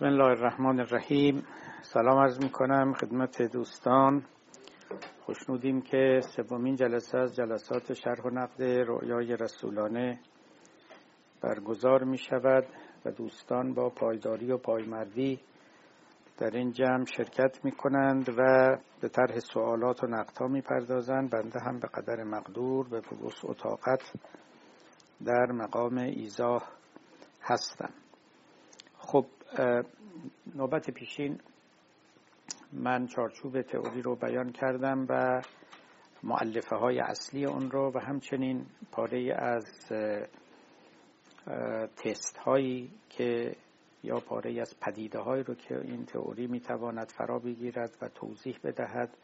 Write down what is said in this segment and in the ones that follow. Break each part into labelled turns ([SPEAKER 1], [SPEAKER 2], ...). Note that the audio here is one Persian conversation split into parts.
[SPEAKER 1] بسم الله الرحمن الرحیم. سلام عرض می کنم خدمت دوستان. خوشنودیم که سومین جلسه از جلسات شرح و نقد رؤیای رسولانه برگزار می شود و دوستان با پایداری و پایمردی در این جمع شرکت می کنند و به طرح سوالات و نقدها می پردازند بنده هم به قدر مقدور به وسع و طاقت در مقام ایزاه هستم. نوبت پیشین من چارچوب تئوری رو بیان کردم و معلفه های اصلی اون رو و همچنین پاره از تست هایی که یا پاره از پدیده هایی رو که این تئوری می‌تواند فرا بگیرد و توضیح بدهد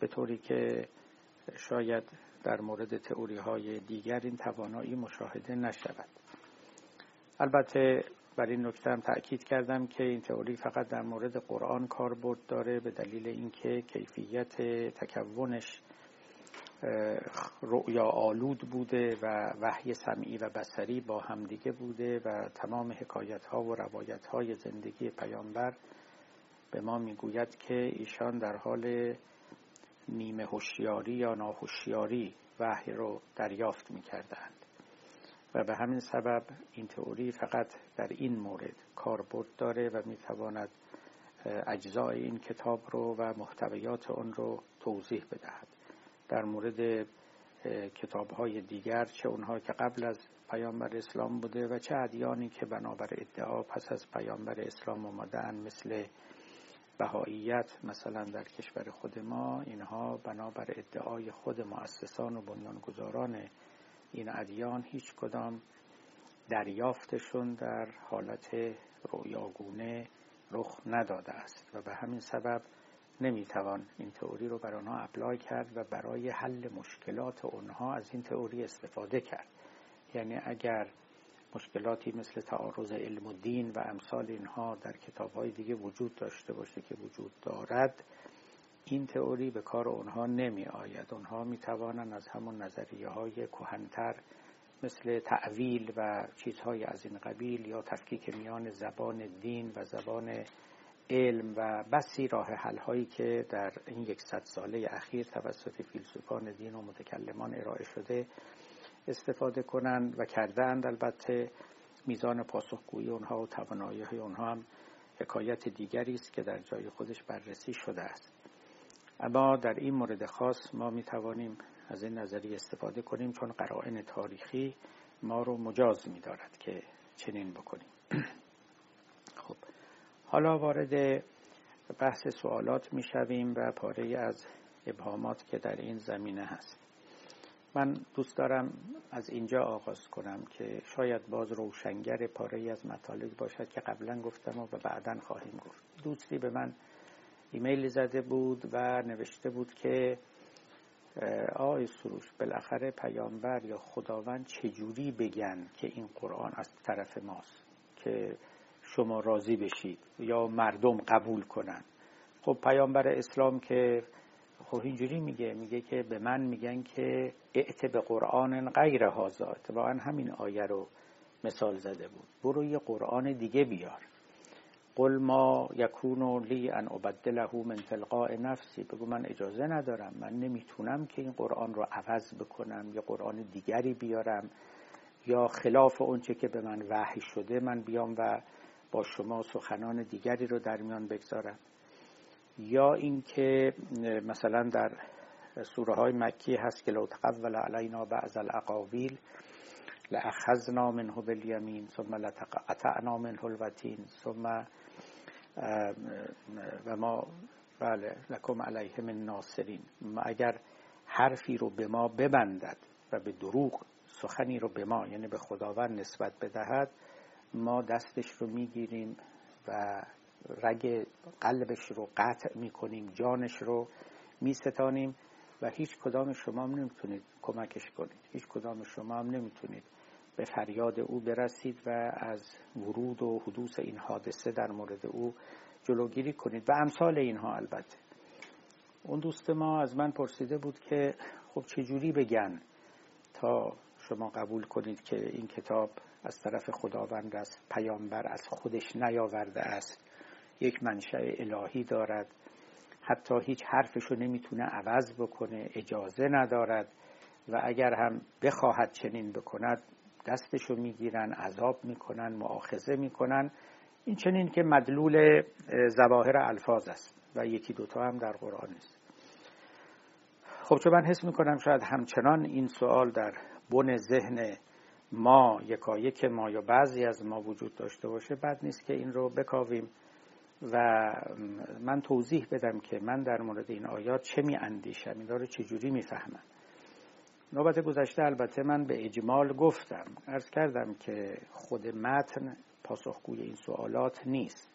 [SPEAKER 1] به طوری که شاید در مورد تئوری های دیگر این توانایی مشاهده نشود. البته بر این نکته هم تاکید کردم که این تئوری فقط در مورد قرآن کاربرد داره به دلیل اینکه کیفیت تکونش رؤیا آلود بوده و وحی سمعی و بسری با همدیگه بوده و تمام حکایت ها و روایت های زندگی پیامبر به ما می‌گوید که ایشان در حال نیمه هوشیاری یا ناهوشیاری وحی رو دریافت می‌کردند. و به همین سبب این تئوری فقط در این مورد کاربرد داره و می‌تواند اجزای این کتاب رو و محتویات آن رو توضیح بدهد. در مورد کتاب های دیگر چه اونها که قبل از پیامبر اسلام بوده و چه ادیانی که بنابر ادعا پس از پیامبر اسلام آمدن مثل بهاییت مثلا در کشور خود ما اینها بنابر ادعای خود مؤسسان و بنیانگذاران این ادیان هیچ کدام دریافتشون در حالت رویاگونه رخ نداده است و به همین سبب نمی‌توان این تئوری رو بر آنها اپلای کرد و برای حل مشکلات آنها از این تئوری استفاده کرد. یعنی اگر مشکلاتی مثل تعارض علم و دین و امثال اینها در کتاب های دیگه وجود داشته باشه که وجود دارد این تئوری به کار اونها نمی آید. اونها می توانند از همون نظریه های کهنتر مثل تعویل و چیزهای از این قبیل یا تفکیک میان زبان دین و زبان علم و بسی راه حل هایی که در این یکصد ساله اخیر توسط فیلسوفان دین و متکلمان ارائه شده استفاده کنند و کردند البته میزان پاسخگویی اونها و توانایی اونها هم حکایت دیگری است که در جای خودش بررسی شده است. اما در این مورد خاص ما می توانیم از این نظری استفاده کنیم چون قرائن تاریخی ما رو مجاز می دارد که چنین بکنیم. خب حالا وارد بحث سوالات می شویم و پاره از ابهامات که در این زمینه هست. من دوست دارم از اینجا آغاز کنم که شاید باز روشنگر پاره از مطالب باشد که قبلا گفتم و بعدا خواهیم گفت. دوستی به من ایمیل زده بود و نوشته بود که آقای سروش بالاخره پیامبر یا خداوند چجوری بگن که این قرآن از طرف ماست که شما راضی بشید یا مردم قبول کنن؟ خب پیامبر اسلام که خب اینجوری میگه میگه که به من میگن که اعت به قرآن غیر هازا اتفاقا همین آیه رو مثال زده بود. برو یه قرآن دیگه بیار. قل ما یکون لی ان ابدله من تلقاء نفسی. بگو من اجازه ندارم. من نمی‌تونم که این قرآن رو عوض بکنم یا قرآن دیگری بیارم یا خلاف اونچه که به من وحی شده من بیام و با شما سخنان دیگری رو در میان بگذارم. یا اینکه مثلا در سوره های مکی هست که لو تقول علینا بعض الاقاویل لأخذنا منه بالیمین ثم لتقطعنا منه الوتین ثم و ما بله لکم علیه من ناصرین. اگر حرفی رو به ما ببندد و به دروغ سخنی رو به ما یعنی به خداوند نسبت بدهد ما دستش رو می‌گیریم و رگ قلبش رو قطع می‌کنیم جانش رو میستانیم و هیچ کدام شما هم نمی‌تونید کمکش کنید. هیچ کدام شما هم نمی‌تونید به فریاد او برسید و از ورود و حدوث این حادثه در مورد او جلوگیری کنید. و امثال اینها البته. اون دوست ما از من پرسیده بود که خب چجوری بگن تا شما قبول کنید که این کتاب از طرف خداوند است پیامبر از خودش نیاورده است. یک منشأ الهی دارد. حتی هیچ حرفشو نمی‌تونه عوض بکنه اجازه ندارد و اگر هم بخواهد چنین بکند دستشو می‌گیرن عذاب می‌کنن معاخذه می‌کنن. این چنین که مدلول زواهر الفاظ است و یکی دوتا هم در قرآن است خب چون من حس می‌کنم شاید همچنان این سوال در بن ذهن ما یکایک ما یا بعضی از ما وجود داشته باشه بد نیست که این رو بکاویم و من توضیح بدم که من در مورد این آیات چه می اندیشم این رو چجوری می‌فهمم. نوبت گذشته البته من به اجمال گفتم ارز کردم که خود متن پاسخگوی این سوالات نیست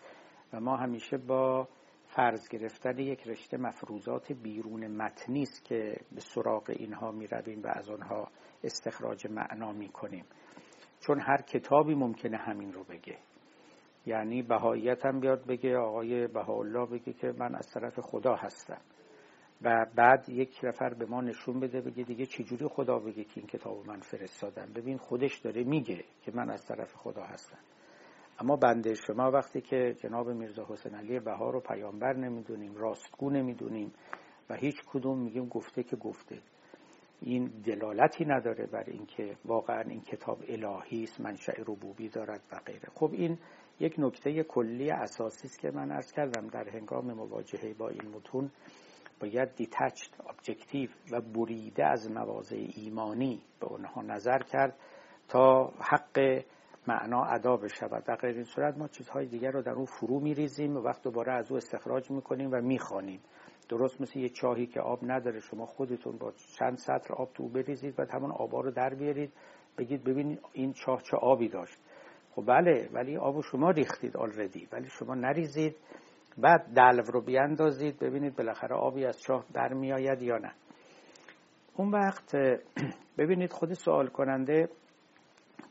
[SPEAKER 1] و ما همیشه با فرض گرفتن یک رشته مفروضات بیرون متنی است که به سراغ اینها می رویم و از آنها استخراج معنا می کنیم چون هر کتابی ممکنه همین رو بگه. یعنی بهاییت هم بیاد بگه آقای بهاءالله بگه که من از طرف خدا هستم. و بعد یک نفر به ما نشون بده بگه دیگه چجوری خدا بگه که این کتاب من فرستادم. ببین خودش داره میگه که من از طرف خدا هستم. اما بنده شما وقتی که جناب میرزا حسین علی بهار رو پیامبر نمی‌دونیم راستگو نمی‌دونیم و هیچ کدوم میگیم گفته که گفته. این دلالتی نداره بر اینکه واقعا این کتاب الهی است منشأ ربوبی دارد و غیره. خب این یک نکته کلی اساسی است که من عرض کردم در هنگام مواجهه با این متون. باید detached objective و بریده از مواضع ایمانی به اونها نظر کرد تا حق معنا ادا بشود. در غیر این صورت ما چیزهای دیگر رو در اون فرو میریزیم و وقت دوباره از او استخراج می‌کنیم و می‌خوانیم. درست مثل یه چاهی که آب نداره شما خودتون با چند سطر آب تو بریزید و همون آبا رو در بیارید بگید ببینید این چاه چه آبی داشت. خب بله ولی آب شما ریختید آلردی ولی شما نریزید. بعد دلو رو بیاندازید ببینید بالاخره آبی از چاه در یا نه. اون وقت ببینید خود سوال کننده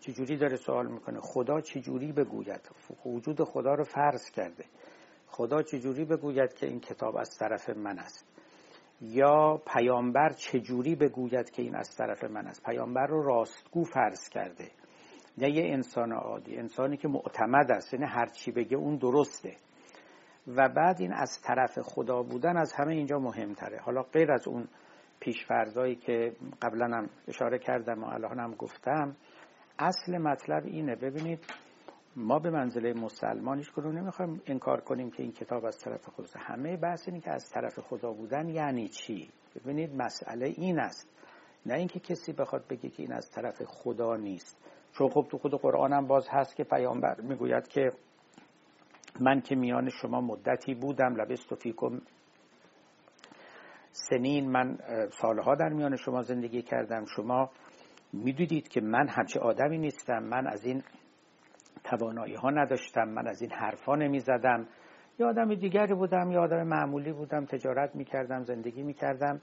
[SPEAKER 1] چجوری داره سوال می‌کنه. خدا چجوری بگوید؟ وجود خدا رو فرض کرده. خدا چجوری بگوید که این کتاب از طرف من است؟ یا پیامبر چجوری بگوید که این از طرف من است؟ پیامبر رو راستگو فرض کرده. نه یه انسان عادی. انسانی که معتمد است. یعنی هر چی بگه اون درسته. و بعد این از طرف خدا بودن از همه اینجا مهمتره. حالا غیر از اون پیشفرزایی که قبلا هم اشاره کردم و الان هم گفتم اصل مطلب اینه. ببینید ما به منزله مسلمان هیچ نمی‌خوایم انکار کنیم که این کتاب از طرف خدا. همه بحث اینه که از طرف خدا بودن یعنی چی؟ ببینید مسئله این است. نه اینکه کسی بخواد بگه که این از طرف خدا نیست. چون خب تو خود قرآن هم باز هست که پیامبر می‌گوید که من که میان شما مدتی بودم لبست و فیکم سنین من سالها در میان شما زندگی کردم. شما می‌دیدید که من همچه آدمی نیستم. من از این توانایی ها نداشتم. من از این حرفا نمی زدم یا آدم دیگری بودم یا آدم معمولی بودم. تجارت می کردم زندگی می کردم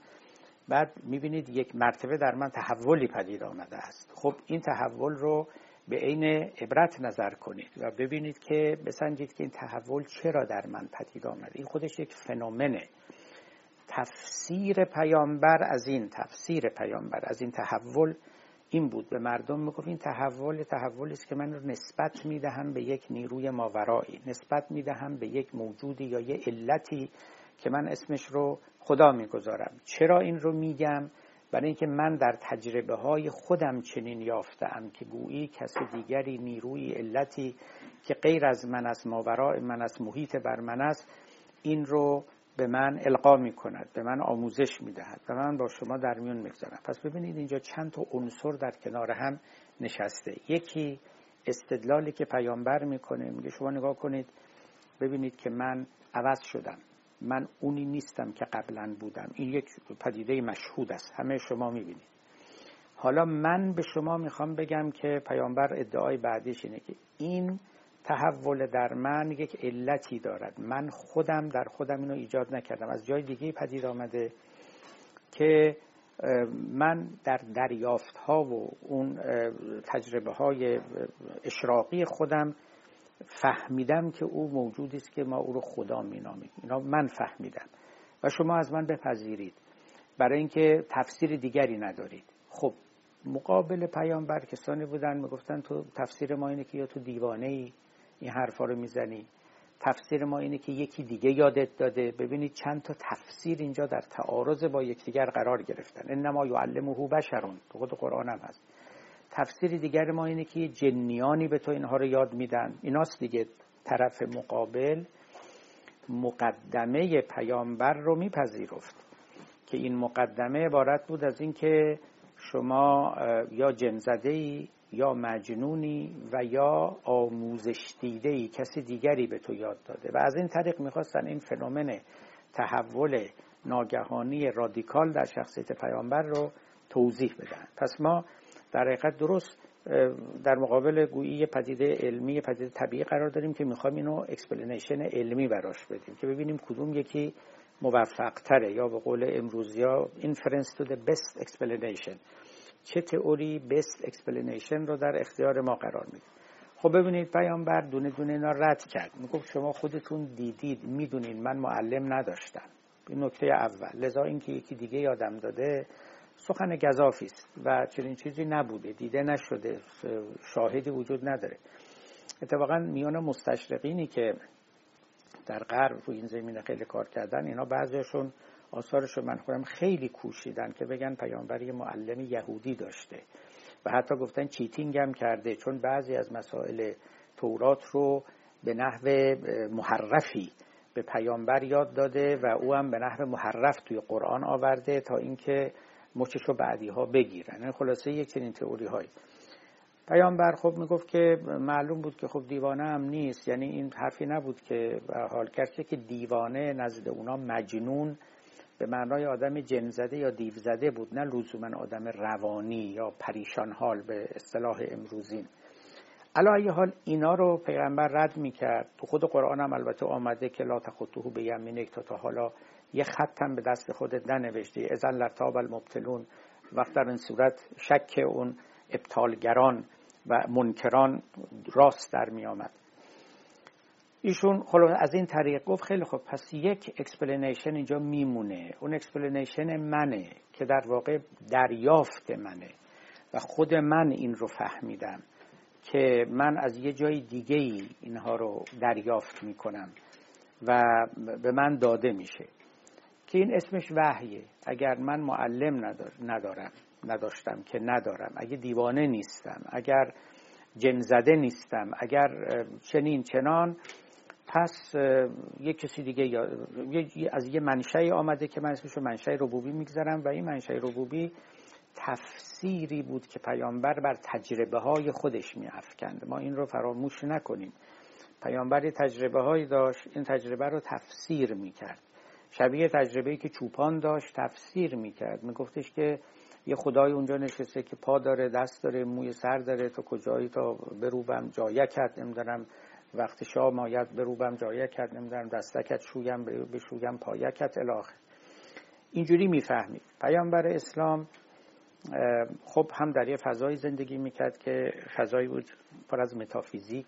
[SPEAKER 1] بعد می بینید یک مرتبه در من تحولی پدید آمده است. خب این تحول رو به عین عبرت نظر کنید و ببینید که بسنجید که این تحول چرا در من پدید آمده این خودش یک فنومنه تفسیر پیامبر از این تفسیر پیامبر از این تحول این بود. به مردم می‌گفت این تحول تحولی است که من رو نسبت می‌دهم به یک نیروی ماورایی نسبت می‌دهم به یک موجودی یا یه علتی که من اسمش رو خدا می‌گذارم. چرا این رو میگم؟ برای اینکه من در تجربه های خودم چنین یافتم که گویی کس دیگری نیروی علتی که غیر از من است ماورای من است محیط بر من است این رو به من القا می کند به من آموزش می دهد و من با شما در میون می‌گذارم. پس ببینید اینجا چند تا عنصر در کنار هم نشسته. یکی استدلالی که پیامبر می‌کنه میگه شما نگاه کنید ببینید که من عوض شدم. من اونی نیستم که قبلا بودم. این یک پدیده مشهود است. همه شما می‌بینید. حالا من به شما می‌خوام بگم که پیامبر ادعای بعدیش اینه که این تحول در من یک علتی دارد. من خودم در خودم اینو ایجاد نکردم. از جای دیگه پدید آمده که من در دریافت ها و اون تجربه های اشراقی خودم فهمیدم که او موجودی است که ما او رو خدا مینامیم. اینا من فهمیدم. و شما از من بپذیرید. برای اینکه تفسیر دیگری ندارید. خب مقابل پیامبر کسانی بودن می‌گفتن تو تفسیر ما اینه که یا تو دیوانه ای این حرفا رو می‌زنی. تفسیر ما اینه که یکی دیگه یادت داده. ببینید چند تا تفسیر اینجا در تعارض با یکدیگر قرار گرفتن. انما یعلمه بشرون. تو خود قرآن هم هست. تفسیر دیگر ما اینه که جنیانی به تو اینها رو یاد میدن. ایناست دیگه طرف مقابل مقدمه پیامبر رو میپذیرفت که این مقدمه عبارت بود از اینکه شما یا جنزده ای یا مجنونی و یا آموزش دیده ای کسی دیگری به تو یاد داده. و از این طریق می‌خواستن این فنومن تحول ناگهانی رادیکال در شخصیت پیامبر رو توضیح بدن. پس ما در حقیقت درست در مقابل گویی پدیده علمی پدیده طبیعی قرار داریم که می‌خوایم اینو explanation علمی براش بدیم که ببینیم کدوم یکی موفق تره یا به قول امروزی ها inference to the best explanation. چه تئوری best explanation رو در اختیار ما قرار میده خب ببینید پیامبر دونه دونه اینا رد کرد. می‌گفت شما خودتون دیدید می‌دونید من معلم نداشتم. این نکته اول. لذا اینکه یکی دیگه یادم داده سخن گذافی است و چنین چیزی نبوده دیده نشده شاهدی وجود نداره. اتفاقا میان مستشرقینی که در غرب رو این زمینه خیلی کار کردن اینا بعضیشون آثارش من خودم خیلی کوشیدن که بگن پیامبر یه معلم یهودی داشته و حتی گفتن چیتینگ هم کرده چون بعضی از مسائل تورات رو به نحو محرفی به پیامبر یاد داده و او هم به نحو محرف توی قرآن آورده تا اینکه مچش رو بعدی ها بگیرن. یعنی خلاصه یک چنین تئوری هایی پیامبر خب می‌گفت که معلوم بود که خب دیوانه هم نیست. یعنی این حرفی نبود که حال. کسی که دیوانه نزد اونا مجنون به معنای آدم جنزده یا دیو زده بود نه لزوما آدم روانی یا پریشان حال به اصطلاح امروزین. علا حال اینا رو پیغمبر رد می‌کرد. تو خود قرآن هم البته آمده که لا تخطوه به یمینک تا تا حالا یه خطم به دست خودت ننوشتی. ازن لرتاب المبتلون. وقت در این صورت شک اون ابطالگران و منکران راست در می آمد. ایشون خلاص از این طریق گفت خیلی خوب پس یک explanation اینجا میمونه. اون explanation منه که در واقع دریافت منه. و خود من این رو فهمیدم که من از یه جای دیگه ای اینها رو دریافت می‌کنم و به من داده میشه. که این اسمش وحیه. اگر من معلم ندارم نداشتم که ندارم اگه دیوانه نیستم اگر جنزده نیستم اگر چنین چنان پس یک کسی دیگه یا از یه منشأ آمده که من اسمشو منشأ ربوبی می‌گذارم و این منشأ ربوبی تفسیری بود که پیامبر بر تجربه های خودش میافکند. ما این رو فراموش نکنیم. پیامبر تجربه هایی داشت این تجربه رو تفسیر می‌کرد. شبیه تجربه که چوپان داشت تفسیر می‌کرد. میگفتش که یه خدای اونجا نشسته که پا داره دست داره موی سر داره تا کجایی؟ تا بروبم جایکت نمی‌دونم. وقت شام آید بروبم جایکت نمی‌دونم. دستکت شویم بشویم پایکت الاخر اینجوری می‌فهمید. پیامبر اسلام خب هم در یه فضای زندگی می‌کرد که فضایی بود پر از متافیزیک.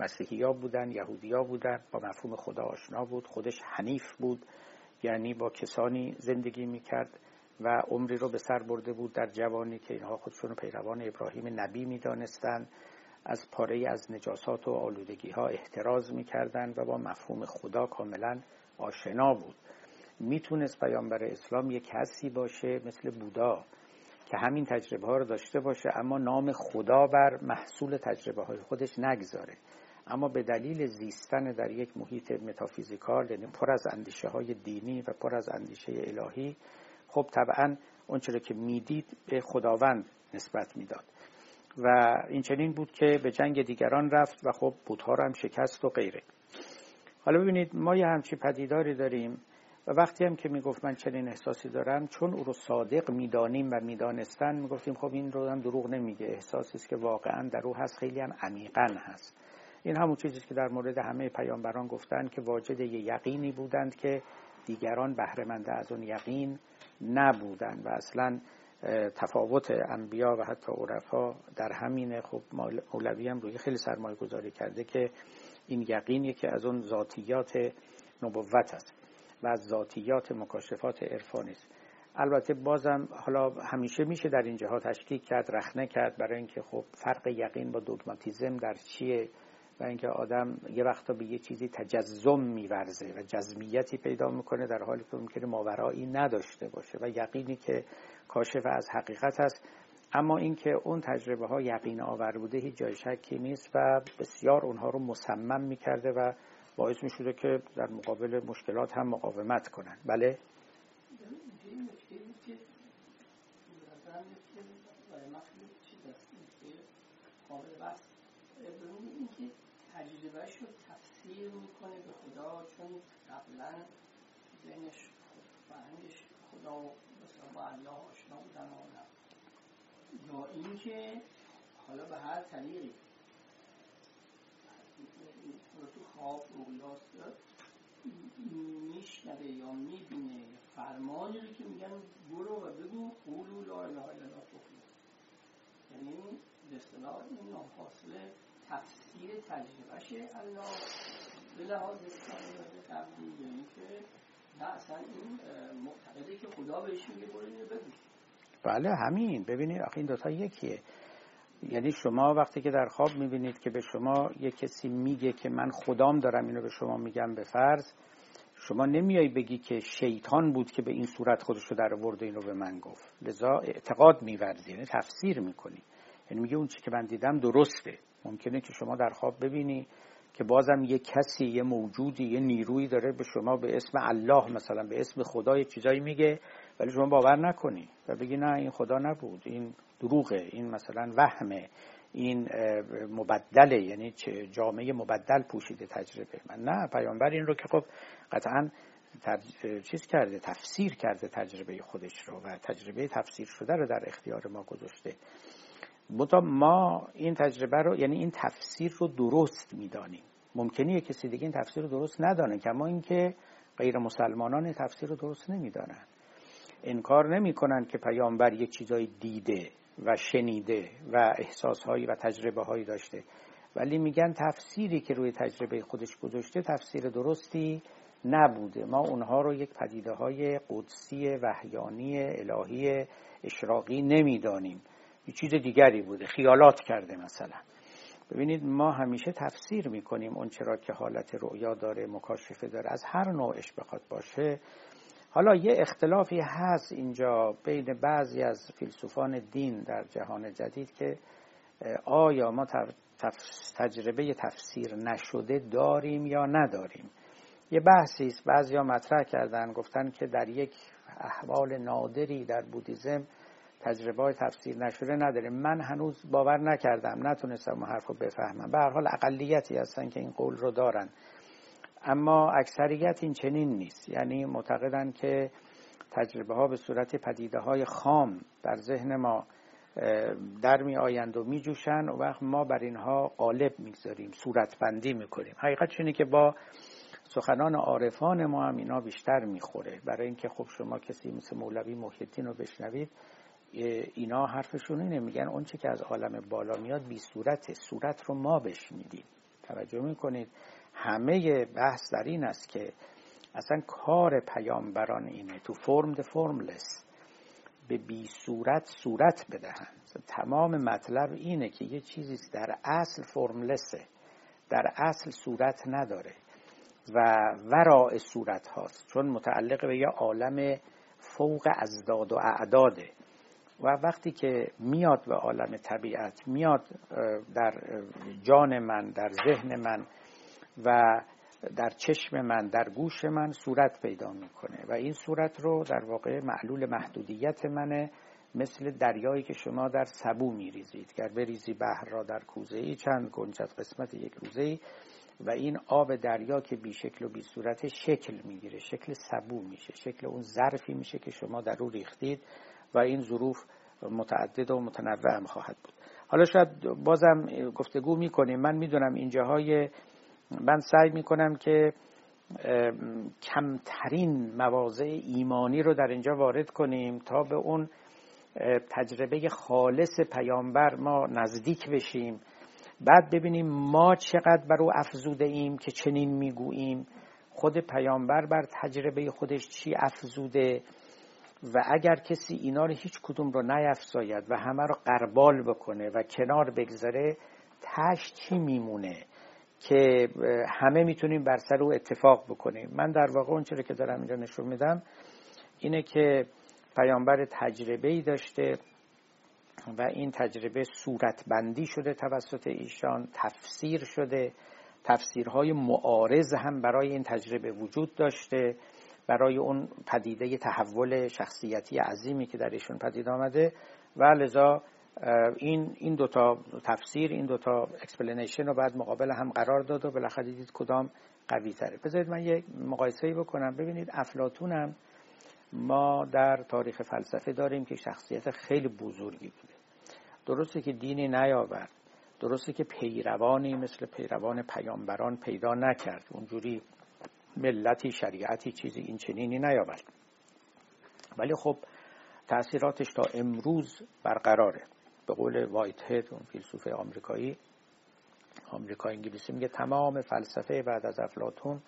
[SPEAKER 1] مسیحی ها بودن یهودی ها بودن با مفهوم خدا آشنا بود. خودش حنیف بود. یعنی با کسانی زندگی می‌کرد و عمری رو به سر برده بود در جوانی که اینها خودشون پیروان ابراهیم نبی می‌دانستند. از پاره از نجاسات و آلودگی ها احتراز می‌کردند و با مفهوم خدا کاملا آشنا بود. می‌تونست پیامبر اسلام یک کسی باشه مثل بودا که همین تجربه ها رو داشته باشه اما نام خدا بر محصول تجربه های خودش نگذاره. اما به دلیل زیستن در یک محیط متافیزیکال یعنی پر از اندیشه های دینی و پر از اندیشه الهی خب طبعا اون که می‌دید به خداوند نسبت می‌داد. و این چنین بود که به جنگ دیگران رفت و خب بودها رو هم شکست و غیره. حالا ببینید ما یه همچی پدیداری داریم و وقتی هم که می‌گفت من چنین احساسی دارم چون او رو صادق می‌دانیم و می‌دانستن می‌گفتیم خب این رو هم دروغ نمیگه احساسی است که واقعا در او هست خیلی هم عمیقا هست. این همون چیزی که در مورد همه پیامبران گفتن که واجد یه یقینی بودند که دیگران بهرهمند از اون یقین نبودن و اصلا تفاوت انبیا و حتی عرفا در همینه. خب مولوی هم روی خیلی سرمایه گذاری کرده که این یقینی که از اون ذاتیات نبوت است و از ذاتیات مکاشفات عرفانی است البته بازم حالا همیشه میشه در این جهات تشکیک کرد رخنه کرد برای اینکه خب فرق یقین با دوگماتیزم در چیه؟ و اینکه آدم یه وقتا به یه چیزی تجزم میورزه و جزمیتی پیدا می‌کنه در حالی که ممکنه ماورایی نداشته باشه و یقینی که کاشف از حقیقت است. اما اینکه اون تجربه ها یقین آور بوده هیچ جای شکی نیست و بسیار اونها رو مصمم می‌کرده و باعث می‌شده که در مقابل مشکلات هم مقاومت کنن. بله؟
[SPEAKER 2] تجربهش رو تفسیر می‌کنه به خدا چون قبلا ذهنش فرهنگش خدا مثلا با الله آشنا بودن و یا اینکه حالا به هر طریقی تو خواب رویاست میشنوه یا می‌بینه فرمانی رو که میگن برو و بگو قولو لا اله الا الله. یعنی به اصطلاح این نافاصله تفسیر تجربهش الله به لحاظ قبلی یعنی که نه اصلا این معتقده که خدا بهش میگه برو اینو
[SPEAKER 1] بله همین. ببینید آخه این دوتا یکیه. یعنی شما وقتی که در خواب می‌بینید که به شما یه کسی میگه که من خدام دارم اینو به شما میگم به فرض شما نمیای بگی که شیطان بود که به این صورت خودش رو در ورده اینو به من گفت. لذا اعتقاد میورزی یعنی تفسیر می‌کنی. یعنی میگه اون چی که من دیدم درسته. ممکنه که شما در خواب ببینی که بازم یه کسی یه موجودی یه نیرویی داره به شما به اسم الله مثلا به اسم خدا یه چیزایی میگه ولی شما باور نکنی و بگی نه این خدا نبود این دروغه این مثلا وهمه این مبدله یعنی جامعه مبدل پوشیده تجربه. من نه پیامبر این رو که خب قطعا چیز کرده تفسیر کرده تجربه خودش رو و تجربه تفسیر شده رو در اختیار ما گذاشته. بتا ما این تجربه رو یعنی این تفسیر رو درست می‌دانیم. ممکنه یه کسی دیگه این تفسیر رو درست ندانه کما اینکه غیر مسلمانان تفسیر رو درست نمی‌دانن. انکار نمی‌کنن که پیامبر یک چیزای دیده و شنیده و احساسهایی و تجربه هایی داشته. ولی میگن تفسیری که روی تجربه خودش گذاشته تفسیر درستی نبوده. ما اونها رو یک پدیده های قدسی وحیانی الهی اشراقی نمی‌دانیم. یه چیز دیگری بوده خیالات کرده مثلا. ببینید ما همیشه تفسیر می‌کنیم اون چرا که حالت رؤیا داره مکاشفه داره از هر نوعش بخواد باشه. حالا یه اختلافی هست اینجا بین بعضی از فیلسوفان دین در جهان جدید که آیا ما تجربه تفسیر نشده داریم یا نداریم؟ یه بحثی است. بعضیا مطرح کردن گفتن که در یک احوال نادری در بودیزم تجربه های تفسیر نشده نداریم من هنوز باور نکردم نتونستم اون حرف رو بفهمم. به هر حال اقلیتی هستن که این قول رو دارن. اما اکثریت این چنین نیست. یعنی معتقدن که تجربه ها به صورت پدیده های خام در ذهن ما در می آیند و می جوشن و وقت ما بر اینها قالب می‌گذاریم بندی می‌کنیم. حقیقت اینه که با سخنان عارفان ما هم اینا بیشتر می‌خوره. برای اینکه خب شما کسی مثل مولوی محیطین رو بشنوید اینا حرفشون اینه میگن اون چی که از عالم بالا میاد بی صورته. صورت رو ما بهش میدیم توجه می‌کنید؟ همه بحث در این است که اصلا کار پیامبران اینه. تو فرم ده فرملس به بی صورت صورت بدهند. تمام مطلب اینه که یه چیزی در اصل فرملسه. در اصل صورت نداره. و ورای صورت هاست. چون متعلق به یه عالم فوق ازداد و اعداده. و وقتی که میاد به عالم طبیعت میاد در جان من در ذهن من و در چشم من در گوش من صورت پیدا می‌کنه و این صورت رو در واقع معلول محدودیت منه مثل دریایی که شما در سبو میریزید. گر بریزی بحر را در کوزه ای چند گنجت قسمت یک روزه ای و این آب دریا که بی شکل و بی صورت شکل می‌گیره شکل سبو میشه شکل اون ظرفی میشه که شما در رو ریختید. و این ظروف متعدد و متنوع هم خواهد بود. حالا شاید بازم گفتگو می‌کنیم. من می‌دونم اینجاهای من سعی می‌کنم که کمترین مواضع ایمانی رو در اینجا وارد کنیم تا به اون تجربه خالص پیامبر ما نزدیک بشیم. بعد ببینیم ما چقدر بر او افزوده ایم که چنین می‌گوییم. خود پیامبر بر تجربه خودش چی افزوده؟ و اگر کسی اینا رو هیچ کدوم رو نیفزاید و همه رو قربال بکنه و کنار بگذاره تش چی میمونه؟ که همه می‌تونیم بر سر او اتفاق بکنیم. من در واقع اون که دارم اینجا نشون میدم اینه که پیامبر تجربه ای داشته و این تجربه صورتبندی شده توسط ایشان تفسیر شده تفسیرهای معارض هم برای این تجربه وجود داشته. برای اون پدیده تحول شخصیتی عظیمی که در ایشون پدید آمده و لذا این این دوتا تفسیر این دوتا explanation رو بعد مقابل هم قرار داد و بالاخره دیدید کدام قوی تره. بذارید من یک مقایسه بکنم. ببینید افلاتون هم ما در تاریخ فلسفه داریم که شخصیت خیلی بزرگی بوده. درسته که دینی نیاورد. درسته که پیروانی مثل پیروان پیامبران پیدا نکرد. اونجوری ملتی شریعتی چیزی این چنینی نیاورد ولی خب تاثیراتش تا امروز برقراره. به قول وایت هد اون فیلسوف آمریکایی آمریکا انگلیسی میگه تمام فلسفه بعد از افلاتون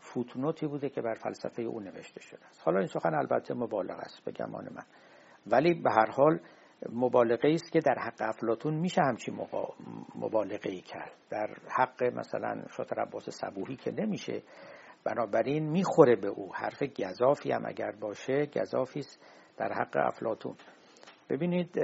[SPEAKER 1] فوتنوتی بوده که بر فلسفه او نوشته شده است. حالا این سخن البته مبالغه است به گمان من. ولی به هر حال مبالغه است که در حق افلاتون میشه همچین مبالغه ای کرد. در حق مثلا شاطر عباس صبوحی که نمیشه بنابراین می‌خوره به او. حرف گذافی هم اگر باشه گذافی است در حق افلاتون ببینید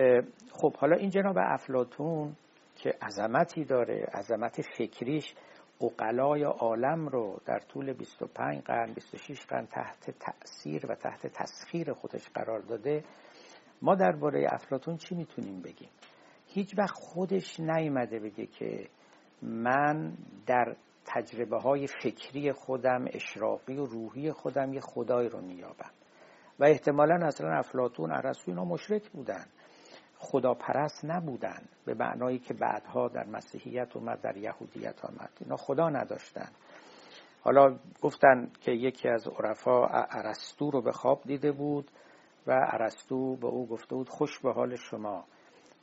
[SPEAKER 1] خب حالا این جناب افلاتون که عظمتی داره عظمت فکریش اقلای عالم رو در طول 25 قرن 26 قرن تحت تأثیر و تحت تسخیر خودش قرار داده. ما درباره افلاتون چی می‌تونیم بگیم؟ هیچ وقت خودش نیامده بگه که من در تجربه های فکری خودم اشراقی و روحی خودم یه خدای رو میابم و احتمالا اصلا افلاتون عرستو اینا مشرک بودن. خداپرست نبودن به معنایی که بعدها در مسیحیت اومد در یهودیت آمد. اینا خدا نداشتن. حالا گفتن که یکی از عرفا ارسطو رو به خواب دیده بود و ارسطو به او گفته بود خوش به حال شما.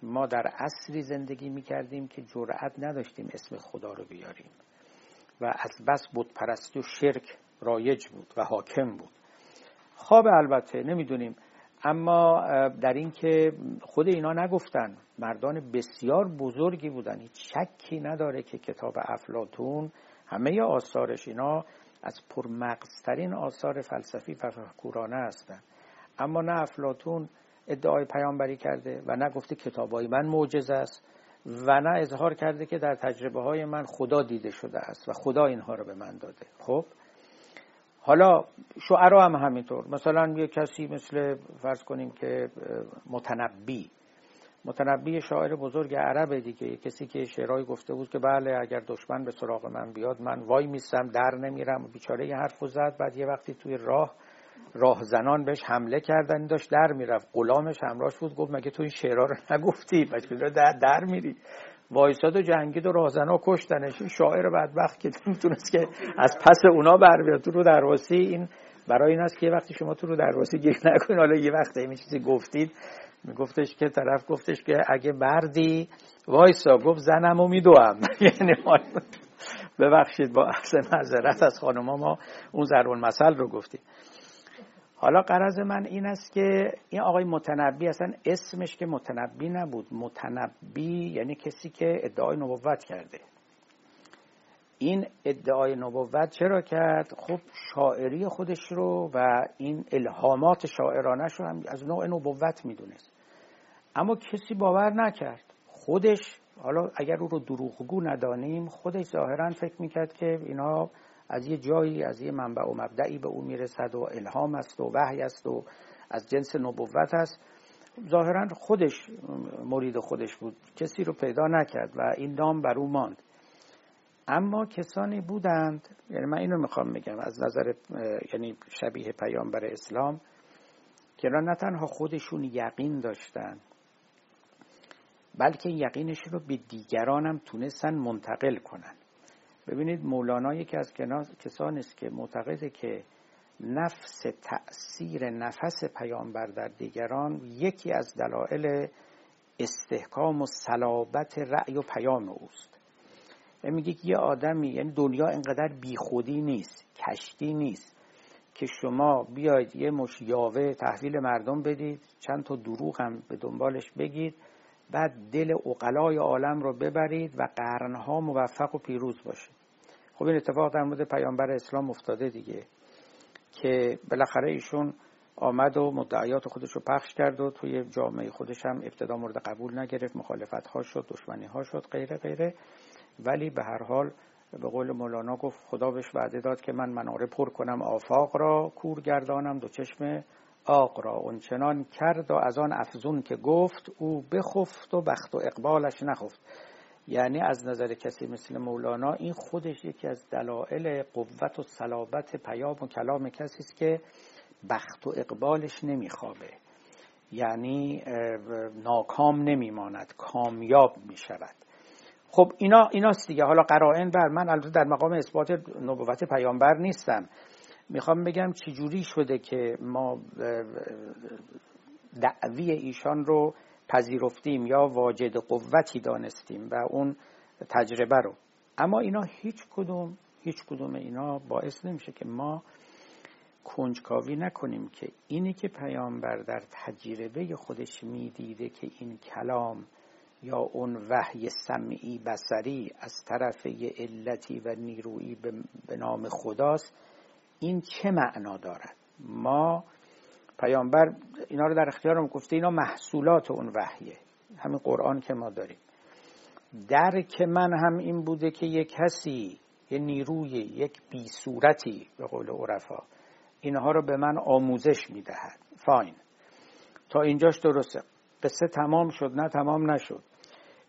[SPEAKER 1] ما در عصری زندگی می کردیم که جرأت نداشتیم اسم خدا رو بیاریم. و از بس پرستی و شرک رایج بود و حاکم بود. خواب البته نمی‌دونیم. اما در این که خود اینا نگفتن مردان بسیار بزرگی بودن. هیچ شکی نداره که کتاب افلاتون همه آثارش اینا از پرمغزترین آثار فلسفی و فکورانه هستند اما نه افلاتون ادعای پیامبری کرده و نه گفته کتابای من معجزه است. و نه اظهار کرده که در تجربه های من خدا دیده شده است و خدا اینها رو به من داده. خب؟ حالا شعرا هم همینطور. مثلا یه کسی مثل فرض کنیم که متنبی. متنبی شاعر بزرگ عرب دیگه. کسی که شعرهایی گفته بود که بله اگر دشمن به سراغ من بیاد من وای میستم در نمیرم بیچاره یه حرف زد بعد یه وقتی توی راه راهزنان بهش حمله کردن داشت در می‌رفت. غلامش همراهش بود گفت مگه تو این شعرها رو نگفتی؟ مگه در, در میری؟ وایساد و جنگید و راهزنا کشتنش. این شاعر بدبخت که می‌تونست که از پس اونا بر بیاد. تو رو درواسی این برای این است که یه وقتی شما تو رو درواسی گیر نکنید حالا یه وقتی این چیزی گفتید. میگفتش که طرف گفتش که اگه بردی وایسا. گفت زنمو میدوم. یعنی ببخشید با احسن معذرت از خانوما ما اون ضرب مسئل رو گفتیم. حالا قرض من این است که این آقای متنبی اصلا اسمش که متنبی نبود. متنبی یعنی کسی که ادعای نبوت کرده. این ادعای نبوت چرا کرد؟ خب شاعری خودش رو و این الهامات شاعرانش رو هم از نوع نبوت می‌دونست. اما کسی باور نکرد. خودش حالا اگر او رو دروغگو ندانیم خودش ظاهرا فکر می‌کرد که اینا از یه جایی از یه منبع و مبدعی به او می‌رسد و الهام است و وحی است و از جنس نبوت است. ظاهرا خودش مرید خودش بود. کسی رو پیدا نکرد و این نام بر او ماند. اما کسانی بودند یعنی من اینو می‌خوام بگم از نظر یعنی شبیه پیامبر اسلام که نه تنها خودشون یقین داشتن بلکه یقینش رو به دیگران هم تونستن منتقل کنن. ببینید مولانا یکی از کسانی است که معتقده که نفس تأثیر نفس پیامبر در دیگران یکی از دلایل استحکام و صلابت رأی و پیام اوست. و میگه یه آدمی یعنی دنیا اینقدر بیخودی نیست کشتی نیست که شما بیاید یه مش یاوه تحویل مردم بدید چند تا دروغ هم به دنبالش بگید بعد دل اقلای عالم رو ببرید و قرنها موفق و پیروز باشید. خب این اتفاق در مورد پیامبر اسلام افتاده دیگه که بالاخره ایشون آمد و مدعیات خودش رو پخش کرد و توی جامعه خودش هم ابتدا مورد قبول نگرفت مخالفت ها شد دشمنی ها شد غیره غیره. ولی به هر حال به قول مولانا گفت خدا بهش وعده داد که من مناره پر کنم آفاق را کور گردانم دو چشم آق را. اونچنان کرد و از آن افزون که گفت او بخفت و بخت و اقبالش نخفت. یعنی از نظر کسی مثل مولانا این خودش یکی از دلایل قوت و صلابت پیام و کلام کسی است که بخت و اقبالش نمیخوابه. یعنی ناکام نمیماند کامیاب می‌شود. خب اینا ایناست دیگه. حالا قرائن بر من البته در مقام اثبات نبوت پیامبر نیستم. می‌خوام بگم چجوری شده که ما دعوی ایشان رو پذیرفتیم یا واجد قوتی دانستیم و اون تجربه رو. اما اینا هیچ کدوم هیچ کدوم اینا باعث نمیشه که ما کنجکاوی نکنیم که اینی که پیامبر در تجربه خودش می‌دیده که این کلام یا اون وحی سمعی بسری از طرف یه علتی و نیرویی به نام خداست این چه معنا دارد؟ ما پیامبر اینا رو در اختیارم گفته اینا محصولات اون وحیه همین قرآن که ما داریم. درک من هم این بوده که یک کسی یه نیروی یک بی صورتی به قول عرفا اینها رو به من آموزش می‌دهد. فاین تا اینجاش درسته. قصه تمام شد نه تمام نشد.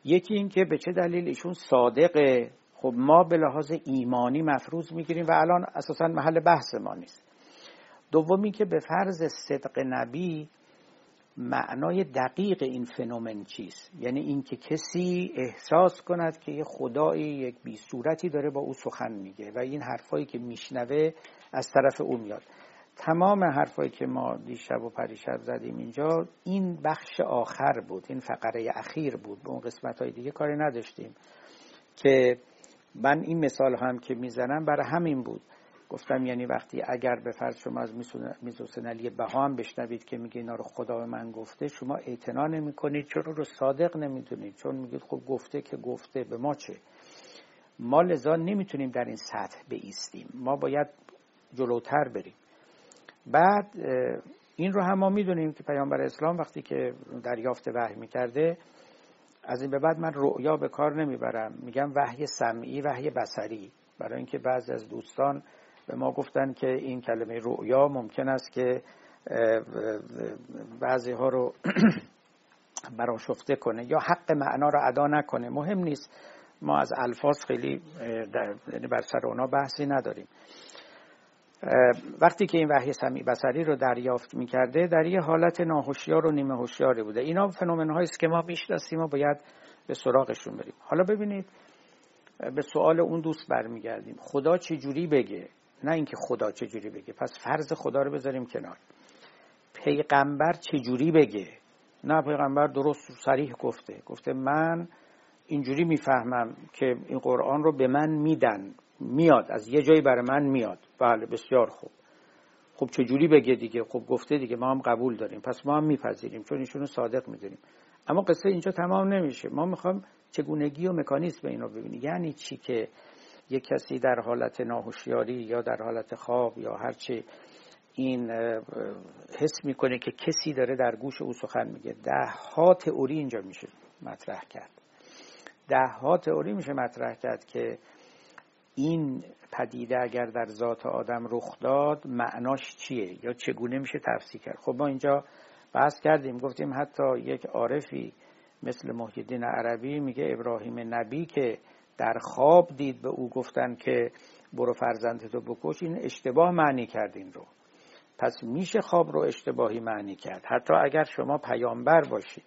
[SPEAKER 1] یکی این که به چه دلیل ایشون صادقه. خب ما به لحاظ ایمانی مفروض می‌گیریم و الان اساسا محل بحث ما نیست. دومی که به فرض صدق نبی معنای دقیق این فنومن چیست؟ یعنی اینکه کسی احساس کند که یه خدایی یک بی صورتی داره با او سخن میگه و این حرفایی که میشنوه از طرف او میاد. تمام حرفایی که ما دیشب و پریشب زدیم اینجا این بخش آخر بود این فقره اخیر بود. به اون قسمت های دیگه کاری نداشتیم. که من این مثال هم که می‌زنم برای همین بود. گفتم یعنی وقتی اگر به فرض شما از میزوسن علی بها هم بشنوید که میگه اینا رو خدا به من گفته شما اعتنا نمی کنید چرا رو صادق نمی‌دونید. چون میگید خب گفته که گفته به ما چه؟ ما لذا نمی‌تونیم در این سطح بیستیم. ما باید جلوتر بریم. بعد این رو هم ما می‌دونیم که پیامبر اسلام وقتی که دریافت وحی می‌کرده از این به بعد من رؤیا به کار نمی‌برم. میگم وحی سمعی وحی بسری برای اینکه بعضی از دوستان به ما گفتن که این کلمه رؤیا ممکن است که بعضی ها رو براشفته کنه یا حق معنا رو ادا نکنه. مهم نیست. ما از الفاظ خیلی یعنی بر سر اونا بحثی نداریم. وقتی که این وحی سمی بسری رو دریافت می‌کرده در یه حالت ناهوشیار و نیمه هوشیاری بوده. اینا فنومن است که ما می‌شناسیم و باید به سراغشون بریم. حالا ببینید به سوال اون دوست برمیگردیم. خدا چه جوری بگه؟ نه اینکه خدا چه جوری بگه. پس فرض خدا رو بذاریم کنار. پیغمبر چه جوری بگه؟ نه پیغمبر درست صریح گفته. گفته من اینجوری می‌فهمم که این قرآن رو به من میدن. میاد. از یه جایی برای من میاد. بله بسیار خوب. خب چجوری بگه دیگه؟ خب گفته دیگه ما هم قبول داریم. پس ما هم میپذیریم چون ایشونو صادق می‌دونیم. اما قصه اینجا تمام نمیشه. ما می‌خوام چگونگی و مکانیسم اینو ببینیم. یعنی چی که یک کسی در حالت ناهوشیاری یا در حالت خواب یا هرچی این حس می‌کنه که کسی داره در گوش او سخن میگه. ده ها تئوری اینجا میشه مطرح کرد. ده ها تئوری میشه مطرح کرد که این پدیده اگر در ذات آدم رخ داد معناش چیه یا چگونه میشه تفسیر کرد؟ خب ما اینجا بحث کردیم گفتیم حتی یک عارفی مثل محیدین عربی میگه ابراهیم نبی که در خواب دید به او گفتن که برو فرزندتو بکش این اشتباه معنی کرد این رو. پس میشه خواب رو اشتباهی معنی کرد. حتی اگر شما پیامبر باشید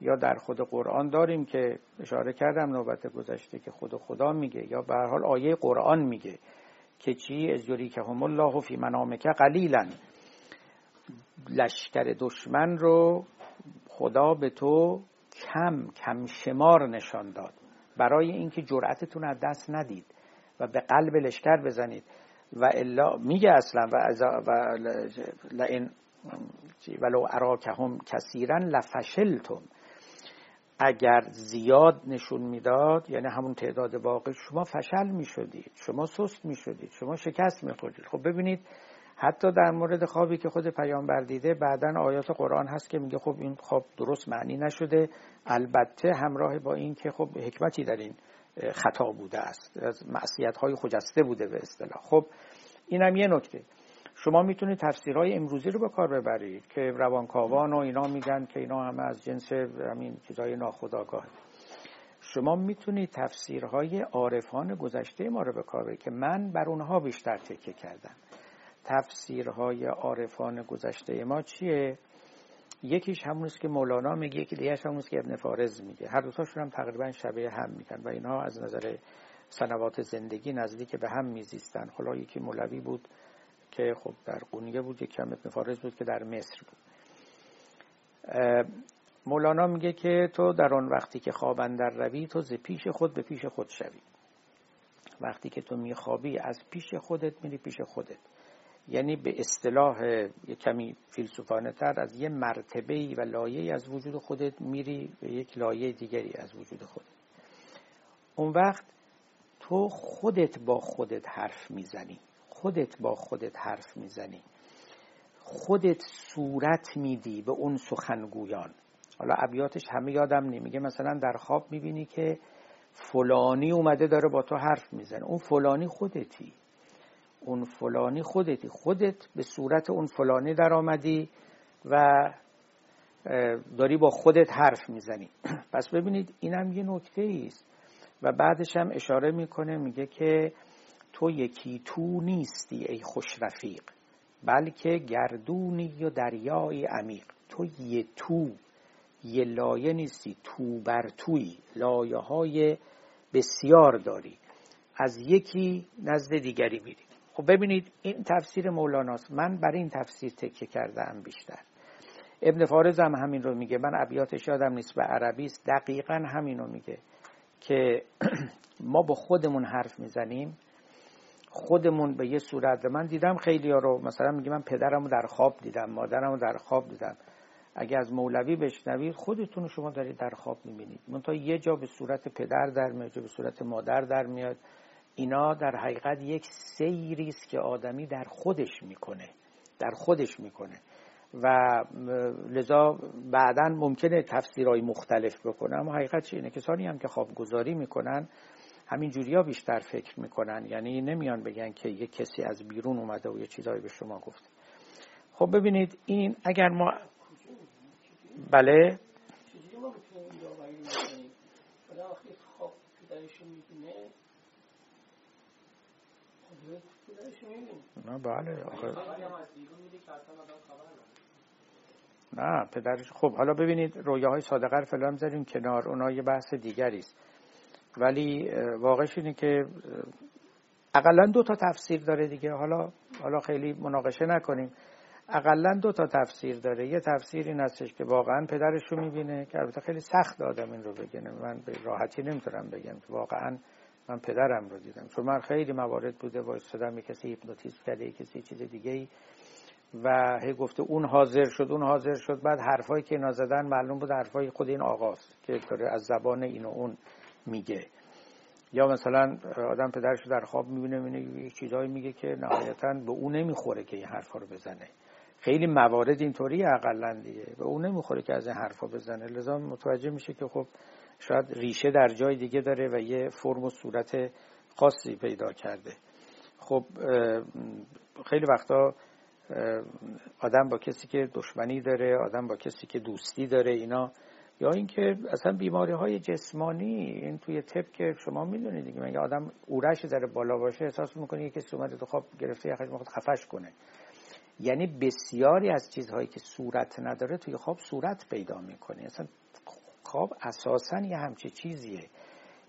[SPEAKER 1] یا در خود قرآن داریم که اشاره کردم نوبت گذشته که خود خدا میگه یا به حال آیه قرآن میگه که چی؟ از یوری که هم الله فی منامک قلیلا. لشکر دشمن رو خدا به تو کم کم شمار نشان داد. برای اینکه جرأتتون از دست ندید و به قلب لشکر بزنید. و الا میگه اصلا و, و لئن ولو اراکهم کثیرا لفشلتم. اگر زیاد نشون می‌داد یعنی همون تعداد واقع شما فشل می‌شدید شما سست می‌شدید شما شکست میخوردید. خب ببینید حتی در مورد خوابی که خود پیامبر دیده بعدا آیات قرآن هست که میگه خب این خواب درست معنی نشده. البته همراه با این که خب حکمتی در این خطا بوده است از معصیت های خجسته بوده به اصطلاح. خب اینم یه نکته. شما می‌تونید تفسیرهای امروزی رو به کار ببرید که روانکاوان و اینا میگن که اینا همه از جنس همین چیزای ناخودآگاه. شما می‌تونید تفسیرهای عارفان گذشته ما رو به کار ببرید که من بر اونها بیشتر تکه کردم. تفسیرهای عارفان گذشته ما چیه؟ یکیش همونست که مولانا میگه یکی دیگهش همونست که ابن فارز میگه. هر دوتاشون هم تقریبا شبیه هم میگن و اینها از نظر سنوات زندگی نزدیک به هم میزیستن. حالا یکی مولوی بود که خب در قونیه بود یکی هم ابن فارز بود که در مصر بود. مولانا میگه که تو در آن وقتی که خواب اندر روی تو ز پیش خود به پیش خود شوی. وقتی که تو میخوابی از پیش خودت میری پیش خودت. یعنی به اصطلاح کمی فیلسوفانه تر از یه مرتبه و لایه از وجود خودت میری به یک لایه دیگری از وجود خودت. اون وقت تو خودت با خودت حرف می‌زنی. خودت با خودت حرف می‌زنی. خودت صورت میدی به اون سخنگویان. حالا ابیاتش همه یادم نمیگه. مثلا در خواب می‌بینی که فلانی اومده داره با تو حرف می‌زنه. اون فلانی خودتی. اون فلانی خودتی. خودت به صورت اون فلانی در آمدی و داری با خودت حرف می‌زنی. پس ببینید اینم یه نکته است. و بعدش هم اشاره می‌کنه میگه که تو یکی تو نیستی ای خوش رفیق بلکه گردونی و دریای عمیق. تو یه تو یه لایه نیستی تو بر توی لایه های بسیار داری. از یکی نزد دیگری میری. خب ببینید این تفسیر مولاناست. من بر این تفسیر تکیه کرده ام بیشتر. ابن فارز هم همین رو میگه. من ابیاتش یادم نیست به عربی است. دقیقا همین رو میگه که ما با خودمون حرف می‌زنیم. خودمون به یه صورت. من دیدم خیلی ها رو مثلا میگه من پدرم رو در خواب دیدم مادرم رو در خواب دیدم. اگه از مولوی بشنوید خودتون رو شما دارید در خواب می‌بینید. منتها یه جا به صورت پدر در میاد به صورت مادر در میاد. اینا در حقیقت یک سیری است که آدمی در خودش می‌کنه در خودش می‌کنه. و لذا بعدا ممکنه تفسیرهای مختلف بکنه اما حقیقت اینه کسانی هم که خوابگذاری می‌کنن همین جوریا بیشتر فکر می‌کنن. یعنی نمیان بگن که یک کسی از بیرون اومده و یه چیزایی به شما گفت خب ببینید این اگر ما بله؟ نه بله آخه. نه پدرش خب حالا ببینید رویاهای صادقه فلان زدیم کنار اونا یه بحث دیگری است. ولی واقعش اینه که اقلا دو تا تفسیر داره دیگه. حالا حالا خیلی مناقشه نکنیم. اقلا دو تا تفسیر داره. یه تفسیر این هستش که واقعا پدرش رو می‌بینه که البته خیلی سخت آدم این رو بگنه من به راحتی نمی‌تونم بگم که واقعا من پدرم رو دیدم. چون من خیلی موارد بوده وایستادم یه کسی هیپنوتیزم کرده یه کسی چیز دیگه ای. و هی گفته اون حاضر شد اون حاضر شد. بعد حرفایی که اینا زدن معلوم بود حرفای خود این آقاست که داره از زبان این و اون میگه. یا مثلا آدم پدرش در خواب می‌بینه می‌بینه چیزایی میگه که نهایتا به اون نمی‌خوره که این حرفا رو بزنه. خیلی موارد اینطوری اقلا دیگه. به اون نمی‌خوره که از این حرفا بزنه. لذا متوجه میشه که خب شاید ریشه در جای دیگه داره و یه فرم و صورت خاصی پیدا کرده. خب خیلی وقتا آدم با کسی که دشمنی داره آدم با کسی که دوستی داره اینا یا اینکه اصلا بیماری های جسمانی این توی تپ که شما می‌دونید دیگه مگه آدم اورش ذره بالا باشه احساس می‌کنه یه کسی اومده تو خواب گرفته یخش می‌خواد خفش کنه. یعنی بسیاری از چیزهایی که صورت نداره توی خواب صورت پیدا می‌کنه. اصلا خواب اساسا یه همچه چیزیه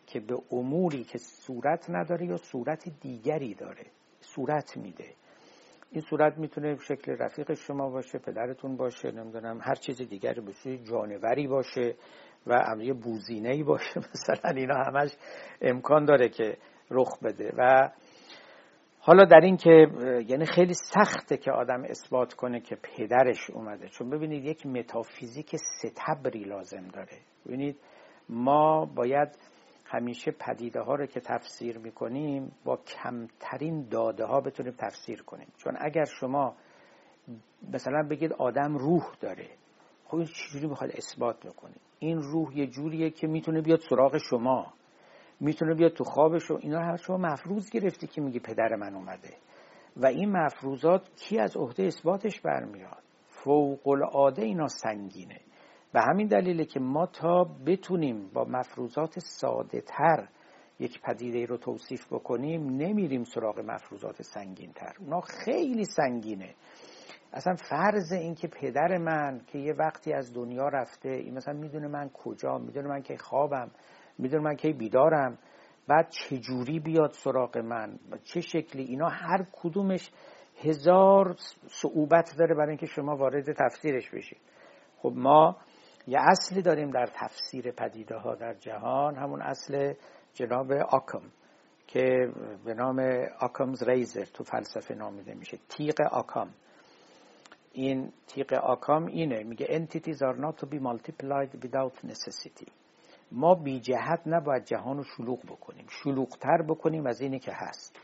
[SPEAKER 1] که به اموری که صورت نداره یا صورت دیگری داره صورت میده. این صورت می‌تونه شکل رفیق شما باشه پدرتون باشه نمی‌دونم هر چیز دیگری باشه جانوری باشه و امری بوزینه ای باشه. مثلا اینا همش امکان داره که رخ بده. و حالا در این که یعنی خیلی سخته که آدم اثبات کنه که پدرش اومده. چون ببینید یک متافیزیک ستبری لازم داره. ببینید ما باید همیشه پدیده ها رو که تفسیر می‌کنیم با کمترین داده ها بتونیم تفسیر کنیم. چون اگر شما مثلا بگید آدم روح داره خب این چجوری می‌خواد اثبات بکنید این روح یه جوریه که می‌تونه بیاد سراغ شما. می‌تونه بیاد تو خوابش و اینا هر شما مفروض گرفتی که میگه پدر من اومده. و این مفروضات کی از عهده اثباتش برمیاد؟ فوق العاده اینا سنگینه. به همین دلیله که ما تا بتونیم با مفروضات ساده تر یک پدیده رو توصیف بکنیم نمیریم سراغ مفروضات سنگین تر اونا خیلی سنگینه. اصلا فرض این که پدر من که یه وقتی از دنیا رفته این مثلا می‌دونه من کجا می‌دونه من که خوابم. می‌دونه من که بیدارم؟ بعد چجوری بیاد سراغ من؟ چه شکلی؟ اینا هر کدومش هزار صعوبت داره برای اینکه شما وارد تفسیرش بشید خب ما یه اصلی داریم در تفسیر پدیده ها در جهان همون اصل جناب آکم که به نام آکمز ریزر تو فلسفه نامیده میشه تیغ آکام. این تیغ آکام اینه میگه entities are not to be multiplied without necessity. ما بی جهت نباید جهان رو شلوغ بکنیم. شلوغتر بکنیم از اینی که هست.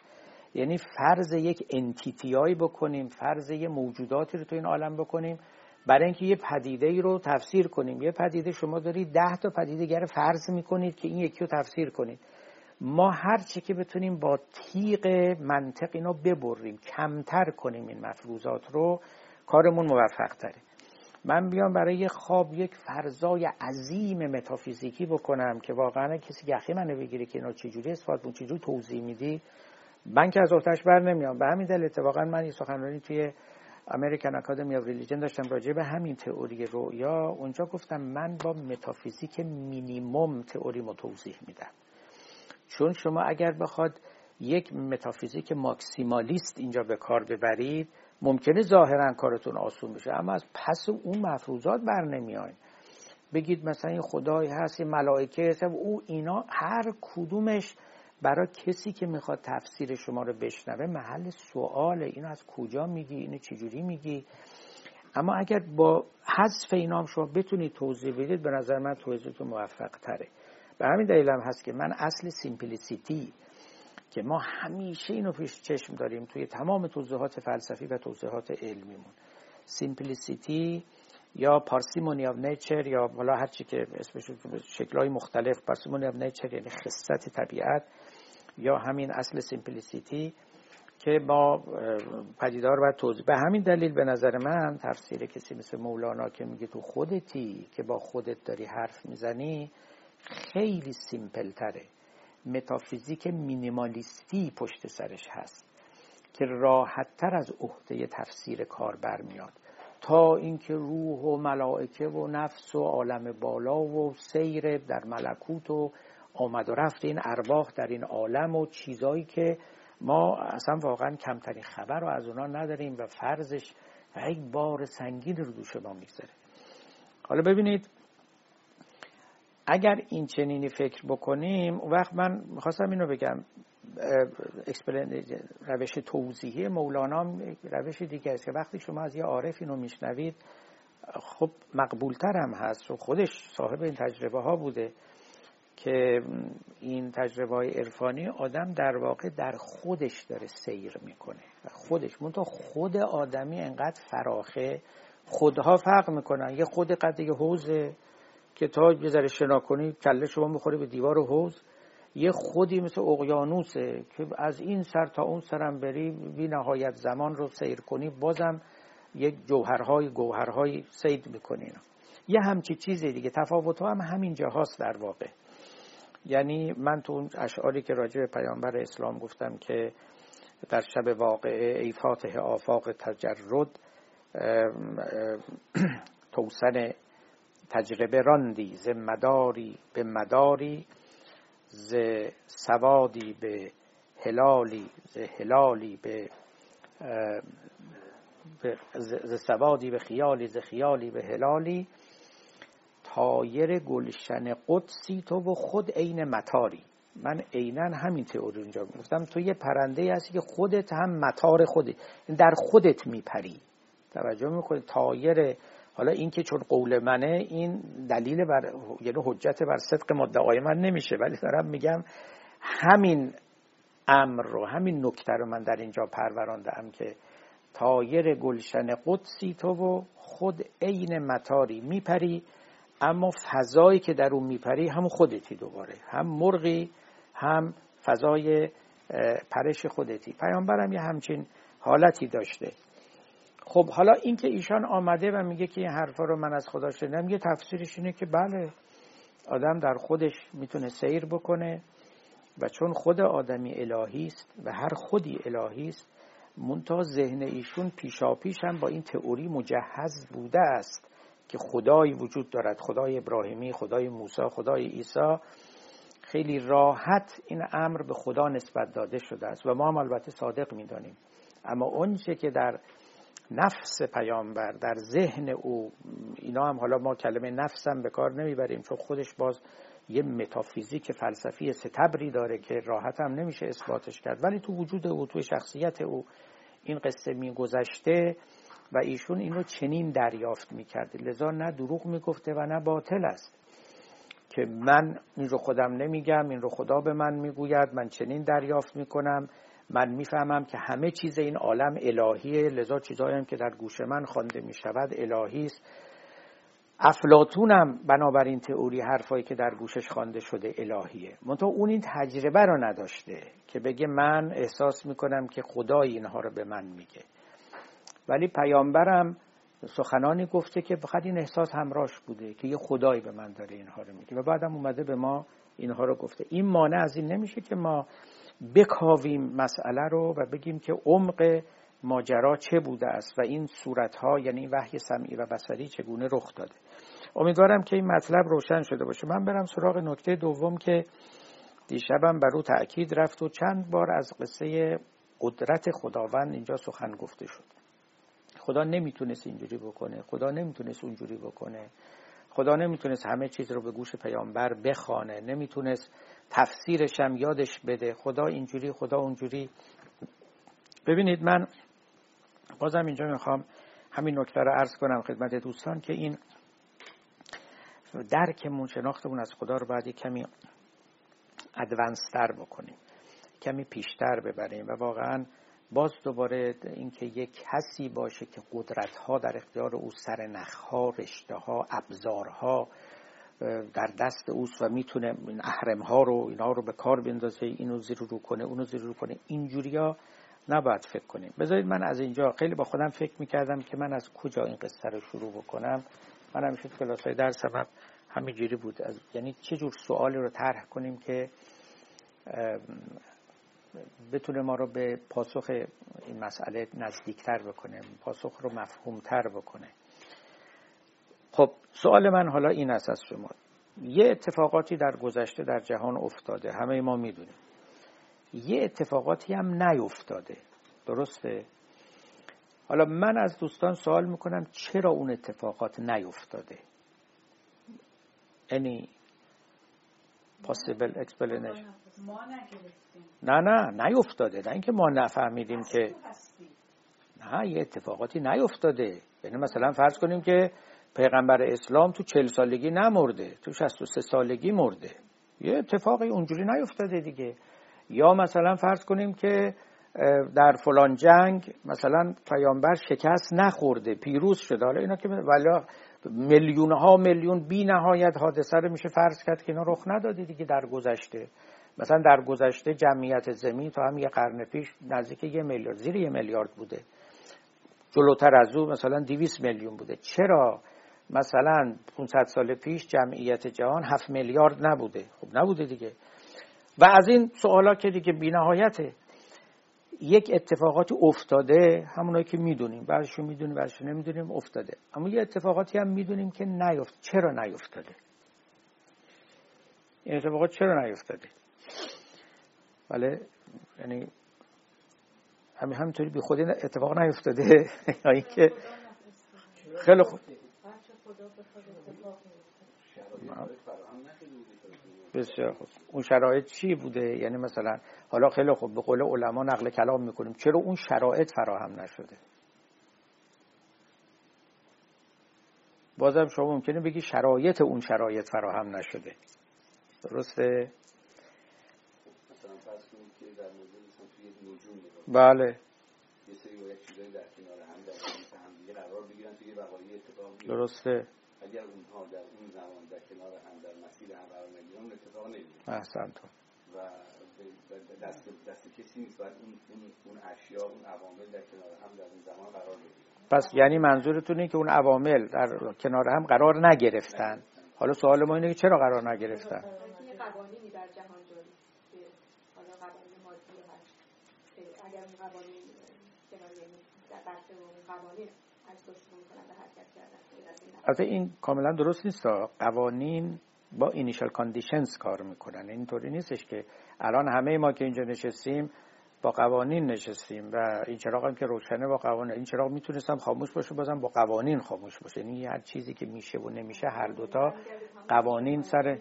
[SPEAKER 1] یعنی فرض یک انتیتیایی بکنیم فرض یه موجوداتی رو تو این عالم بکنیم. برای اینکه یه پدیده ای رو تفسیر کنیم. یه پدیده شما دارید ده تا پدیده فرض می‌کنید که این یکی رو تفسیر کنید. ما هر چی که بتونیم با تیغ منطق اینو ببریم کمتر کنیم این مفروضات رو کارمون موفق تره من بیام برای خواب یک فرضای عظیم متافیزیکی بکنم که واقعا کسی یقه ی منو بگیره که اینا چجوری اثبات بود چجوری توضیح میدی. من که از عهده‌ش بر نمیام. به همین دلیل اتفاقا من این سخنرانی توی American Academy of Religion داشتم راجع به همین تئوری رویا اونجا گفتم من با متافیزیک مینیموم تئوری توضیح میدم. چون شما اگر بخواد یک متافیزیک ماکسیمالیست اینجا به کار ببرید ممکنه ظاهرا کارتون آسون بشه اما از پس اون مفروضات بر نمیاین. بگید مثلا این خدای هست این ملائکه هست او اینا هر کدومش برای کسی که می‌خواد تفسیر شما رو بشنوه محل سواله. اینو از کجا میگی؟ اینو چجوری میگی؟ اما اگر با حذف اینام شما بتونید توضیح بدید به نظر من توضیحتون موفق تره. به همین دلیل هم هست که من اصل simplicity که ما همیشه اینو پیش چشم داریم توی تمام توضیحات فلسفی و توضیحات علمیمون. simplicity یا parsimony of nature یا حالا هر چی که اسمش شکلهای مختلف parsimony of nature یعنی خست طبیعت یا همین اصل simplicity که با پدیدار و توضیح. به همین دلیل به نظر من تفسیر کسی مثل مولانا که میگه تو خودتی که با خودت داری حرف می‌زنی خیلی سیمپل تره متافیزیک مینیمالیستی پشت سرش هست که راحتتر از عهده تفسیر کار برمیاد. تا اینکه روح و ملائکه و نفس و عالم بالا و سیر در ملکوت و آمد و رفت این ارواح در این عالم و چیزایی که ما اصلا واقعا کمترین خبر رو از اونا نداریم و فرضش یک بار سنگین رو دوش ما می‌گذاره. حالا ببینید اگر این چنینی فکر بکنیم وقت من می‌خواستم اینو بگم روش توضیحی مولانا روش دیگه است که وقتی شما از یه عارف اینو میشنوید خب مقبولتر هم هست. و خودش صاحب این تجربه ها بوده که این تجربه های عرفانی آدم در واقع در خودش داره سیر می‌کنه. خودش منتها خود آدمی انقدر فراخه خودها فرق می‌کنن. یه خود قد یه حوزه. که تا یه ذره شنا کنی کله شما می‌خوره به دیوار حوز یه خودی مثل اقیانوسه که از این سر تا اون سرم بری بی نهایت زمان رو سیر کنی. بازم یک جوهرهای گوهرهای سید می‌کنی یه همچی چیزی دیگه تفاوت هم همین جاهاست در واقع. یعنی من تو اون اشعاری که راجع به پیامبر اسلام گفتم که در شب واقعه ای فاتح آفاق تجرد توسن تجربه راندی ز مداری به مداری ز سوادی به هلالی ز هلالی به ز سوادی به خیالی ز خیالی به هلالی. تایر گلشن قدسی تو و خود عین متاری من عینا همین تئوری اونجا گفتم. تو یه پرنده هستی که خودت هم مطار خودت در خودت میپری. توجه می‌کنی؟ طایر حالا این که چون قول منه این دلیل بر یعنی حجت بر صدق مدعای من نمیشه. ولی دارم میگم همین امر رو همین نکته رو من در اینجا پرورانده ام که طایر گلشن قدسی تو و خود عین مطاری میپری اما فضایی که در اون میپری هم خودتی دوباره. هم مرغی هم فضای پرش خودتی. پیامبرم یه همچین حالتی داشته. خب حالا اینکه ایشان آمده و میگه که این حرفا رو من از خدا شنیدم یه تفسیرش اینه که بله آدم در خودش می‌تونه سیر بکنه و چون خود آدمی الهی است و هر خودی الهی است منتها ذهن ایشون پیشاپیش هم با این تئوری مجهز بوده است که خدایی وجود دارد خدای ابراهیمی خدای موسی خدای عیسی. خیلی راحت این امر به خدا نسبت داده شده است و ما هم البته صادق می‌دانیم. اما اونچه که در نفس پیامبر در ذهن او. اینا هم حالا ما کلمه نفس هم به کار نمی‌بریم چون خودش باز یه متافیزیک فلسفی ستبری داره که راحت هم نمیشه اثباتش کرد. ولی تو وجود او تو شخصیت او این قصه میگذشته و ایشون اینو چنین دریافت می‌کرده لذا نه دروغ می‌گفته و نه باطل است که من این رو خودم نمیگم این رو خدا به من می‌گوید من چنین دریافت می‌کنم. من می‌فهمم که همه چیز این عالم الهیه لذا چیزایی هم که در گوش من خوانده می‌شود الهی است. افلاتونم بنابراین تئوری حرفایی که در گوشش خوانده شده الهیه. منتها اون این تجربه رو نداشته که بگه من احساس می‌کنم که خدای اینها رو به من میگه. ولی پیامبرم سخنانی گفته که فقط این احساس همراش بوده که یه خدایی به من داره اینها رو میگه. و بعدم اومده به ما اینها رو گفته. این مانع از این نمیشه که ما بکاویم مسئله رو و بگیم که عمق ماجرا چه بوده است و این صورت ها یعنی وحی سمعی و بصری چگونه رخ داده. امیدوارم که این مطلب روشن شده باشه. من برم سراغ نکته دوم که دیشبم بر او تأکید رفت و چند بار از قصه قدرت خداوند اینجا سخن گفته شد. خدا نمی‌تونست اینجوری بکنه. خدا نمی‌تونست اونجوری بکنه. خدا نمی‌تونست همه چیز رو به گوش پیامبر بخوانه نمی‌تونست تفسیرش هم یادش بده. خدا اینجوری خدا اونجوری. ببینید من بازم اینجا می‌خوام همین نکته رو عرض کنم خدمت دوستان که این درکمون شناختمون از خدا رو باید کمی ادوانستر بکنیم کمی پیشتر ببریم و واقعا باز دوباره اینکه یک کسی باشه که قدرت ها در اختیار او سر نخ ها رشته ها ابزارها در دست اوست و می‌تونه این احرم ها رو اینا رو به کار بندازه اینو زیر رو کنه اونو زیر رو کنه. اینجوریا نباید فکر کنیم. بذارید من از اینجا خیلی با خودم فکر می‌کردم که من از کجا این قصه رو شروع بکنم. من همیشه کلاس های درس هم همینجوری بود. از یعنی چه جور سوالی رو طرح کنیم که بتونه ما رو به پاسخ این مسئله نزدیکتر بکنه پاسخ رو مفهومتر بکنه. خب سوال من حالا این است از شما. یه اتفاقاتی در گذشته در جهان افتاده همه ما می‌دونیم. یه اتفاقاتی هم نیفتاده درسته؟ حالا من از دوستان سوال می‌کنم چرا اون اتفاقات نیفتاده؟ any possible explanation. نه نه نیفتاده. نه اینکه ما نفهمیدیم که نه یه اتفاقاتی نیفتاده. یعنی مثلا فرض کنیم که پیغمبر اسلام تو چل سالگی نمرده تو 63 سالگی مرده. یه اتفاقی اونجوری نیفتاده دیگه. یا مثلا فرض کنیم که در فلان جنگ مثلا پیامبر شکست نخورده پیروز شده. حالا اینا که ولی میلیون ها میلیون بی نهایت حادثه رو میشه فرض کرد که اینا رخ نداده دیگه در گذشته. مثلا در گذشته جمعیت زمین تا هم یه قرن پیش نزدیک یه میلیارد زیر یه میلیارد بوده. جلوتر از او مثلا 200 میلیون بوده. چرا؟ مثلا 500 سال پیش جمعیت جهان 7 میلیارد نبوده. خب نبوده دیگه. و از این سوالا که دیگه بینهایته. یک اتفاقاتی افتاده همونایی که می‌دونیم. بعضشو می‌دونیم بعضشو نمی‌دونیم افتاده. اما یه اتفاقاتی هم می‌دونیم که نیفت چرا نیفتاده این اتفاقات چرا نیفتاده بله یعنی همین همینطوری بی خودی اتفاق نیفتاده یا اینکه خیلی خوب. بسیار خوب. اون شرایط چی بوده؟ یعنی مثلا حالا خیلی خوب به قول علما نقل کلام می‌کنیم. چرا اون شرایط فراهم نشده؟ بازم شما ممکنه بگی شرایط اون شرایط فراهم نشده. درسته؟ بله. درسته.
[SPEAKER 3] اگر اونها در کنار هم در مسیر هم نگیرن اتفاق نمیفته
[SPEAKER 1] احسنت
[SPEAKER 3] و دست, دست کسی نیست. باید اون, اون, اون اشیا اون عوامل در کنار هم در اون زمان قرار بگیرن
[SPEAKER 1] پس یعنی منظورتونه که اون عوامل در کنار هم قرار نگرفتن. حالا سوال ما اینه که چرا قرار نگرفتن؟
[SPEAKER 4] قوانینی در جهان جاری که حالا قوانین مادی هست. اگر اون قوانین کنار یعنی در بحث اون قوانین از حرکت کردن
[SPEAKER 1] این کاملا درست نیست. قوانین با اینیشال کاندیشنز کار می‌کنن. اینطوری نیستش که الان همه ما که اینجا نشستیم با قوانین نشستیم و این چراغ هم که روشنه با قوانین. این چراغ می‌تونستم خاموش باشه بازم با قوانین خاموش باشه. یعنی هر چیزی که میشه و نمیشه هر دوتا قوانین سر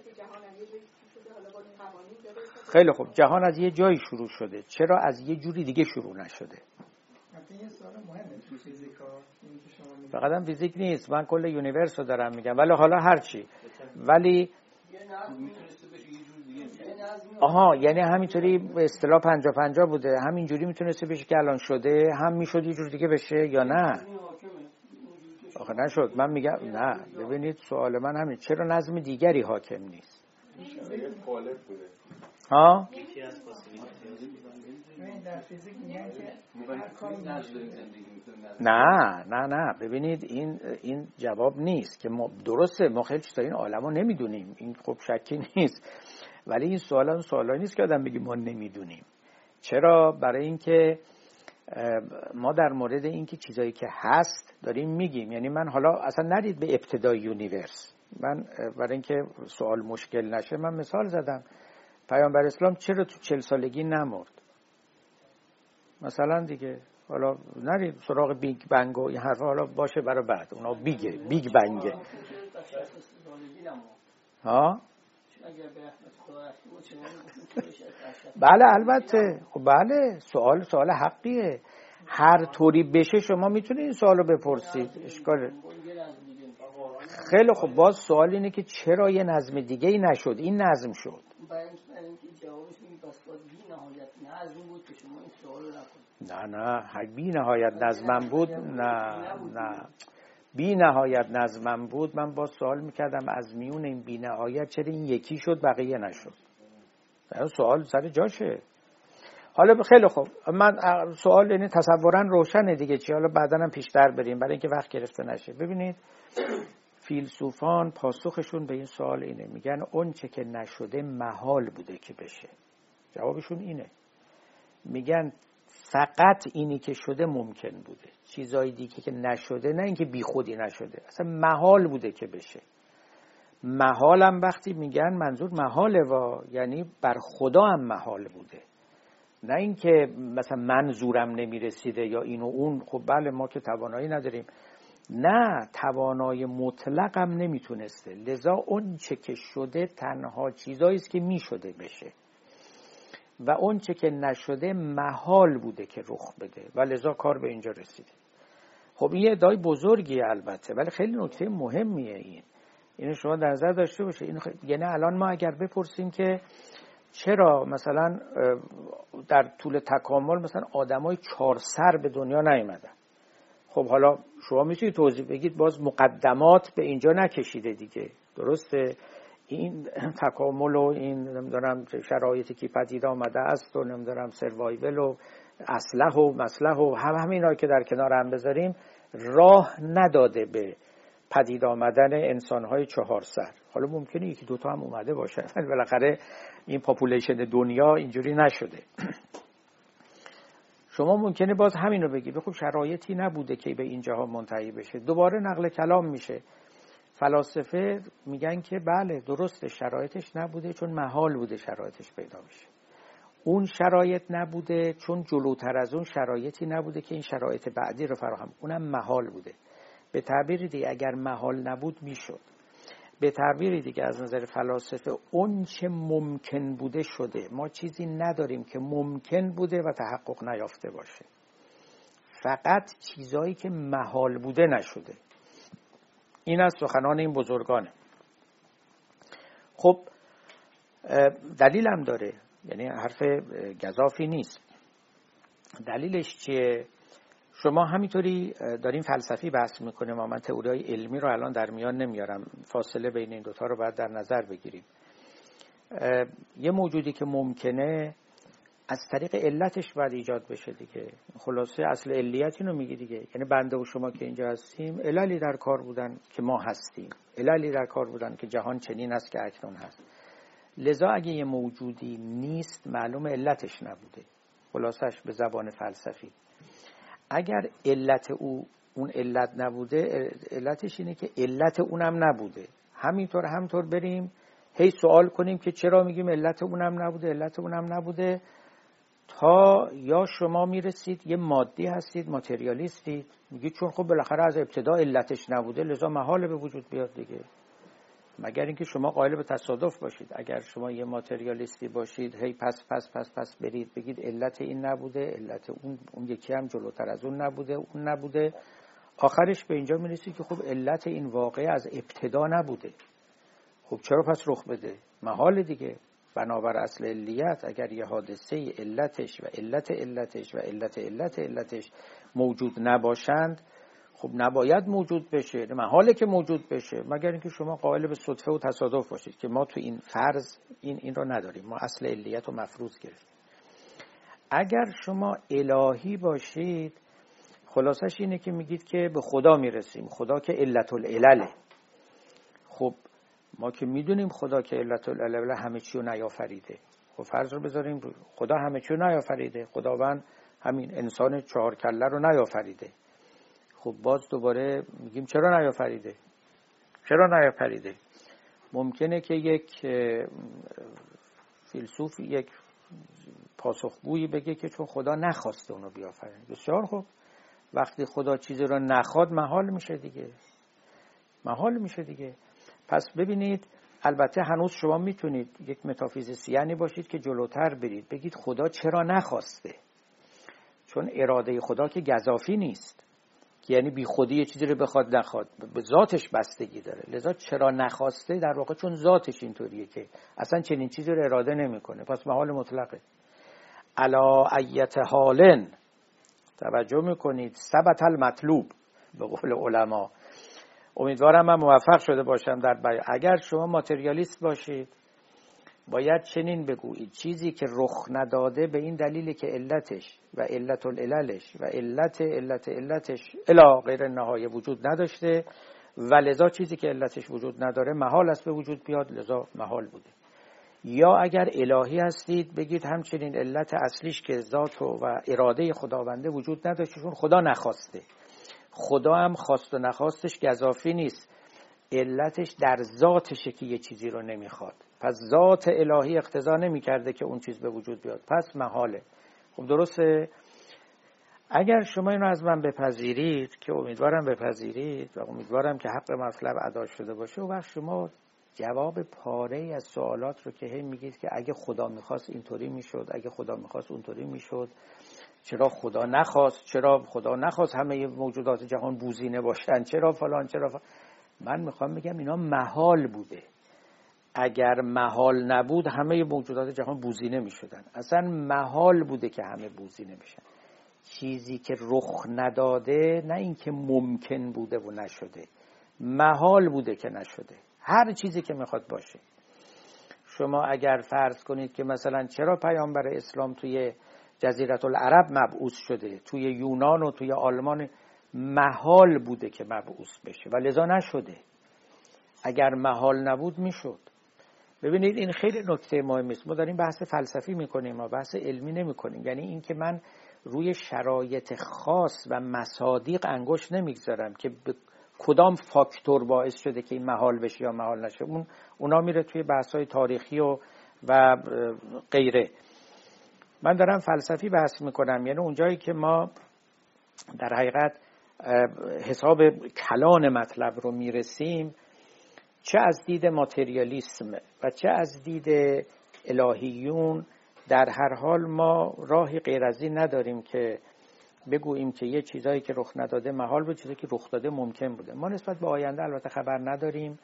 [SPEAKER 1] خیلی خوب. جهان از یه جایی شروع شده. چرا از یه جوری دیگه شروع نشده؟ فقط هم فیزیک نیست. من کل universe رو دارم میگم. ولی حالا هرچی ولی آها یعنی همینطوری به اصطلاح پنجا پنجا بوده. همینجوری می‌تونسته بشه که الان شده هم می‌شد یه جور دیگه بشه یا نه؟ آخه نشد. من میگم نه. ببینید سوال من همین. چرا نظم دیگری حاکم نیست؟ ها؟ نه. نه. نه ببینید این این جواب نیست که ما درسته ما خیلی چیزا این عالمو نمی‌دونیم. این خب شکی نیست. ولی این سوال سوالی نیست که آدم بگی ما نمی‌دونیم. چرا؟ برای اینکه ما در مورد اینکه چیزایی که هست داریم میگیم. یعنی من حالا اصلا ندید به ابتدای یونیورس. من برای اینکه سوال مشکل نشه من مثال زدم. پیامبر اسلام چرا تو چل سالگی نمرد؟ مثلا دیگه حالا نرید سراغ بیگ بنگ و این حرفا حالا باشه برای بعد. اونا دیگه بیگ بنگه. ها؟ بله البته. خب بله سوال سوال حقیه. هر طوری بشه شما می‌تونید این سوال رو بپرسید اشکال. خیلی خب باز سوال اینه که چرا یه نظم دیگه ای نشد؟ این نظم شد. نه نه بی نهایت نظمم بود. نه نه. بی نهایت نظمم بود. من با سوال می‌کردم از میون این بی نهایت چرا این یکی شد بقیه نشد؟ سوال سر جاشه. حالا خیلی خوب. من سوال یعنی تصورا روشنه دیگه. چی؟ حالا بعدا هم پیشتر بریم. برای اینکه وقت گرفته نشه. ببینید فیلسوفان پاسخشون به این سوال اینه. میگن اون چه که نشده محال بوده که بشه. جوابشون اینه. میگن فقط اینی که شده ممکن بوده. چیزایی دیگه که نشده نه اینکه بی خودی نشده. اصلا محال بوده که بشه. محالم وقتی میگن منظور محاله و یعنی بر خدا هم محال بوده. نه اینکه مثلا منظورم نمی‌رسیده یا این و اون. خب بله ما که توانایی نداریم. نه توانای مطلق هم نمی‌تونسته. لذا اون چه که شده تنها چیزایی است که می‌شده بشه. و اون چه که نشده محال بوده که رخ بده. و لذا کار به اینجا رسیده. خب این یه ادعای بزرگیه البته ولی خیلی نکته مهمیه این. اینو شما در نظر داشته باشه این یعنی الان ما اگر بپرسیم که چرا مثلا در طول تکامل مثلا آدمای چهار سر به دنیا نیومدن؟ خب حالا شما می‌تونید توضیح بگید باز مقدمات به اینجا نکشیده دیگه. درسته؟ این تکامل و این نمی‌دونم شرایطی که پدید آمده است و نمی‌دونم سروایول و اسلح و مسلح و هم همینا که در کنار هم بذاریم راه نداده به پدید آمدن انسانهای چهار سر. حالا ممکنه یکی دوتا هم اومده باشه بالاخره این پاپولیشن دنیا اینجوری نشده. شما ممکنه باز همین رو بگی. خب شرایطی نبوده که به اینجاها منتهی بشه. دوباره نقل کلام میشه. فلاسفه میگن که بله درسته شرایطش نبوده چون محال بوده شرایطش پیدا بشه اون شرایط نبوده چون جلوتر از اون شرایطی نبوده که این شرایط بعدی رو فراهم اونم محال بوده. به تعبیر دیگه اگر محال نبود می‌شد. به تعبیری دیگه از نظر فلاسفه اون چه ممکن بوده شده. ما چیزی نداریم که ممکن بوده و تحقق نیافته باشه. فقط چیزایی که محال بوده نشده. این از سخنان این بزرگانه. خب دلیلم داره. یعنی حرف گذافی نیست. دلیلش چیه؟ شما همینطوری داریم فلسفی بحث می‌کنیم. و من تئوری علمی رو الان در میان نمیارم. فاصله بین این دوتا رو باید در نظر بگیریم. یه موجودی که ممکنه از طریق علتش باید ایجاد بشه دیگه. خلاصه اصل علیت اینو میگی دیگه. یعنی بنده و شما که اینجا هستیم عللی در کار بودن که ما هستیم. عللی در کار بودن که جهان چنین است که اکنون هست. لذا اگه یه موجودی نیست معلوم علتش نبوده. خلاصش به زبان فلسفی. اگر علت او اون علت نبوده علتش اینه که علت اونم نبوده. همینطور همطور بریم هی سوال کنیم که چرا میگیم علت اونم نبوده علت اونم نبوده. تا یا شما می‌رسید یه مادی هستید ماتریالیستید میگید چون خب بالاخره از ابتدا علتش نبوده لذا محال به وجود بیاد دیگه. مگر اینکه شما قائل به تصادف باشید. اگر شما یه ماتریالیستی باشید هی پس پس پس پس برید بگید علت این نبوده علت اون اون یکی هم جلوتر از اون نبوده اون نبوده. آخرش به اینجا می‌رسید که خب علت این واقعه از ابتدا نبوده. خب چرا پس رخ بده؟ محال دیگه. بنابر اصل علیت اگر یه حادثه علتش و علت علتش و علت علت علتش موجود نباشند خب نباید موجود بشه محاله که موجود بشه مگر اینکه شما قائل به صدفه و تصادف باشید که ما تو این فرض این این رو نداریم ما اصل علیت رو مفروض گرفتیم. اگر شما الهی باشید خلاصش اینه که میگید که به خدا می‌رسیم خدا که علت العلله. خب ما که می‌دونیم خدا که علت العلله همه چی رو نیافریده. خب فرض رو بذاریم خدا همه چی رو نیافریده. خداوند همین انسان چهار کله رو نیافریده. خب باز دوباره میگیم چرا نیافریده؟ چرا نیافریده؟ ممکنه که یک فیلسوف یک پاسخگویی بگه که چون خدا نخواسته اونو بیافرینه. بسیار خوب. وقتی خدا چیزی رو نخواد محال میشه دیگه. محال میشه دیگه. پس ببینید البته هنوز شما می‌تونید یک متافیزیسیانی باشید که جلوتر برید. بگید خدا چرا نخواسته؟ چون اراده خدا که گذافی نیست. یعنی بی خودی یه چیزی رو بخواد نخواد. به ذاتش بستگی داره. لذا چرا نخواسته؟ در واقع چون ذاتش اینطوریه که اصلا چنین چیزی رو اراده نمی‌کنه. پس محال مطلقه. علا ایت حالن. توجه می‌کنید. ثبت المطلوب. به قول علما. امیدوارم من موفق شده باشم در بیان. اگر شما ماتریالیست باشید باید چنین بگویید. چیزی که رخ نداده به این دلیلی که علتش و علت العللش و علت علت علتش الا غیر نهایه وجود نداشته و لذا چیزی که علتش وجود نداره محال است به وجود بیاد لذا محال بوده. یا اگر الهی هستید بگید همچنین علت اصلیش که ذات و اراده خداونده وجود نداشته چون خدا نخواسته. خدا هم خواست و نخواستش گذافی نیست. علتش در ذاتشه که یه چیزی رو نمی‌خواد. پس ذات الهی اقتضا نمی‌کرده که اون چیز به وجود بیاد. پس محاله. خب درسته؟ اگر شما اینو از من بپذیرید که امیدوارم بپذیرید و امیدوارم که حق مطلب ادا شده باشه و وقت شما جواب پاره از سوالات رو که هی میگید که اگه خدا می‌خواست اینطوری می‌شد اگه خدا می‌خواست اونطوری می‌شد. چرا خدا نخواست چرا خدا نخواست همه موجودات جهان بوزینه باشن چرا فلان چرا فلان. من می‌خوام بگم اینا محال بوده. اگر محال نبود همه موجودات جهان بوزینه می‌شدن. اصلا محال بوده که همه بوزینه بشن. چیزی که رخ نداده نه اینکه ممکن بوده و نشده. محال بوده که نشده. هر چیزی که می‌خواد باشه. شما اگر فرض کنید که مثلا چرا پیامبر اسلام توی جزیرت العرب مبعوث شده. توی یونان و توی آلمان محال بوده که مبعوث بشه. و لذا نشده. اگر محال نبود می‌شد. ببینید این خیلی نکته مهمی است. ما داریم بحث فلسفی می‌کنیم و بحث علمی نمی‌کنیم. یعنی اینکه من روی شرایط خاص و مصادیق انگشت نمی‌گذارم که به کدام فاکتور باعث شده که این محال بشه یا محال نشه. اون اونا میره توی بحث های تاریخی و و غیره. من دارم فلسفی بحث می‌کنم. یعنی اونجایی که ما در حقیقت حساب کلان مطلب رو می‌رسیم چه از دید ماتریالیسم و چه از دید الهیون در هر حال ما راهی غیر از این نداریم که بگوییم که یه چیزایی که رخ نداده محال بود چیزایی که رخ داده ممکن بوده. ما نسبت به آینده البته خبر نداریم.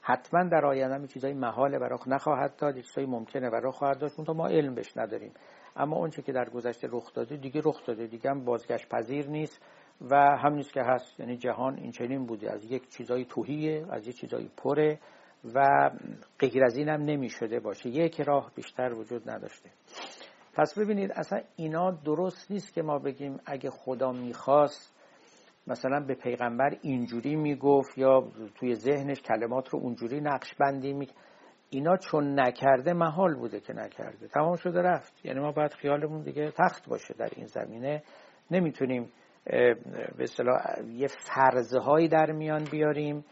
[SPEAKER 1] حتما در آینده چیزایی محاله و رخ نخواهد داد چیزایی ممکنه و رخ خواهد داشت. ما علم بش نداریم. اما اونچه که در گذشته رخ داده دیگه رخ داده. دیگه هم بازگشت پذیر نیست و هم نیست که هست. یعنی جهان این چنین بوده. از یک چیزای توهیه از یک چیزای پره و غیر از این هم نمی شده باشه. یک راه بیشتر وجود نداشته. پس ببینید اصلا اینا درست نیست که ما بگیم اگه خدا می‌خواست مثلا به پیغمبر اینجوری می‌گفت یا توی ذهنش کلمات رو اونجوری نقش بندی می اینا چون نکرده محال بوده که نکرده. تمام شده رفت. یعنی ما باید خیالمون دیگه تخت باشه در این زمینه. نمی‌تونیم به اصطلاح یه فرضهایی در میان بیاریم.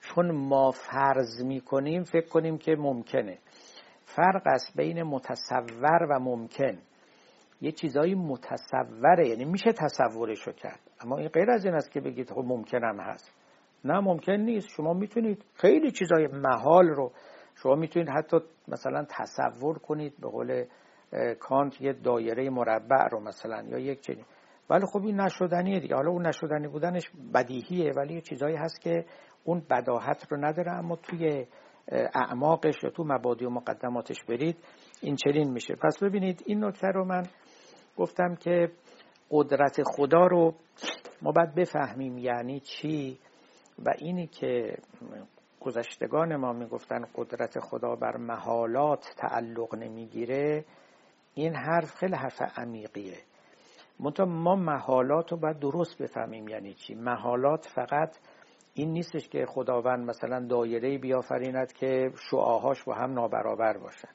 [SPEAKER 1] چون ما فرض می‌کنیم فکر کنیم که ممکنه. فرق است بین متصور و ممکن. یه چیزایی متصوره یعنی میشه تصورشو کرد. اما این غیر از این است که بگید خب ممکنم هست. نه ممکن نیست. شما می‌تونید خیلی چیزای محال رو شما می‌تونید حتی مثلا تصور کنید به قول کانت یه دایره مربع رو مثلا یا یک چنین. ولی خب این نشدنیه دیگه. حالا اون نشدنی بودنش بدیهیه ولی یه چیزایی هست که اون بداهت رو نداره. اما توی اعماقش یا تو مبادی و مقدماتش برید این چنین میشه. پس ببینید این نکته رو من گفتم که قدرت خدا رو ما باید بفهمیم یعنی چی و اینی که گذشتگان ما می‌گفتن قدرت خدا بر محالات تعلق نمی‌گیره. این حرف خیلی حرف عمیقیه. منتها ما محالات رو باید درست بفهمیم یعنی چی. محالات فقط این نیستش که خداوند مثلا دایره بیافریند که شعاهاش با هم نابرابر باشن.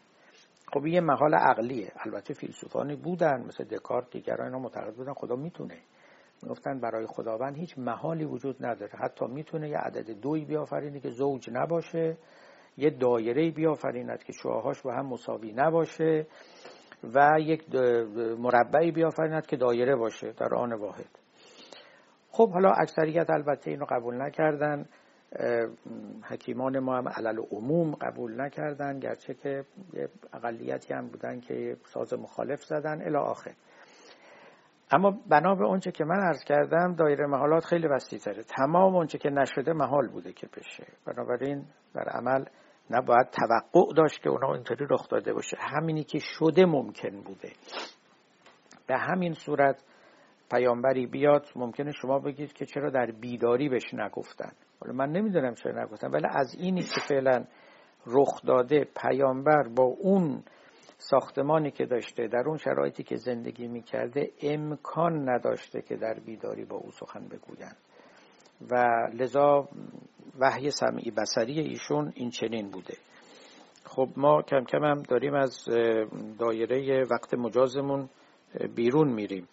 [SPEAKER 1] خب یه محال عقلیه. البته فیلسوفانی بودن مثل دکارت دیگران اینا معتقد بودن خدا می‌تونه. می‌گفتن برای خداوند هیچ محالی وجود نداره. حتی می‌تونه یه عدد دوی بیافرینه که زوج نباشه یه دایره بیافریند که شعاهاش با هم مساوی نباشه و یک مربعی بیافریند که دایره باشه در آن واحد. خب حالا اکثریت البته اینو قبول نکردن. حکیمان ما هم علل عموم قبول نکردن گرچه که اقلیتی هم بودن که ساز مخالف زدن. الی آخر. اما بنا به اونچه که من عرض کردم دایره محالات خیلی وسیع تره تمام اونچه که نشده محال بوده که بشه. بنابراین در عمل نباید توقع داشت که اونا اینطوری رخ داده باشه. همینی که شده ممکن بوده. به همین صورت پیامبری بیاد ممکنه شما بگید که چرا در بیداری بهش نگفتن. حالا من نمی‌دونم چرا نگفتن ولی از اینی که فعلا رخ داده پیامبر با اون ساختمانی که داشته در اون شرایطی که زندگی می‌کرده امکان نداشته که در بیداری با او سخن بگویند. و لذا وحی سمعی بسری ایشون این چنین بوده. خب ما کم کم هم داریم از دایره وقت مجازمون بیرون میریم.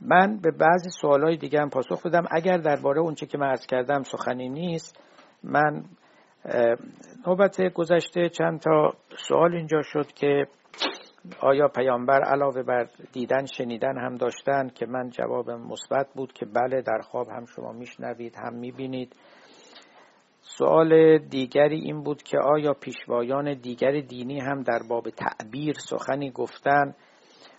[SPEAKER 1] من به بعضی سوالای دیگه هم پاسخ بدم. اگر درباره اونچه که من عرض کردم سخنی نیست من نوبت گذشته چند تا سوال اینجا شد که آیا پیامبر علاوه بر دیدن شنیدن هم داشتن؟ که من جواب مثبت بود که بله در خواب هم شما میشنوید هم می‌بینید. سوال دیگری این بود که آیا پیشوایان دیگر دینی هم در باب تعبیر سخنی گفتن؟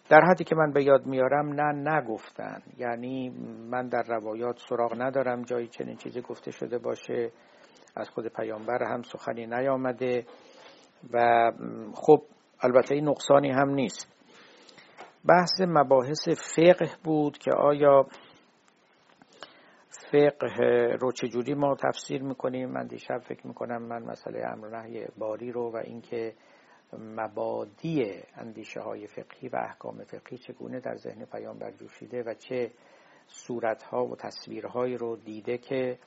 [SPEAKER 1] در حدی که من به یاد میارم نه نگفتن. یعنی من در روایات سراغ ندارم جایی چنین چیزی گفته شده باشه. از خود پیامبر هم سخنی نیامده و خب البته این نقصانی هم نیست. بحث مباحث فقه بود که آیا فقه رو چجوری ما تفسیر می‌کنیم؟ من دیشب فکر می‌کنم من مسئله امر نهی باری رو و اینکه مبادی اندیشه های فقهی و احکام فقهی چگونه در ذهن پیامبر جوشیده و چه صورتها و تصویرهایی رو دیده که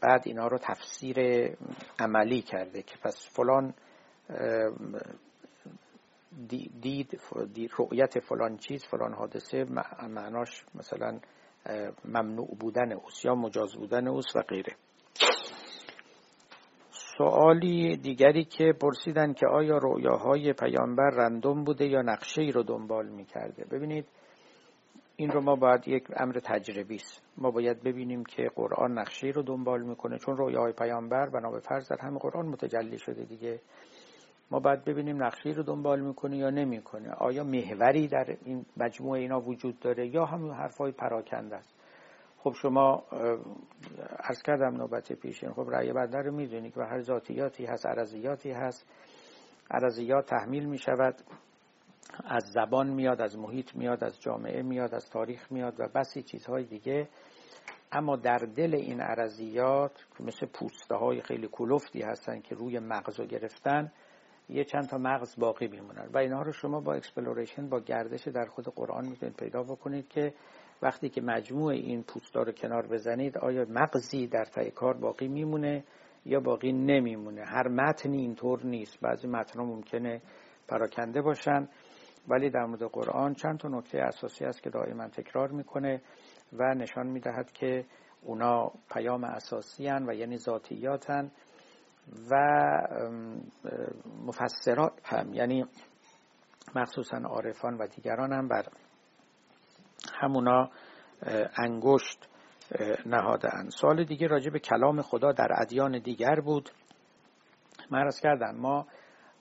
[SPEAKER 1] بعد اینا رو تفسیر عملی کرده که پس فلان دید رؤیت فلان چیز فلان حادثه معناش مثلا ممنوع بودن اوست یا مجاز بودن اوست و غیره. سوالی دیگری که پرسیدن که آیا رؤیاهای پیامبر رندوم بوده یا نقشه ای رو دنبال می‌کرده؟ ببینید این رو ما باید یک امر تجربی است. ما باید ببینیم که قرآن نقشه رو دنبال می‌کنه چون رویاهای پیامبر بنا به فرض در همه قرآن متجلی شده دیگه. ما باید ببینیم نقشه رو دنبال می‌کنه یا نمی‌کنه. آیا محوری در این مجموعه اینا وجود داره یا همین حرفای پراکنده است؟ خب شما عرض کردم نوبت پیشین خب رأی بنده رو می‌دونید که هر ذاتیاتی هست عرضیاتی هست عرضیات تحمیل می شود از زبان میاد از محیط میاد از جامعه میاد از تاریخ میاد و بسی چیزهای دیگه. اما در دل این عرضیات که مثل پوسته های خیلی کلفتی هستن که روی مغز رو گرفتن یه چند تا مغز باقی میمونن. و اینها رو شما با exploration با گردش در خود قرآن می‌تونید پیدا بکنید که وقتی که مجموع این پوستا رو کنار بزنید آیا مغزی در تای کار باقی میمونه یا باقی نمیمونه؟ هر متنی اینطور نیست. بعضی متنها ممکنه پراکنده باشن. ولی در مورد قرآن چند تا نکته اساسی است که دائما تکرار می‌کنه و نشان می‌دهد که اونا پیام اساسی هن و یعنی ذاتیاتن و مفسرات هم یعنی مخصوصا عارفان و دیگران هم بر همونا انگشت نهادن سال دیگه راجع به کلام خدا در ادیان دیگر بود. من کردم ما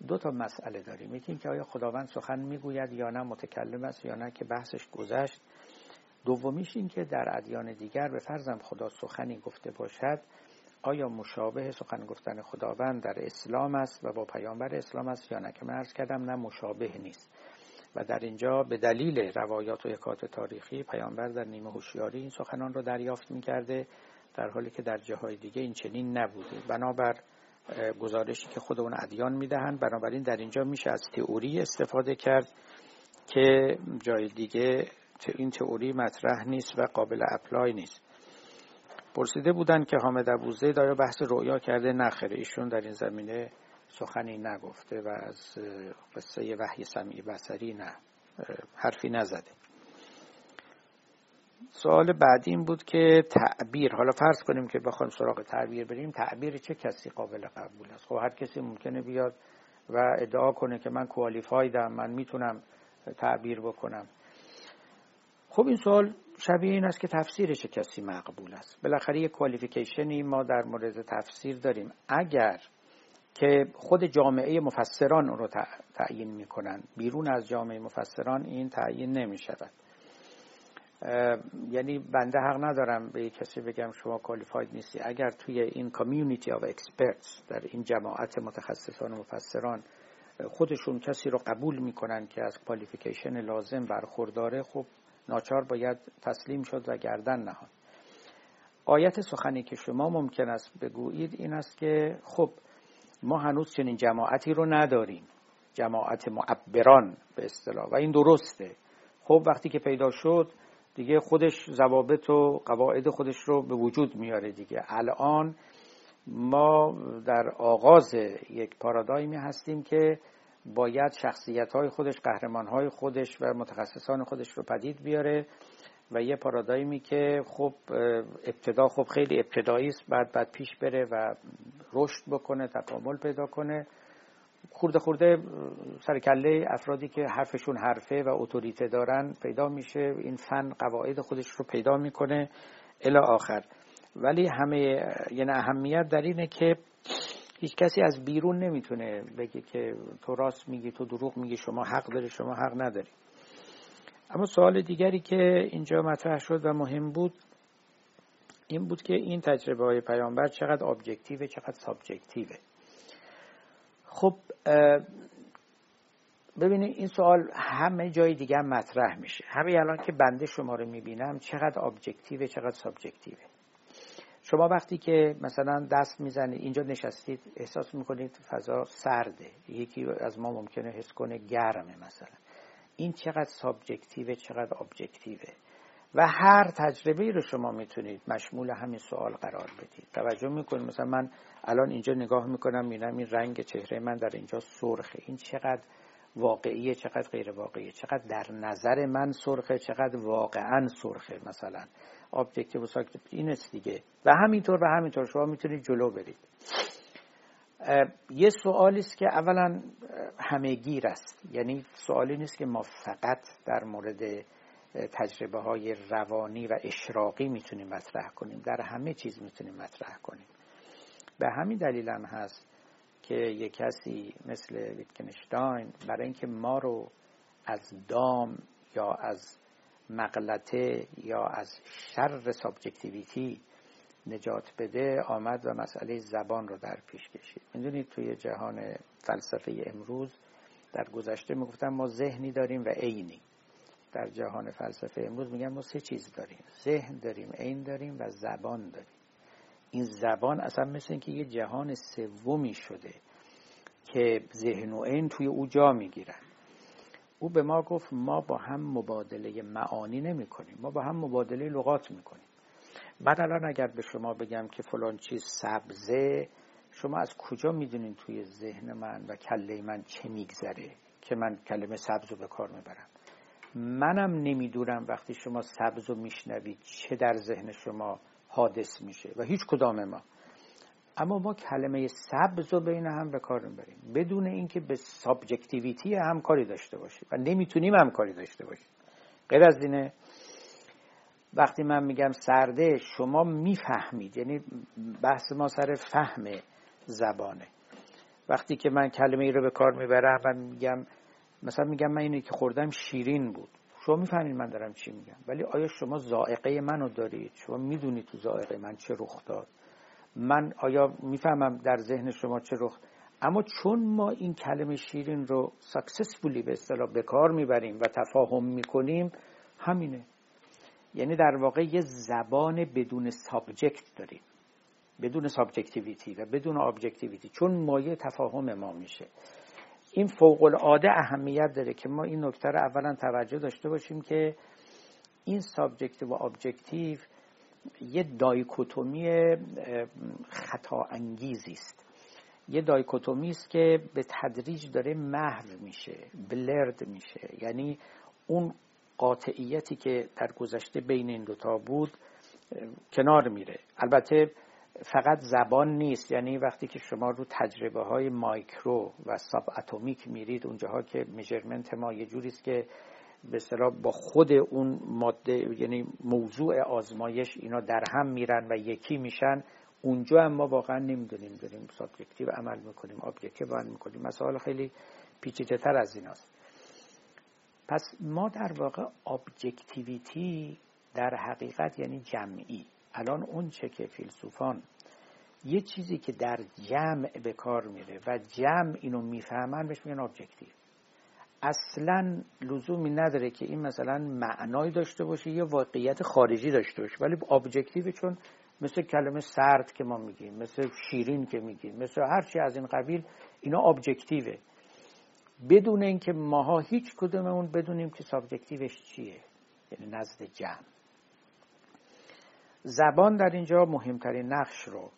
[SPEAKER 1] دو تا مسئله داریم. یکی اینکه آیا خداوند سخن می‌گوید یا نه متکلم است یا نه که بحثش گذشت. دومیش این که در ادیان دیگر به فرضم خدا سخنی گفته باشد آیا مشابه سخن گفتن خداوند در اسلام است و با پیامبر اسلام است یا نه؟ که من ارز کردم نه مشابه نیست. و در اینجا به دلیل روایات و حکات تاریخی پیامبر در نیمه هوشیاری این سخنان رو دریافت می‌کرده در حالی که در جاهای دیگه این چنین نبوده. بنابر گزارشی که خود اون ادیان می‌دهند. بنابراین در اینجا میشه از تئوری استفاده کرد که جای دیگه این تئوری مطرح نیست و قابل اپلای نیست. پرسیده بودن که حامد ابوزه داره بحث رؤیا کرده؟ نخره ایشون در این زمینه سخنی نگفته و از قصه وحی سمیع بسری نه حرفی نزده. سوال بعدی این بود که تعبیر حالا فرض کنیم که بخوایم سراغ تعبیر بریم تعبیر چه کسی قابل قبول است؟ خب هر کسی ممکنه بیاد و ادعا کنه که من کوالیفایدم من می‌تونم تعبیر بکنم. خب این سوال شبیه این است که تفسیر چه کسی مقبول است؟ بالاخره یک کوالیفیکیشنی ما در مورد تفسیر داریم. اگر که خود جامعه مفسران رو تعیین می‌کنن بیرون از جامعه مفسران این تعیین نمی شود یعنی بنده حق ندارم به کسی بگم شما qualified نیستی. اگر توی این community of experts در این جماعت متخصصان و مفسران خودشون کسی رو قبول می‌کنن که از qualification لازم برخورداره خب ناچار باید تسلیم شد و گردن نهاد. آیت سخنی که شما ممکن است بگویید این است که خب ما هنوز چنین جماعتی رو نداریم. جماعت معبران به اصطلاح و این درسته. خب وقتی که پیدا شد دیگه خودش ضوابط و قواعد خودش رو به وجود میاره دیگه. الان ما در آغاز یک پارادایمی هستیم که باید شخصیت های خودش قهرمان های خودش و متخصصان خودش رو پدید بیاره و یه پارادایمی که خب ابتدا خب خیلی ابتدایی است بعد بعد پیش بره و رشد بکنه تکامل پیدا کنه خورده خورده سرکله افرادی که حرفشون حرفه و اتوریته دارن پیدا میشه. این فن قواعد خودش رو پیدا می‌کنه الی آخر. ولی همه یعنی اهمیت در اینه که هیچ کسی از بیرون نمی‌تونه بگه که تو راست میگی تو دروغ میگی شما حق داری شما حق نداری. اما سوال دیگری که اینجا مطرح شد و مهم بود این بود که این تجربه های پیامبر چقدر ابجکتیوه چقدر سابجکتیوه خب ببینید این سوال همه جای دیگه هم مطرح میشه. همه الان که بنده شما رو می‌بینم چقدر ابجکتیوه چقدر سابجکتیوه شما وقتی که مثلا دست می‌زنید اینجا نشستید احساس می‌کنید فضا سرده. یکی از ما ممکنه حس کنه گرمه مثلا. این چقدر subjective ه چقدر objective ه و هر تجربه رو شما می‌تونید مشمول همین سوال قرار بدید. توجه می‌کنید. مثلا من الان اینجا نگاه می‌کنم می‌بینم این رنگ چهره من در اینجا سرخه. این چقدر واقعیه چقدر غیر واقعیه چقدر در نظر من سرخه چقدر واقعا سرخه مثلا. objective و این دیگه. و همینطور و همینطور. شما می‌تونید جلو برید. یه سوالی است که اولا همهگیر است. یعنی سوالی نیست که ما فقط در مورد تجربه های روانی و اشراقی می‌تونیم مطرح کنیم. در همه چیز می‌تونیم مطرح کنیم. به همین دلیل هم هست که یک کسی مثل ویتکنشتاین برای اینکه ما رو از دام یا از مغلطه یا از شر سابجکتیویتی نجات بده آمد و مسئله زبان رو در پیش کشید. می‌دونید توی جهان فلسفه امروز در گذشته می‌گفتن ما ذهنی داریم و عینی. در جهان فلسفه امروز میگن ما سه چیز داریم. ذهن داریم عین داریم و زبان داریم. این زبان اصلا مثل اینکه یه جهان سومی شده که ذهن و عین توی او جا می‌گیرن. او به ما گفت ما با هم مبادله معانی نمی کنیم ما با هم مبادله لغات می کنیم من الان اگر به شما بگم که فلان چیز سبزه شما از کجا می‌دونین توی ذهن من و کله من چه میگذره که من کلمه سبز رو به کار می‌برم؟ منم نمی‌دونم وقتی شما سبز رو میشنوید چه در ذهن شما حادث میشه و هیچ کدام ما. اما ما کلمه سبز رو بین هم به کار می‌بریم. بدون اینکه به سابجکتیویتی همکاری داشته باشیم و نمی‌تونیم همکاری داشته باشیم. غیر از اینه وقتی من میگم سرده شما می‌فهمید. یعنی بحث ما سر فهم زبانه. وقتی که من کلمه ای رو به کار می‌برم و میگم مثلا میگم من اینه که خوردم شیرین بود. شما می‌فهمید من دارم چی میگم. ولی آیا شما زائقه منو دارید؟ شما می‌دونید تو زائقه من چه رخ داد. من آیا می‌فهمم در ذهن شما چه رخ؟ اما چون ما این کلمه شیرین رو سکسسفولی به اصطلاح به کار می‌بریم و تفاهم می‌کنیم همینه. یعنی در واقع یه زبان بدون subject داریم. بدون subjectivity و بدون objectivity چون مایه تفاهم ما میشه. این فوق العاده اهمیت داره که ما این نکته رو اولا توجه داشته باشیم که این subjective و objective یه dichotomy خطا انگیزی است. یه dichotomy است که به تدریج داره محو میشه blurred میشه. یعنی اون قاطعیتی که در گذشته بین این دوتا بود کنار میره. البته فقط زبان نیست. یعنی وقتی که شما رو تجربه های مایکرو و subatomic میرید اونجاها که measurement ما یه جوریست که به با خود اون ماده یعنی موضوع آزمایش اینا در هم میرن و یکی میشن. اونجا هم ما واقعا نمی‌دونیم داریم subjective عمل می‌کنیم objective عمل می‌کنیم. مسائل خیلی پیچیده تر از ایناست. پس ما در واقع objectivity در حقیقت یعنی جمعی. الان اون چه که فیلسوفان یه چیزی که در جمع به کار میره و جمع اینو می‌فهمن بهش میگن objective اصلا لزومی نداره که این مثلا معنایی داشته باشه یا واقعیت خارجی داشته باشه. ولی objective چون مثل کلمه سرد که ما میگیم مثل شیرین که میگیم مثل هر چی از این قبیل اینا objective ه بدون اینکه ماها هیچ کدوممون بدونیم که subjective ش چیه یعنی نزد جمع. زبان در اینجا مهمترین نقش رو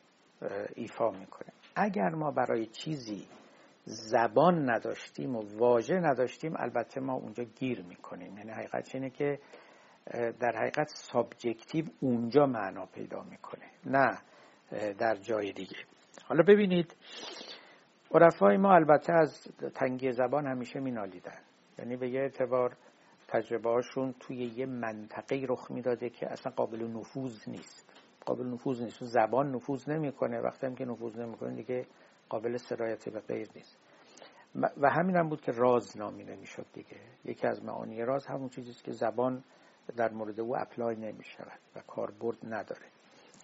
[SPEAKER 1] ایفا می‌کنه. اگر ما برای چیزی زبان نداشتیم و واژه نداشتیم البته ما اونجا گیر می‌کنیم. یعنی حقیقت اینه که در حقیقت subjective اونجا معنا پیدا می‌کنه نه در جای دیگه. حالا ببینید عرفای ما البته از تنگی زبان همیشه مینالیدن. یعنی به یه اعتبار تجربه هاشون توی یه منطقه رخ می‌داده که اصلا قابل نفوذ نیست. قابل نفوذ نیست. زبان نفوذ نمی‌کنه. وقتی هم که نفوذ نمی‌کنه دیگه قابل سرایت به غیر نیست. و همین هم بود که راز نامی نمی‌شد دیگه. یکی از معانی راز همون چیزیست که زبان در مورد او apply نمی شود و کاربرد نداره.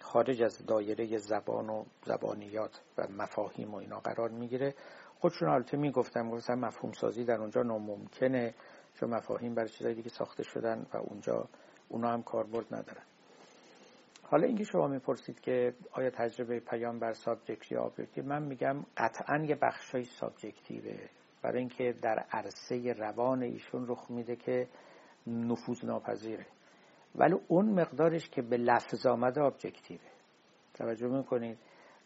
[SPEAKER 1] خارج از دایره زبان و زبانیات و مفاهیم و اینا قرار می‌گیره. خودشون البته می‌گفتم گفتم مفهوم سازی در اونجا ناممکنه چون مفاهیم برای چیزایی دیگه ساخته شدن و اونجا اونا هم کاربرد ندارن. حالا اینکه شما می‌پرسید که آیا تجربه پیامبر subjective یا objective من میگم قطعا یه بخشای subjective ه. برای اینکه در عرصه روان ایشون رخ میده که نفوذ ناپذیره. ولی اون مقدارش که به لفظ آمده ابجکتیوه. توجه می‌کنید؟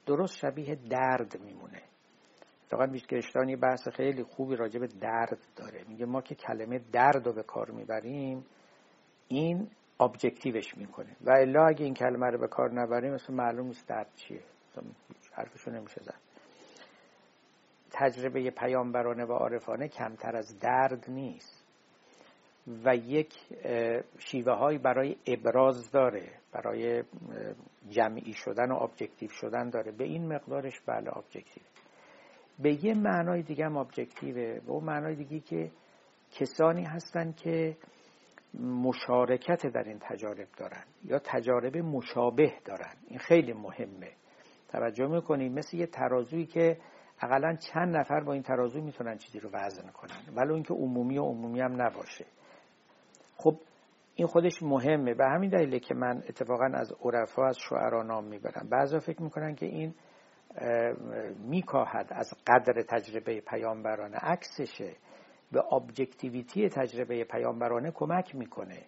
[SPEAKER 1] درست شبیه درد میمونه. واقعا بیشکرشتان بحث خیلی خوبی راجع به درد داره. میگه ما که کلمه درد رو به کار می‌بریم این ابجکتیوش می‌کنه. و الا اگه این کلمه رو به کار نبریم مثلا معلوم نیست درد چیه. حرفشو نمیشه زد. تجربه پیامبرانه و عارفانه کمتر از درد نیست. و یک شیوه های برای ابراز داره برای جمعی شدن و objective شدن داره. به این مقدارش بله objective به یه معنای دیگه هم objective ه به اون معنای دیگه که کسانی هستن که مشارکت در این تجارب دارن یا تجارب مشابه دارن. این خیلی مهمه. توجه می‌کنیم مثل یه ترازویی که اقلا چند نفر با این ترازو می‌تونن چیزی رو وزن کنن ولو اینکه عمومی و عمومی هم نباشه. خب این خودش مهمه. به همین دلیله که من اتفاقا از عرفا از شعرا نام می‌برم. بعضا فکر می‌کنن که این میکاهد از قدر تجربه پیامبرانه. عکسشه به ابجکتیویتی تجربه پیامبرانه کمک می‌کنه.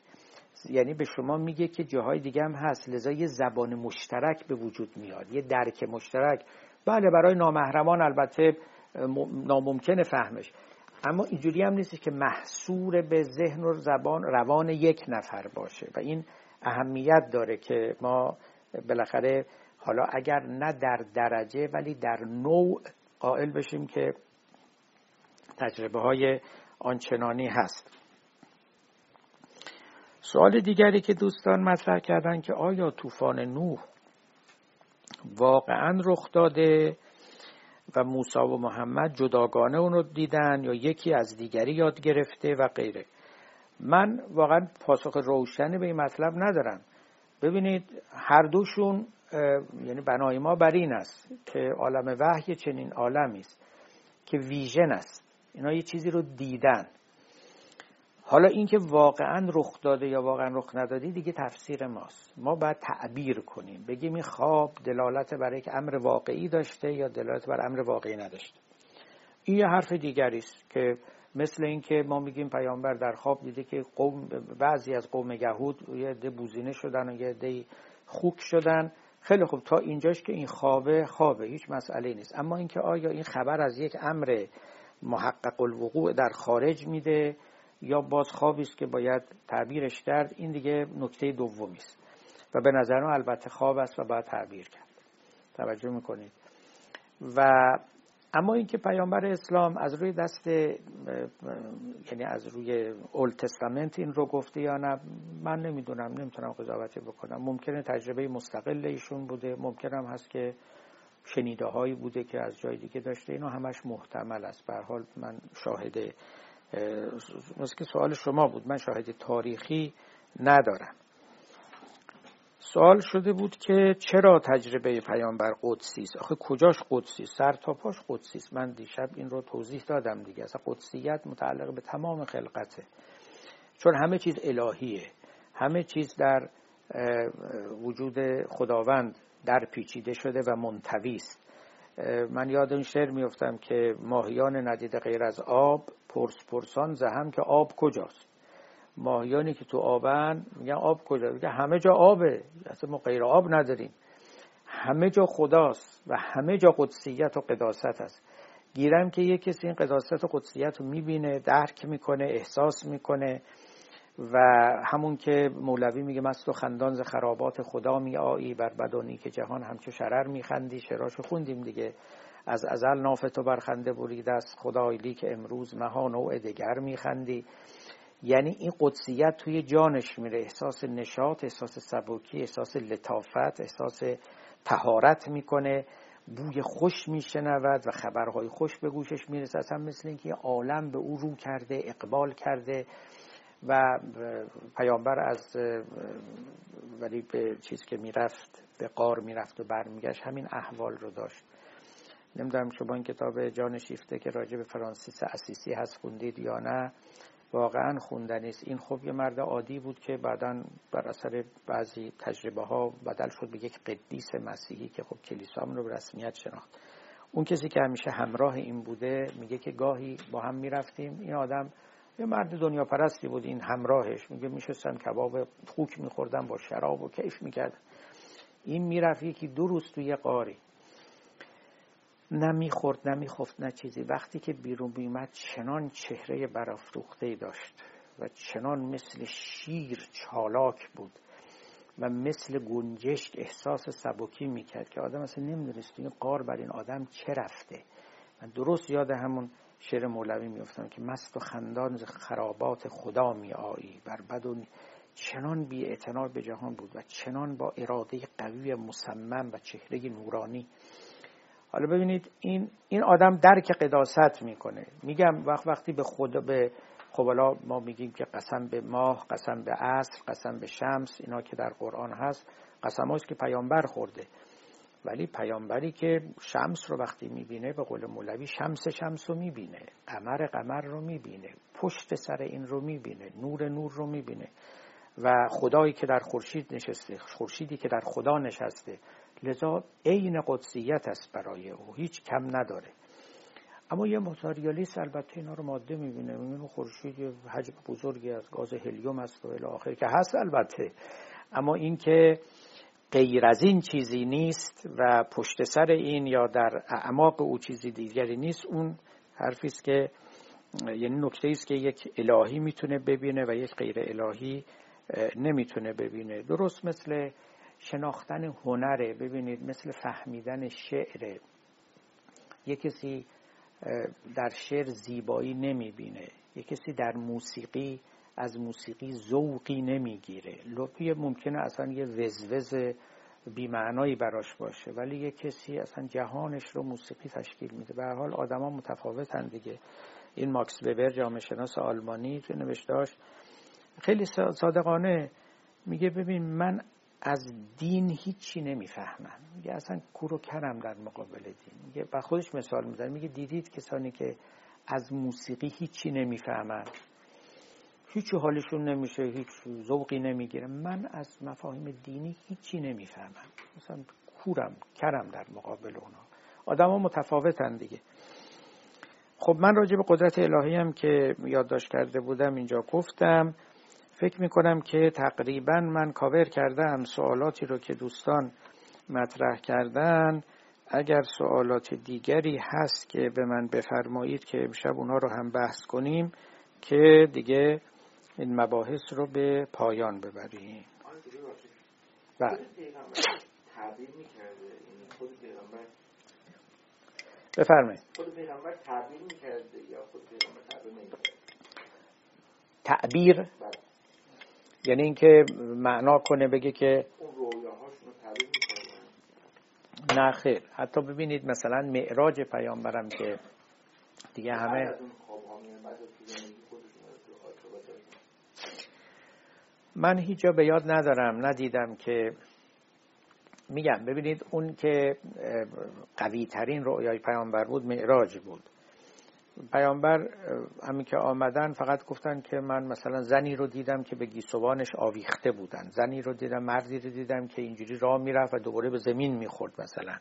[SPEAKER 1] یعنی به شما میگه که جاهای دیگه هم هست. لذا یه زبان مشترک به وجود میاد. یه درک مشترک. بله برای نامحرمان البته ناممکنه فهمش. اما اینجوری هم نیست که محصور به ذهن و زبان روان یک نفر باشه. و این اهمیت داره که ما بالاخره حالا اگر نه در درجه ولی در نوع قائل بشیم که تجربه های آنچنانی هست. سوال دیگری که دوستان مطرح کردن که آیا طوفان نوح واقعا رخ داده و موسی و محمد جداگانه اون رو دیدن یا یکی از دیگری یاد گرفته و غیره. من واقعا پاسخ روشنی به این مطلب ندارم. ببینید هر دوشون یعنی بنای ما بر این است که عالم وحی چنین عالمی است که ویژن است. اینا یه چیزی رو دیدن. حالا اینکه واقعا رخ داده یا واقعا رخ ندادی دیگه تفسیر ماست. ما باید تعبیر کنیم. بگیم این خواب دلالت برای که امر واقعی داشته یا دلالت بر امر واقعی نداشته. این یه حرف دیگری است که مثل اینکه ما میگیم پیامبر در خواب دیده که قوم بعضی از قوم یهود یه ده بوزینه شدن و یه ده خوک شدن. خیلی خوب. تا اینجاش که این خوابه خوابه هیچ مسئله نیست. اما اینکه آیا این خبر از یک امر محقق الوقوع در خارج میده یا باز خوابی است که باید تعبیرش کرد این دیگه نکته دومی است. و به نظر من البته خواب است و باید تعبیر کرد. توجه می‌کنید. و اما اینکه پیامبر اسلام از روی دست یعنی از روی اول تستامنت این رو گفته یا نه من نمی‌دونم نمی‌تونم قضاوتی بکنم. ممکنه تجربه مستقل ایشون بوده ممکنم هست که شنیده هایی بوده که از جای دیگه داشته. اینو همش محتمل است. به حال من شاهد مثل که سوال شما بود من شاهد تاریخی ندارم. سوال شده بود که چرا تجربه پیامبر قدسی است؟ آخه کجاش قدسی سر تا پاش قدسی است. من دیشب این رو توضیح دادم دیگه. اصلا قدسیت متعلق به تمام خلقته. چون همه چیز الهیه. همه چیز در وجود خداوند در پیچیده شده و منتوی است. من یاد این شعر میفتم که ماهیان ندید غیر از آب پرس پرسان زهم که آب کجاست؟ ماهیانی که تو آبن میگن آب کجا؟ میگه همه جا آبه. اصلا ما غیر آب نداریم. همه جا خداست و همه جا قدسیت و قداست است. گیرم که یک کسی این قداست و قدسیت رو می‌بینه درک می‌کنه احساس می‌کنه و همون که مولوی میگه مست و خندان ز خرابات خدا می آیی بر بدانی که جهان همچو شرر میخندی شراشو خوندیم دیگه. از ازل ناف تو برخنده برید است خدای که امروز مها نوع دگر میخندی. یعنی این قدسیت توی جانش میره. احساس نشاط احساس سبکی احساس لطافت احساس تهارت می‌کنه. بوی خوش میشنود و خبرهای خوش به گوشش می‌رسه. اصلا مثل اینکه عالم به او رو کرده اقبال کرده و پیامبر از ولی به چیز که می‌رفت به قار می‌رفت و برمیگشت همین احوال رو داشت. نمی‌دونم شما این کتاب جان شیفته که راجع به فرانسیس اسیسی هست خوندید یا نه. واقعا خوندنی است این خب یه مرد عادی بود که بعدا بر اثر بعضی تجربه ها بدل شد به یک قدیس مسیحی که خب کلیسا رو به رسمیت شناخت. اون کسی که همیشه همراه این بوده میگه که گاهی با هم می‌رفتیم. این آدم یه مرد دنیا پرستی بود این همراهش. میگه میشستن کباب خوک میخوردن با شراب و کیف می‌کرد این می‌رفت یکی دو روز توی قاری. نه می‌خورد نه میخفت نه چیزی. وقتی که بیرون بیمد چنان چهره برافروخته داشت و چنان مثل شیر چالاک بود و مثل گنجشک احساس سبکی می‌کرد که آدم اصلا نمی‌دونست این قار بر این آدم چه رفته. من درست یاد همون شعر مولوی میفتم که مست و خندان خرابات خدا می آیی بر بد و چنان بی به جهان بود و چنان با اراده قوی مصمم و چهره نورانی حالا ببینید این این آدم درک قداست می‌کنه. میگم وقت وقتی به خود به خب ما میگیم که قسم به ماه قسم به عصر قسم به شمس اینا که در قرآن هست قسم که پیامبر خورده. ولی پیامبری که شمس رو وقتی می‌بینه به قول مولوی شمس شمس رو می‌بینه قمر قمر رو می‌بینه پشت سر این رو می‌بینه نور نور رو می‌بینه. و خدایی که در خورشید نشسته خورشیدی که در خدا نشسته لذا عین قدسیت است برای او هیچ کم نداره. اما یه ماتریالیست البته اینا رو ماده می‌بینه می‌بینه خورشید یه حجم بزرگی از گاز هلیوم است و آخر که هست البته. اما اینکه غیر از این چیزی نیست و پشت سر این یا در اعماق او چیزی دیگری نیست اون حرفی است که یعنی نکته است که یک الهی می‌تونه ببینه و یک غیر الهی نمی‌تونه ببینه. درست مثل شناختن هنره ببینید مثل فهمیدن شعره. یک کسی در شعر زیبایی نمی‌بینه. یک کسی در موسیقی از موسیقی ذوقی نمی‌گیره. لپی ممکنه اصلا یه وزوز بیمعنایی براش باشه ولی یه کسی اصلا جهانش رو موسیقی تشکیل میده. به حال آدما متفاوتن دیگه. این ماکس وبر جامعه شناس آلمانی تو نوشتاش خیلی صادقانه میگه ببین من از دین هیچی نمی‌فهمم میگه اصلا کورو کرم در مقابل دین. میگه و خودش مثال می‌زنه. میگه دیدید کسانی که از موسیقی هیچی نمی‌فهمن. هیچ حالشون نمیشه هیچ ذوقی نمی‌گیره. من از مفاهیم دینی هیچی نمی‌فهمم. مثلا کورم کرم در مقابل اونا. آدم ها متفاوتن دیگه. خب من راجع به قدرت الهی هم که یادداشت کرده بودم اینجا گفتم. فکر می‌کنم که تقریبا من کاور کردم سوالاتی رو که دوستان مطرح کردن. اگر سوالات دیگری هست که به من بفرمایید که امشب اونها رو هم بحث کنیم که دیگه این مباحث رو به پایان ببریم. بله. بفرمایید. خود پیغمبر تعبیر می‌کرده یا خود پیغمبر تعبیر تعبیر بله. یعنی اینکه معنا کنه بگه که نه خیر. حتی ببینید مثلا معراج پیامبرم که دیگه همه من هیچ جا به یاد ندارم ندیدم که میگم ببینید اون که قوی ترین رؤیای پیامبر بود معراج بود. پیامبر همین که آمدن فقط گفتن که من مثلا زنی رو دیدم که به گیسوانش آویخته بودن. زنی رو دیدم مردی رو دیدم که اینجوری راه می‌رفت و دوباره به زمین می‌خورد مثلا.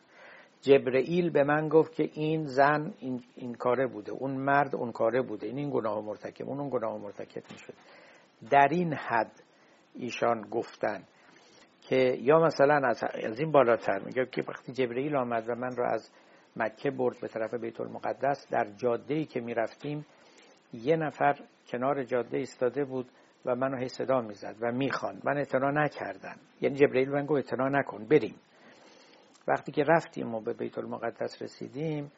[SPEAKER 1] جبرئیل به من گفت که این زن این, این کاره بوده اون مرد اون کاره بوده. این این گناه مرتکب اون اون گناه مرتکب می‌شد. در این حد ایشان گفتن که یا مثلا از, از این بالاتر میگه که وقتی جبرئیل آمد و من رو از مکه برد به طرف بیت المقدس در جاده ای که می‌رفتیم یه نفر کنار جاده ایستاده بود و منو هی صدا می‌زد و می‌خواند. من اعتنا نکردم. یعنی جبرئیل من گفت اعتنا نکن بریم. وقتی که رفتیم و به بیت المقدس رسیدیم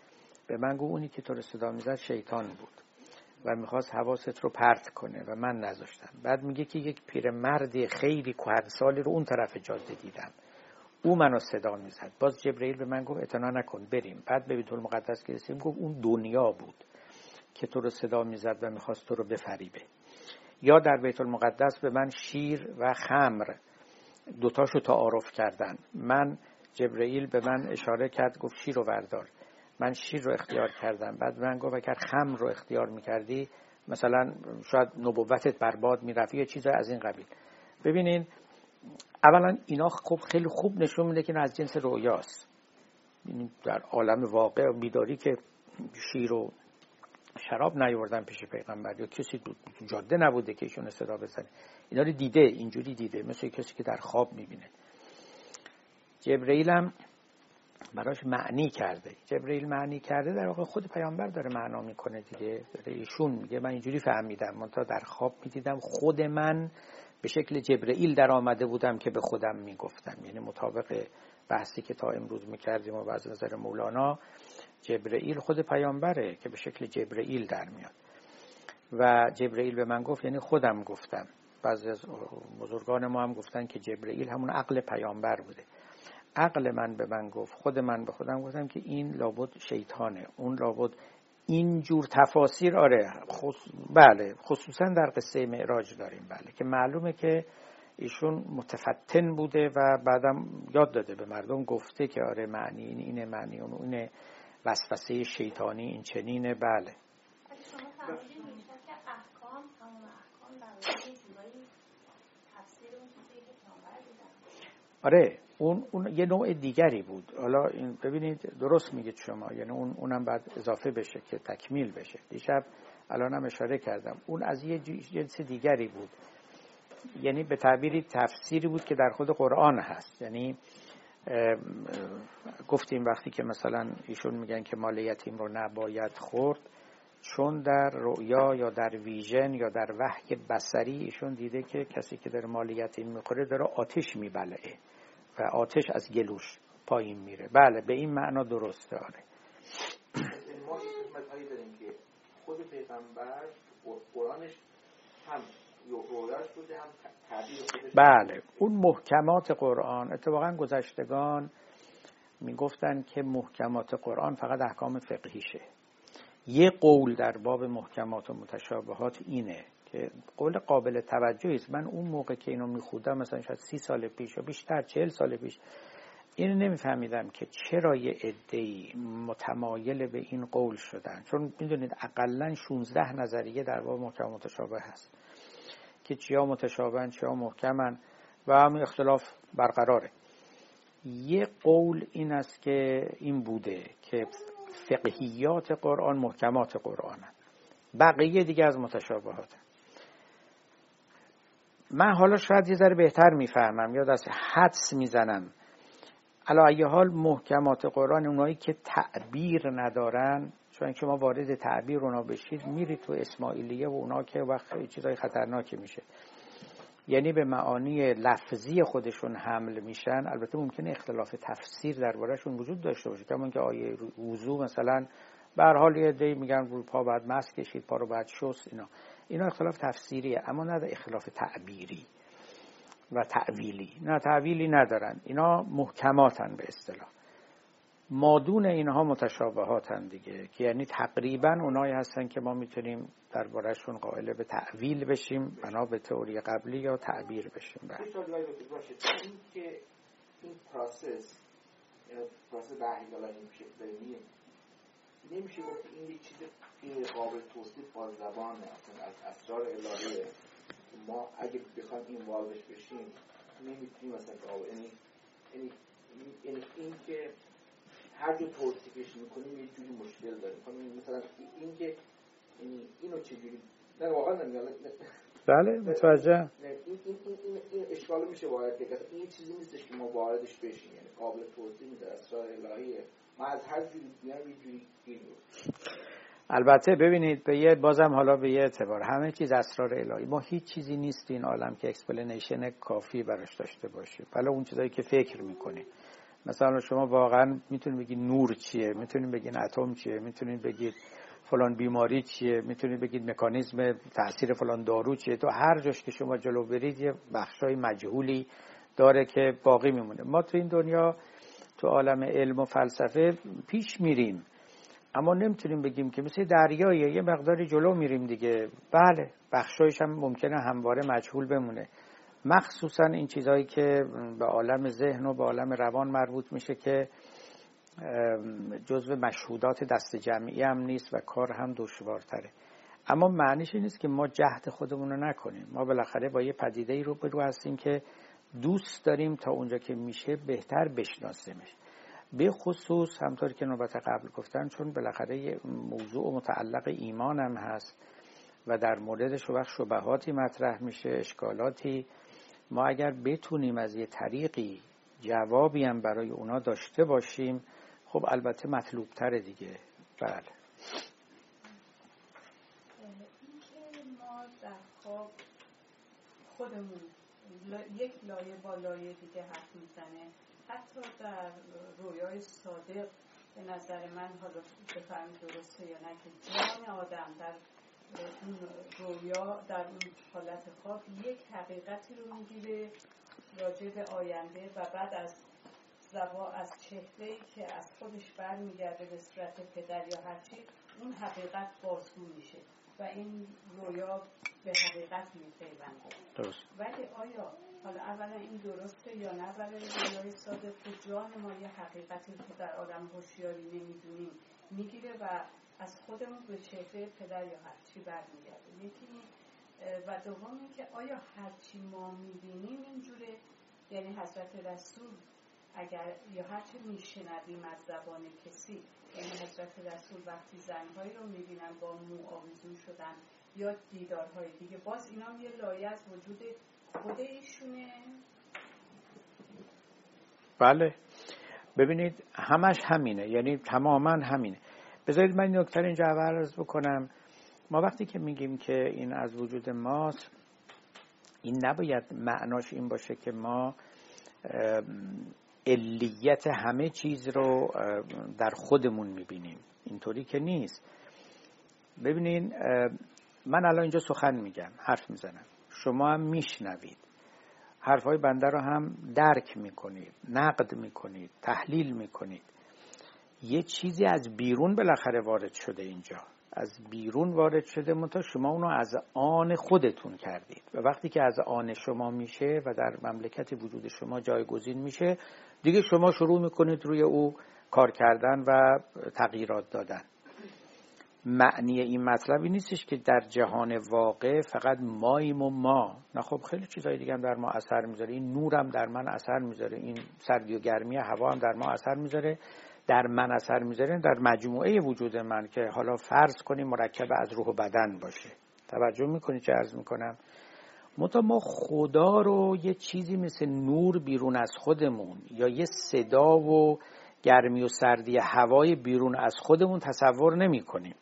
[SPEAKER 1] به من گفت اونی که تو رو صدا می‌زد شیطان بود و می‌خواست حواست رو پرت کنه و من نذاشتم. بعد میگه که یک پیرمرد خیلی سالی رو اون طرف جاده دیدم. او منو صدا می‌زد. باز جبرئیل به من گفت اعتنا نکن بریم. بعد به بیت المقدس که رسیدیم گفت اون دنیا بود که تو رو صدا می‌زد و می‌خواست تو رو بفریبه. یا در بیت المقدس به من شیر و خمر دوتاشو تعارف کردن. من جبرئیل به من اشاره کرد گفت شیر رو بردار. من شیر رو اختیار کردم. بعد من گفت اگر خمر رو اختیار می‌کردی مثلا شاید نبوتت برباد می‌رفت. یه چیز از این قبیل. ببینین اولا اینا خب خیلی خوب نشون میده که از جنس رویاست. یعنی در عالم واقع بیداری که شیر و شراب نیوردن پیش پیغمبر یا کسی جاده نبوده که ایشون صدا بزنه. اینا رو دیده اینجوری دیده مثل کسی که در خواب می‌بینه. جبرئیل هم براش معنی کرده. جبرئیل معنی کرده در واقع خود پیامبر داره معنا می‌کنه دیگه. داره ایشون میگه من اینجوری فهمیدم من تا در خواب می‌دیدم خود من به شکل جبرئیل در آمده بودم که به خودم می‌گفتم. یعنی مطابق بحثی که تا امروز می‌کردیم و از نظر مولانا جبرئیل خود پیامبره که به شکل جبرئیل در میاد. و جبرئیل به من گفت یعنی خودم گفتم. بعضی از بزرگان ما هم گفتن که جبرئیل همون عقل پیامبر بوده. عقل من به من گفت خود من به خودم گفتم که این لابد شیطانه. اون لابد این جور تفاسیر آره بله خصوصا در قصه معراج داریم بله که معلومه که ایشون متفتن بوده و بعدم یاد داده به مردم گفته که آره معنی این اینه معنی اون اینه وسوسه شیطانی این چنینه بله. آره اون, اون یه نوع دیگری بود. حالا این ببینید درست میگید شما. یعنی اون اونم بعد اضافه بشه که تکمیل بشه. دیشب الانم اشاره کردم. اون از یه جنس دیگری بود. یعنی به تعبیری تفسیری بود که در خود قرآن هست. یعنی گفتیم وقتی که مثلا ایشون میگن که مال یتیم رو نباید خورد چون در رؤیا یا در ویژن یا در وحی بسری ایشون دیده که کسی که در مال یتیم می‌خوره داره آتش میبلعه. و آتش از گلوش پایین میره. بله به این معنا درسته آره
[SPEAKER 3] ما داریم که خود پیغمبر قرآنش هم
[SPEAKER 1] بله اون محکمات قرآن اتفاقا گذشتگان می‌گفتن که محکمات قرآن فقط احکام فقهیشه. یه قول در باب محکمات و متشابهات اینه. که قول قابل توجهی است. من اون موقع که اینو میخودم مثلا شاید سی سال پیش و بیشتر چهل سال پیش اینو نمیفهمیدم که چرا یه عده‌ای متمایل به این قول شدن. چون می‌دونید اقلا 16 نظریه در باب محکم متشابه هست که چیا متشابهن چیا محکمن و هم اختلاف برقراره. یه قول این است که این بوده که فقهیات قرآن محکمات قرآن بقیه دیگه از متشابهات. من حالا شاید یه ذره بهتر می‌فهمم یا دست حدس می‌زنم. علا حال محکمات قرآن اونایی که تعبیر ندارن چون شما وارد تعبیر اونا بشید میرید تو اسماعیلیه و اونا که وقت چیزای خطرناکی میشه. یعنی به معانی لفظی خودشون حمل میشن. البته ممکنه اختلاف تفسیر دربارهشون وجود داشته باشه کما که آیه وضو مثلا به هر حال یه دی میگن رو پا بعد مس کشید پا رو بعد شست اینا. اینا اختلاف تفسیریه اما نه اختلاف تعبیری و تأویلی. نه تأویلی ندارن. اینا محکماتن به اصطلاح. مادون اینها متشابهاتن دیگه که یعنی تقریبا اونایی هستن که ما می‌تونیم دربارهشون قائل به تأویل بشیم بنا به تئوری قبلی یا تعبیر بشیم.
[SPEAKER 3] بله. این که این process process وحی میشه نمیشه گفت این این قابل توصیف با زبان اصلا از اسرار الهیه. ما اگه بخوایم این واضح بشیم نمی‌تونیم مثلا قابل یعنی یعنی یعنی این که هر جور توصیفش می‌کنیم یه جوری مشکل داریم. خب مثلا این که اینو چجوری نه واقعا
[SPEAKER 1] بله متوجه. این,
[SPEAKER 3] این, این, این اشکال میشه وارد که این چیزی نیستش که ما واردش بشیم. یعنی قابل توضیح میده اسرار الهیه. ما از هر جوری بیایم یه جوری گیر
[SPEAKER 1] البته ببینید به یه بازم حالا به یه اعتبار. همه چیز اسرار الهی. ما هیچ چیزی نیست این عالم که explanation کافی براش داشته باشیم حالا اون چیزایی که فکر می‌کنیم مثلا شما واقعا می‌تونید بگید نور چیه؟ می‌تونید بگید اتم چیه؟ می‌تونید بگید فلان بیماری چیه؟ می‌تونید بگید مکانیزم تاثیر فلان دارو چیه؟ تو هر جاش که شما جلو برید یه بخشای مجهولی داره که باقی میمونه. ما تو این دنیا تو عالم علم و فلسفه پیش میریم. اما نمی‌تونیم بگیم که مثل دریایه یه مقداری جلو میریم دیگه. بله بخشایش هم ممکنه همواره مجهول بمونه. مخصوصا این چیزهایی که به عالم ذهن و به عالم روان مربوط میشه که جزو مشهودات دست جمعی هم نیست و کار هم دشوارتره. اما معنیش نیست که ما جهد خودمون رو نکنیم. ما بالاخره با یه پدیده ای رو برو هستیم که دوست داریم تا اونجا که میشه بهتر بشناسیمش. به خصوص همطور که نوبت قبل گفتن چون بالاخره موضوع متعلق ایمان هم هست و در موردش وقت شبهاتی مطرح میشه اشکالاتی. ما اگر بتونیم از یه طریقی جوابی هم برای اونا داشته باشیم خب البته مطلوب تره دیگه. بله.
[SPEAKER 5] خودمون یک لایه با لایه دیگه حرف می‌زنه. حتی در رویای صادق
[SPEAKER 6] به نظر من حالا بفهم درسته یا نه که جان آدم در اون رویا در اون حالت خواب یک حقیقتی رو می‌گیره راجع به آینده و بعد از زبا از چهره که از خودش برمیگرده به صورت پدر یا هرچی اون حقیقت بازگو میشه و این رویا به حقیقت میپیونده.
[SPEAKER 1] درست.
[SPEAKER 6] ولی آیا حالا اولا این درسته یا نه؟ ولی رویای صادق که جان ما یه حقیقتی که در آدم هوشیاری نمی‌دونیم می‌گیره و از خودمون به چهره پدر یا هرچی برمیگرده یکی و دوم که آیا هرچی ما می‌بینیم اینجوره؟ یعنی حضرت رسول اگر یا هرچی میشنویم از زبان کسی یعنی حضرت رسول وقتی زنهایی رو می‌بینن با مو آویزون شدن یا دیدارهای دیگه باز اینا یه لایه از وجود
[SPEAKER 1] بله. ببینید همش همینه. یعنی تماما همینه. بذارید من نکتر اینجا عرض بکنم. ما وقتی که میگیم که این از وجود ماست این نباید معناش این باشه که ما علیت همه چیز رو در خودمون می‌بینیم. اینطوری که نیست. ببینین من الان اینجا سخن میگم. حرف می‌زنم. شما هم میشنوید. حرفهای بنده رو هم درک می‌کنید نقد می‌کنید تحلیل می‌کنید. یه چیزی از بیرون بالاخره وارد شده اینجا. از بیرون وارد شده منتها شما اونو از آن خودتون کردید. و وقتی که از آن شما میشه و در مملکت وجود شما جایگزین میشه دیگه شما شروع می‌کنید روی او کار کردن و تغییرات دادن. معنی این مطلبی نیستش که در جهان واقع فقط ماییم و ما. نه خب خیلی چیزهای دیگه هم در ما اثر می‌ذاره. این نورم در من اثر می‌ذاره. این سردی و گرمی هوا هم در ما اثر می‌ذاره. در من اثر می‌ذاره. در مجموعه وجود من که حالا فرض کنیم مرکب از روح و بدن باشه. توجه می‌کنی چه ارز می‌کنم؟ متا ما خدا رو یه چیزی مثل نور بیرون از خودمون یا یه صدا و گرمی و سردی هوای بیرون از خودمون تصور نمی کنیم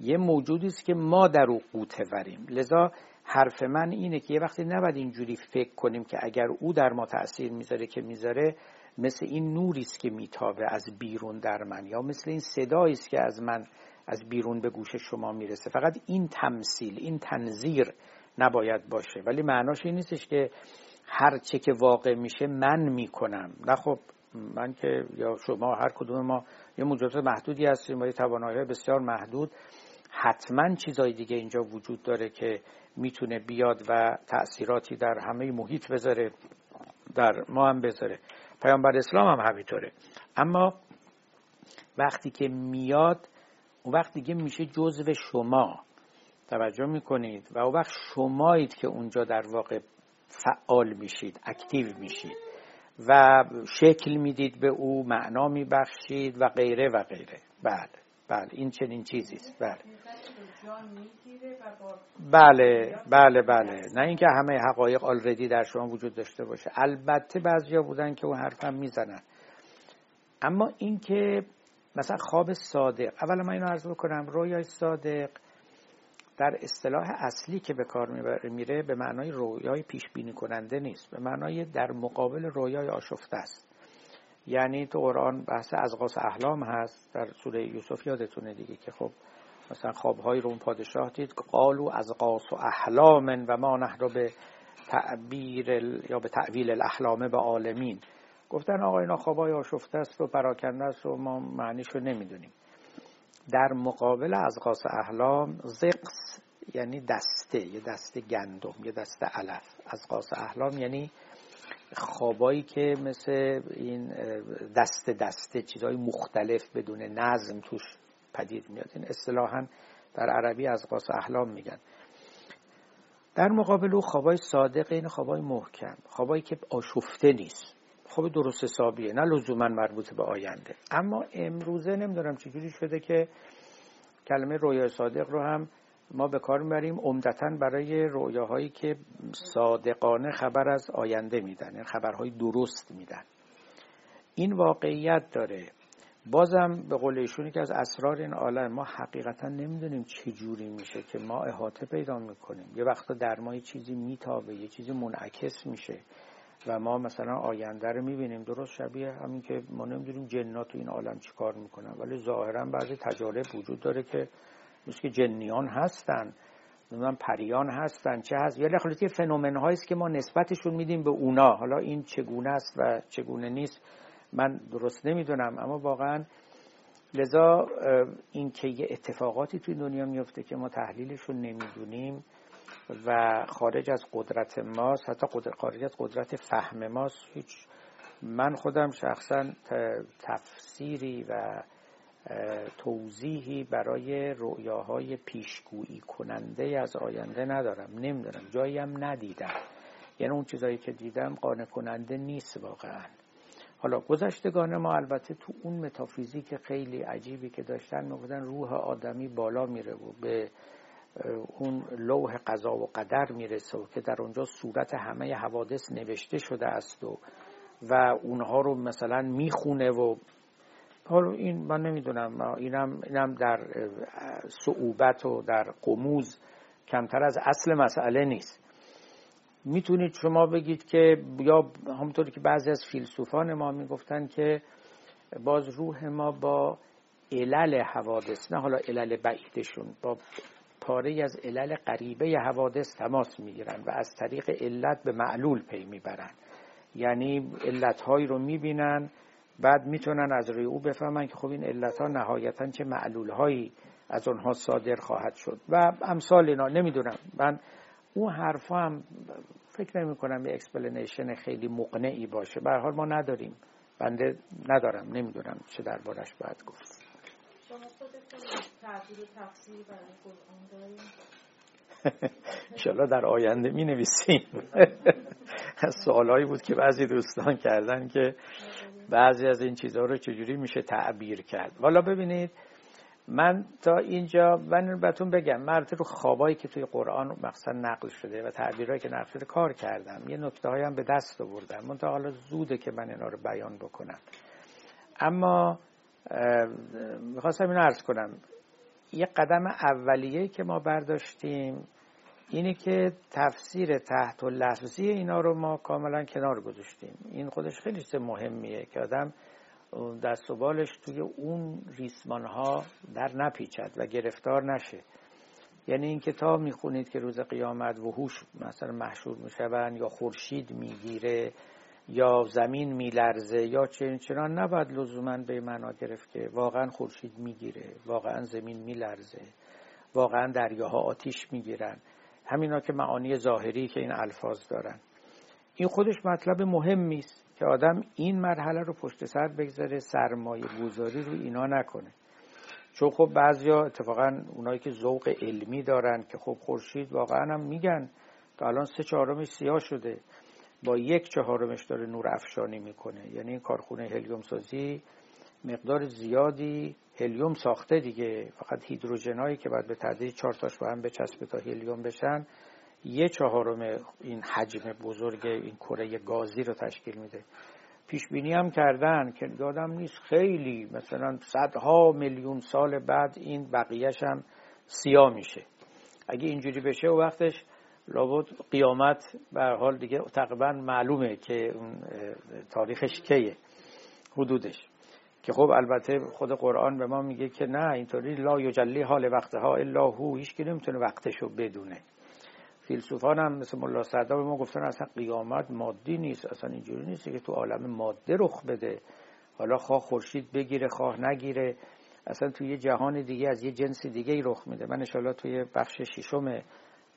[SPEAKER 1] یه موجودی است که ما در او قوته وریم. لذا حرف من اینه که یه وقتی نباید اینجوری فکر کنیم که اگر او در ما تاثیر می‌ذاره که می‌ذاره مثل این نوری است که میتابه از بیرون در من یا مثل این صدایی است که از من از بیرون به گوش شما می‌رسه. فقط این تمثیل این تنظیر نباید باشه. ولی معناش این نیستش که هر چه که واقع میشه من می‌کنم. نه خب من که یا شما هر کدوم ما یه موجودات محدودی هستیم با یه توانایی بسیار محدود. حتما چیزای دیگه اینجا وجود داره که می‌تونه بیاد و تأثیراتی در همه محیط بذاره در ما هم بذاره. پیامبر اسلام هم همینطوره. اما وقتی که میاد اون وقت دیگه میشه جزو شما. توجه می‌کنید و اون وقت شمایید که اونجا در واقع فعال میشید اکتیو میشید و شکل می‌دید به او معنا میبخشید و غیره و غیره. بله. بله این چنین چیزی است. بله. بله. بله بله نه اینکه همه حقایق آلردی در شما وجود داشته باشه. البته بعضیا بودن که اون حرفم می‌زنن. اما اینکه مثلا خواب صادق اولا من اینو عرض بکنم رویای صادق در اصطلاح اصلی که به کار میره به معنای رویای پیش بینی کننده نیست. به معنای در مقابل رویای آشفته است. یعنی تو قرآن بحث از قاس احلام هست. در سوره یوسف یادتونه دیگه که خب مثلا خوابهایی رو اون پادشاه دید قالو از قاس و احلام و ما نحن به تعبیر یا به تعویل الاحلام به عالمین. گفتن آقا اینا خوابای آشفته است و پراکنده است و ما معنیش رو نمی‌دونیم. در مقابل از قاس احلام زقس یعنی دسته یه دسته گندم یه دسته علف. از قاس احلام یعنی خوابایی که مثل این دسته دسته چیزهای مختلف بدون نظم توش پدید میاد. این اصطلاحا در عربی از قاس احلام میگن. در مقابل او خوابای صادق این خوابای محکم خوابایی که آشفته نیست. خواب درست حسابیه نه لزوما مربوط به آینده. اما امروزه نمی‌دونم چجوری شده که کلمه رویا صادق رو هم ما به کار می‌بریم عمدتا برای رویاهایی که صادقانه خبر از آینده میدن یعنی خبرهای درست میدن. این واقعیت داره. بازم به قول ایشونی که از اسرار این عالم ما حقیقتا نمی‌دونیم چه جوری میشه که ما احاطه پیدا می‌کنیم. یه وقتا در ما یه چیزی میتابه یه چیزی منعکس میشه و ما مثلا آینده رو می‌بینیم. درست شبیه همین که ما نمی‌دونیم جنات تو این عالم چیکار می‌کنن. ولی ظاهرا بعضی تجارب وجود داره که مثل که جنیان هستن نمی‌دونم پریان هستن چه هست. یا خلاص فنومن است که ما نسبتشون میدیم به اونا. حالا این چگونه است و چگونه نیست من درست نمی‌دونم. اما واقعا لذا این که یه اتفاقاتی توی دنیا میفته که ما تحلیلشون نمی‌دونیم و خارج از قدرت ماست حتی خارج از قدرت فهم ماست هیچ من خودم شخصا تفسیری و توضیحی برای رؤیاهای پیشگویی کننده از آینده ندارم. نمی‌دونم. جایی هم ندیدم. یعنی اون چیزایی که دیدم قانع کننده نیست واقعا. حالا گذشتگان ما البته تو اون متافیزیک خیلی عجیبی که داشتن می‌گفتن روح آدمی بالا میره و به اون لوح قضا و قدر می‌رسه و که در اونجا صورت همه حوادث نوشته شده است و و اونها رو مثلا می‌خونه و حالا این من نمی‌دونم اینم, اینم در صعوبت و در قموز کمتر از اصل مسئله نیست. می‌تونید شما بگید که یا همونطوری که بعضی از فیلسوفان ما می‌گفتن که باز روح ما با علل حوادث نه حالا علل بعیدشون با پاره از علل قریبه حوادث تماس می‌گیرن و از طریق علت به معلول پی می‌برن. یعنی علتهایی رو می‌بینن بعد می‌تونن از روی او بفهمن که خب این علت ها نهایتا چه معلول هایی از اونها صادر خواهد شد. و امثال اینا نمی‌دونم. من اون حرفا هم فکر نمی کنم یه explanation خیلی مقنعی باشه. حال ما نداریم. بنده ندارم. نمی‌دونم چه دربارش باید گفت. شما تعبیر و تفسیر برای قرآن انشالله در آینده می نویسیم بود که بعضی دوستان کردن که بعضی از این چیزها رو چجوری میشه تعبیر کرد. والا ببینید من تا اینجا من بهتون بگم من رو خوابایی که توی قرآن مقصد نقل شده و تعبیرهایی که نقل شده کار کردم. یه نکته هم به دست آوردم. من تا حالا زوده که من اینا رو بیان بکنم. اما می‌خواستم اینو عرض کنم. یه قدم اولیه که ما برداشتیم اینه که تفسیر تحت و لفظی اینا رو ما کاملا کنار گذاشتیم. این خودش خیلی چیز مهمیه که آدم دست و بالش توی اون ریسمان ها در نپیچد و گرفتار نشه. یعنی این کتاب می‌خونید که روز قیامت وحوش مثلا محشور میشون یا خورشید می‌گیره یا زمین میلرزه یا چنین چنان نباید لزوما به معنا گرفت که واقعا خورشید می‌گیره واقعا زمین میلرزه واقعا دریاها آتیش می‌گیرن. همینا که معانی ظاهری که این الفاظ دارن. این خودش مطلب مهمی است که آدم این مرحله رو پشت سر بگذاره سرمایه گذاری رو اینا نکنه. چون خب بعضیا اتفاقا اونایی که ذوق علمی دارن که خب خورشید واقعا هم میگن تا الان سه چهارمش سیاه شده. با یک چهارمش داره نور افشانی می‌کنه. یعنی این کارخونه هلیوم سازی مقدار زیادی هلیوم ساخته دیگه. فقط هیدروژنایی که باید به تدریج چهار تاش با هم بچسبه تا هلیوم بشن. یه چهارم این حجم بزرگ این کره گازی رو تشکیل میده. پیش بینی هم کردن که یادم نیست خیلی مثلا صدها میلیون سال بعد این بقیهش هم سیاه میشه. اگه اینجوری بشه و وقتش لابد قیامت به حال دیگه تقریبا معلومه که اون تاریخش کیه حدودش. که خب البته خود قرآن به ما میگه که نه اینطوری لا یجلی حال وقتها الا هو هیچ که نمی‌تونه وقتشو بدونه. فیلسوفان هم مثل ملا صدا به ما گفتن اصلا قیامت مادی نیست اصلا اینجوری نیست که تو عالم ماده رخ بده. حالا خواه خورشید بگیره خواه نگیره. اصلا توی یه جهان دیگه از یه جنس دیگه ای رخ میده. من انشالله توی بخش ششم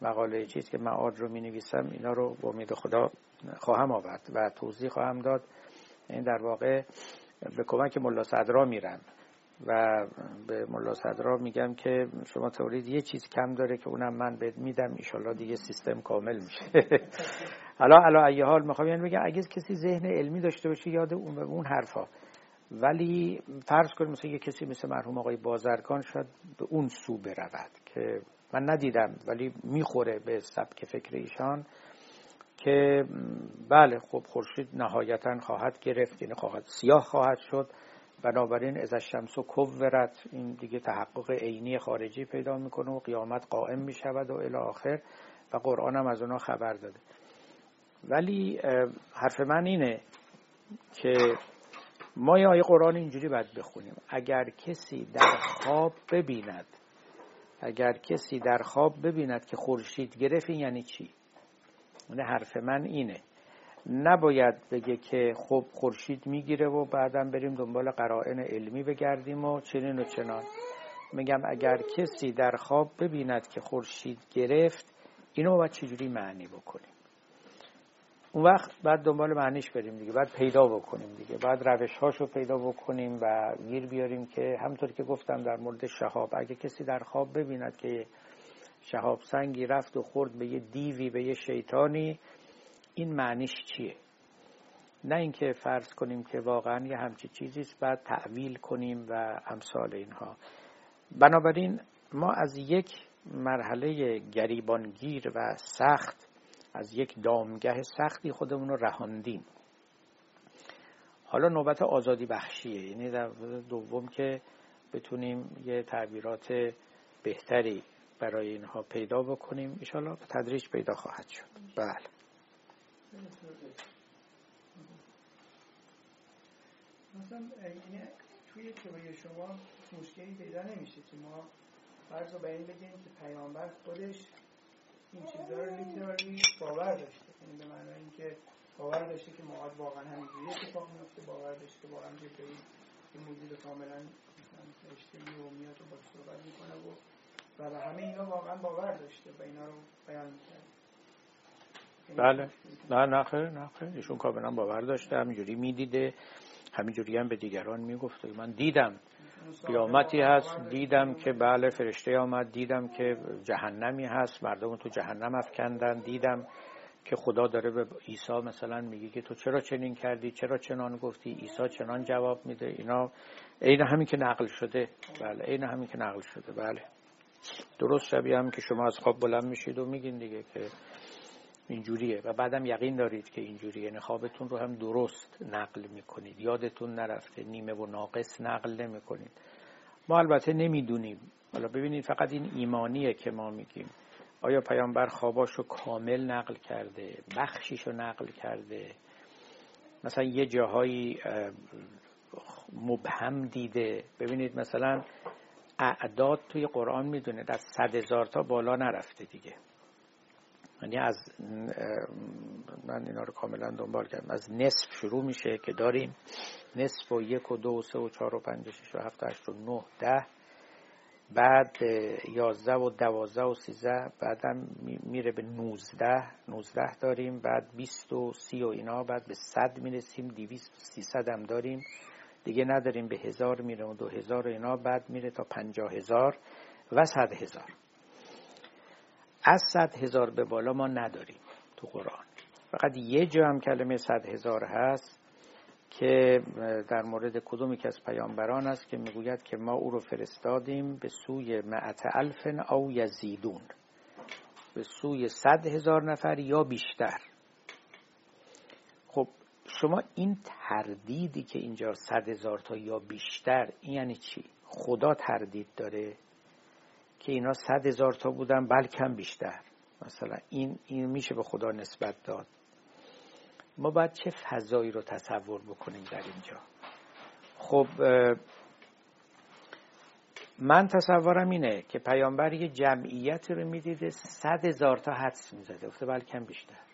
[SPEAKER 1] مقاله چیز که معاد رو می نویسم اینا رو با امید خدا خواهم آورد و توضیح خواهم داد. این در واقع به کمک ملا صدرا میرم و به ملا صدرا میگم که شما تولید یه چیز کم داره که اونم من بهت میدم ایشالله دیگه سیستم کامل میشه. حالا علا ای حال می‌خوام یعنی بگم اگه کسی ذهن علمی داشته باشه یاد اون اون حرفا. ولی فرض کنیم مثلا یه کسی مثل مرحوم آقای بازرگان شاید به اون سو برود که من ندیدم ولی می‌خوره به سبک فکر ایشان. که بله خب خورشید نهایتا خواهد گرفت یعنی خواهد سیاه خواهد شد. بنابراین از الشمس و کورت این دیگه تحقق عینی خارجی پیدا می‌کنه و قیامت قائم می‌شود و الی آخر. و قرآن هم از اونا خبر داده. ولی حرف من اینه که ما یه آیه قرآن اینجوری باید بخونیم. اگر کسی در خواب ببیند اگر کسی در خواب ببیند که خورشید گرفت یعنی چی؟ اون حرف من اینه. نباید بگه که خب خورشید می‌گیره و بعدم بریم دنبال قرائن علمی بگردیم و چنین و چنان. میگم اگر کسی در خواب ببیند که خورشید گرفت اینو باید چجوری معنی بکنیم؟ اون وقت بعد دنبال معنیش بریم دیگه بعد پیدا بکنیم دیگه. بعد روش هاشو پیدا بکنیم و گیر بیاریم که همطور که گفتم در مورد شهاب اگه کسی در خواب ببیند که شهاب سنگی رفت و خورد به یه دیوی به یه شیطانی. این معنیش چیه؟ نه اینکه فرض کنیم که واقعا یه همچی چیزیست بعد تعویل کنیم و امثال اینها. بنابراین ما از یک مرحله گریبانگیر و سخت از یک دامگه سختی خودمون رو رهاندیم. حالا نوبت آزادی بخشیه. یعنی در دوم که بتونیم یه تعبیرات بهتری برای اینها پیدا بکنیم. ایشالا تدریج پیدا خواهد شد. بله.
[SPEAKER 7] مثلا توی توی شما مشکلی پیدا نمیشه که ما فرض رو به این بگیم که پیامبر خودش این چیزها رو لیترالی باور داشته. یعنی به معنی اینکه باور داشته که مواد واقعا همینجوری اتفاق میفته باور داشته که واقعا جبرئیل که موجود کاملا فرشته و میاد و با صحبت می‌کنه و و به همه اینا واقعا باور داشته و اینا رو بیان می‌کرد
[SPEAKER 1] یعنی بله. نه نه خیر نه خیر. ایشون کاملا باور داشته همینجوری می‌دیده. همینجوری هم به دیگران می‌گفته من دیدم قیامتی هست دیدم که بله فرشته آمد دیدم که جهنمی هست مردم تو جهنم افکندن دیدم که خدا داره به عیسی مثلا میگه که تو چرا چنین کردی؟ چرا چنان گفتی؟ عیسی چنان جواب میده. اینا عین همین که نقل شده. بله عین همین که نقل شده. بله. درست شبیه هم که شما از خواب بلند میشید و میگین دیگه که اینجوریه. و بعدم یقین دارید که اینجوریه. یعنی خوابتون رو هم درست نقل می‌کنید. یادتون نرفته. نیمه و ناقص نقل نمی‌کنید. ما البته نمی‌دونیم. حالا ببینید فقط این ایمانیه که ما میگیم. آیا پیامبر خواباش رو کامل نقل کرده؟ بخشیش رو نقل کرده؟ مثلا یه جاهایی مبهم دیده. ببینید مثلا اعداد توی قرآن می‌دونه. در صد هزار تا بالا نرفته دیگه. یعنی از من اینا رو کاملا دنبال کردم. از نصف شروع میشه که داریم. نصف و یک و دو و سه و چهار و پنج و شش و هفت و هشت و نه ده. بعد یازده و دوازده و سیزده بعدم میره به نوزده. نوزده داریم. بعد بیست و سی و اینا بعد به صد می‌رسیم. دیویست و سیصد هم داریم. دیگه نداریم به هزار میره و دو هزار و اینا بعد میره تا پنجاه هزار و صد هزار. از صد هزار به بالا ما نداریم تو قرآن. فقط یه جا هم کلمه صد هزار هست که در مورد کدومی که از پیامبران است که می‌گوید که ما او رو فرستادیم به سوی معت الفن او یزیدون. به سوی صد هزار نفر یا بیشتر. شما این تردیدی که اینجا صد هزار تا یا بیشتر این یعنی چی؟ خدا تردید داره که اینا صد هزار تا بودن بلکه هم بیشتر. مثلا این, این میشه به خدا نسبت داد. ما باید چه فضایی رو تصور بکنیم در اینجا؟ خب من تصورم اینه که پیامبر یه جمعیت رو می‌دیده صد هزار تا حدس می‌زده. گفته بلکه بیشتر.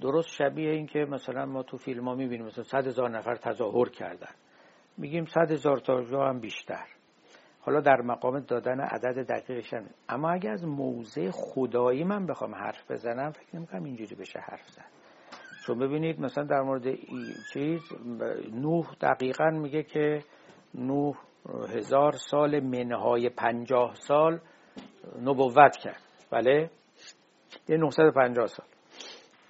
[SPEAKER 1] درست شبیه این که مثلا ما تو فیلم ها می‌بینیم مثلا صد هزار نفر تظاهر کردن. میگیم صد هزار تا هم بیشتر. حالا در مقام دادن عدد دقیقش اما اگر از موضع خدایی من بخوام حرف بزنم فکر نمی‌کنم اینجوری بشه حرف زد. چون ببینید مثلا در مورد این چیز نوح دقیقا میگه که نوح هزار سال منهای پنجاه سال نبوت کرد. بله؟ یه 950 سال.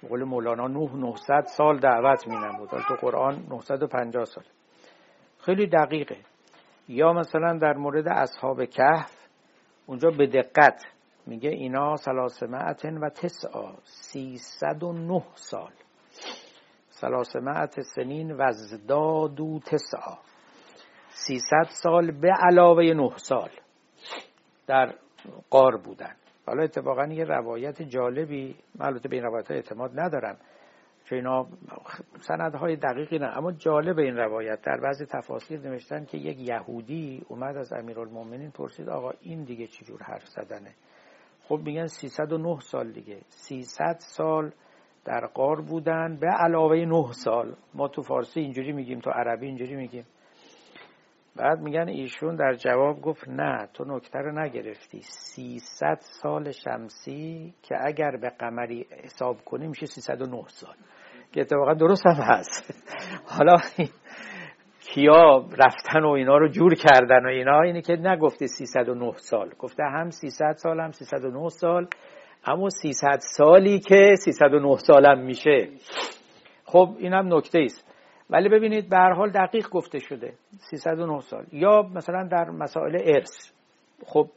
[SPEAKER 1] قول مولانا نوح 900 سال دعوت می نمود تو قرآن 950 سال خیلی دقیقه. یا مثلا در مورد اصحاب کهف اونجا به دقت میگه اینا سلاسمعتن و تسعا سیصد و نه سال. سلاسمعت سنین و ازدادو تسعا. سیصد سال به علاوه نه سال در قار بودن. حالا اتفاقا یه روایت جالبی من البته به این روایت اعتماد ندارم چون اینا سندهای دقیقی نه اما جالب این روایت. در بعضی تفاصیل نوشتن که یک یهودی اومد از امیرالمومنین پرسید آقا این دیگه چجور حرف زدنه؟ خب میگن 309 سال دیگه. 300 سال در قار بودن به علاوه 9 سال. ما تو فارسی اینجوری میگیم تو عربی اینجوری میگیم. بعد میگن ایشون در جواب گفت نه تو نکته رو نگرفتی. 300 سال شمسی که اگر به قمری حساب کنی میشه 309 سال که اتفاقا درست هم هست. حالا کیا رفتن و اینا رو جور کردن و اینا اینه که نگفته 309 سال. گفته هم 300 سال هم 309 سال. اما 300 سالی که 309 سالم میشه. خب این هم نکته است. ولی ببینید به هر حال دقیق گفته شده 309 سال. یا مثلا در مسائل ارث. خب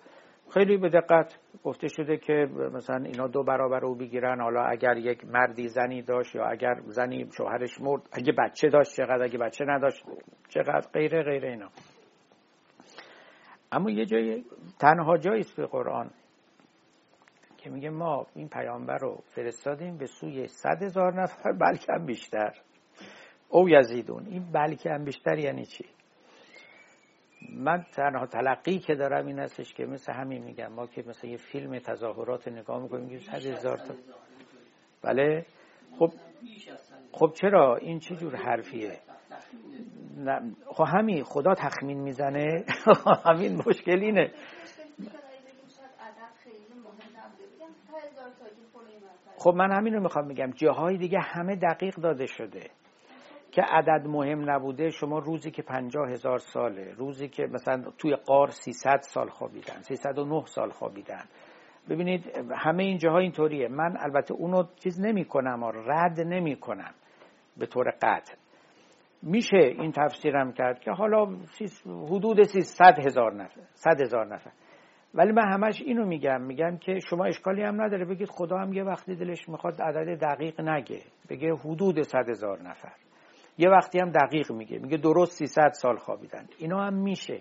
[SPEAKER 1] خیلی به دقت گفته شده که مثلا اینا دو برابر رو بگیرن. حالا اگر یک مردی زنی داشت یا اگر زنی شوهرش مرد اگه بچه داشت چقدر اگه بچه نداشت چقدر غیره غیره اینا. اما یه جای تنها جایی است به قرآن که میگه ما این پیامبر رو فرستادیم به سوی صد هزار نفر بلکه بیشتر. او یزیدون. این بلکه هم بیشتر یعنی چی؟ من تنها تلقی که دارم این هستش که مثل همین میگم. ما که مثل یه فیلم تظاهرات نگاه می‌کنیم میگیم صد هزار تا. بله. خب خب چرا؟ این چه جور حرفیه؟ خب همین خدا تخمین می‌زنه. همین مشکل اینه. خب من همین رو می‌خوام میگم جاهای دیگه همه دقیق داده شده. که عدد مهم نبوده شما روزی که پنجاه هزار ساله روزی که مثلا توی قار 300 سال خوابیدن 309 سال خوابیدن. ببینید همه این جاها اینطوریه. من البته اونو چیز نمی کنم و رد نمی کنم به طور قطع. میشه این تفسیرم کرد که حالا حدود 300 هزار نفر 100 هزار نفر. ولی من همش اینو میگم میگم که شما اشکالی هم نداره. بگید خدا هم یه وقتی دلش می‌خواد عدد دقیق نگه. بگه حدود 100 هزار نفر. یه وقتی هم دقیق میگه. میگه درست 300 سال خوابیدن. اینا هم میشه.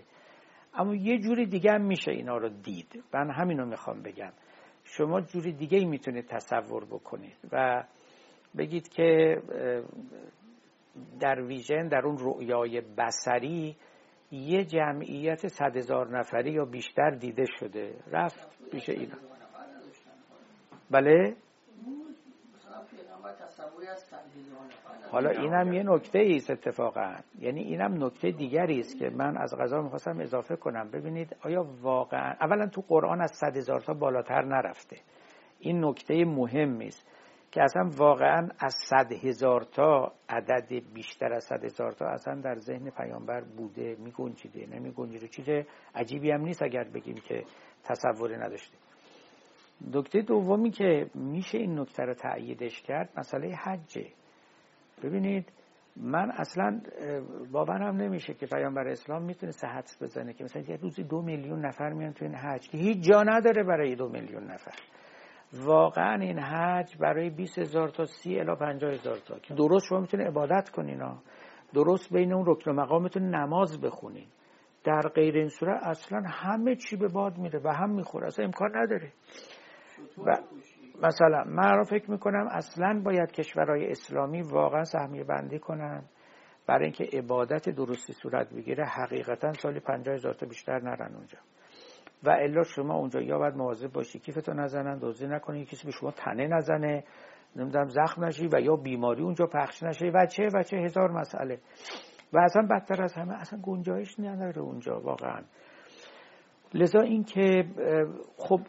[SPEAKER 1] اما یه جوری دیگه هم میشه اینا رو دید. من همینو می‌خوام بگم. شما جوری دیگه می‌تونید تصور بکنید و بگید که در ویژن در اون رؤیای بسری یه جمعیت صد هزار نفری یا بیشتر دیده شده. رفت پیش اینا. بله؟ حالا اینم یه نکته است اتفاقا. یعنی اینم نکته دیگری است که من از غذا می‌خواستم اضافه کنم. ببینید آیا واقعا اولا تو قرآن از صد هزار تا بالاتر نرفته. این نکته مهمی است که اصلا واقعا از صد هزار تا عدد بیشتر از صد هزار تا اصلا در ذهن پیامبر بوده میگنجیده نمیگنجیده. چیز عجیبی هم نیست اگر بگیم که تصوری نداشته. نکته دومی که میشه این نکته رو تأییدش کرد مسئله حجه. ببینید من اصلا باورم نمیشه که پیامبر اسلام می‌تونه صحت بزنه که مثلا یه روزی دو میلیون نفر میان تو این حج که هیچ جا نداره برای دو میلیون نفر. واقعا این حج برای 20 هزار تا سی الا 50 هزار تا. که درست شما می‌تونه عبادت کنین ها. درست بین اون رکن و مقام می‌تونه نماز بخونین. در غیر این صورت اصلا همه چی به باد میره و هم می‌خوره. اصلا امکان نداره. و مثلا من فکر می‌کنم اصلا باید کشورهای اسلامی واقعا سهمیه بندی کنن برای اینکه عبادت درستی صورت بگیره حقیقتا سالی پنجاه هزار تا بیشتر نرن اونجا. و الا شما اونجا یا باید مواظب باشی کیفتو نزنن دوزی نکنی کسی به شما تنه نزنه نمی‌دونم زخم نشی و یا بیماری اونجا پخش نشه و چه و چه هزار مسئله. و اصلا بدتر از همه اصلا گنجایش نداره اونجا واقعا. لذا اینکه خب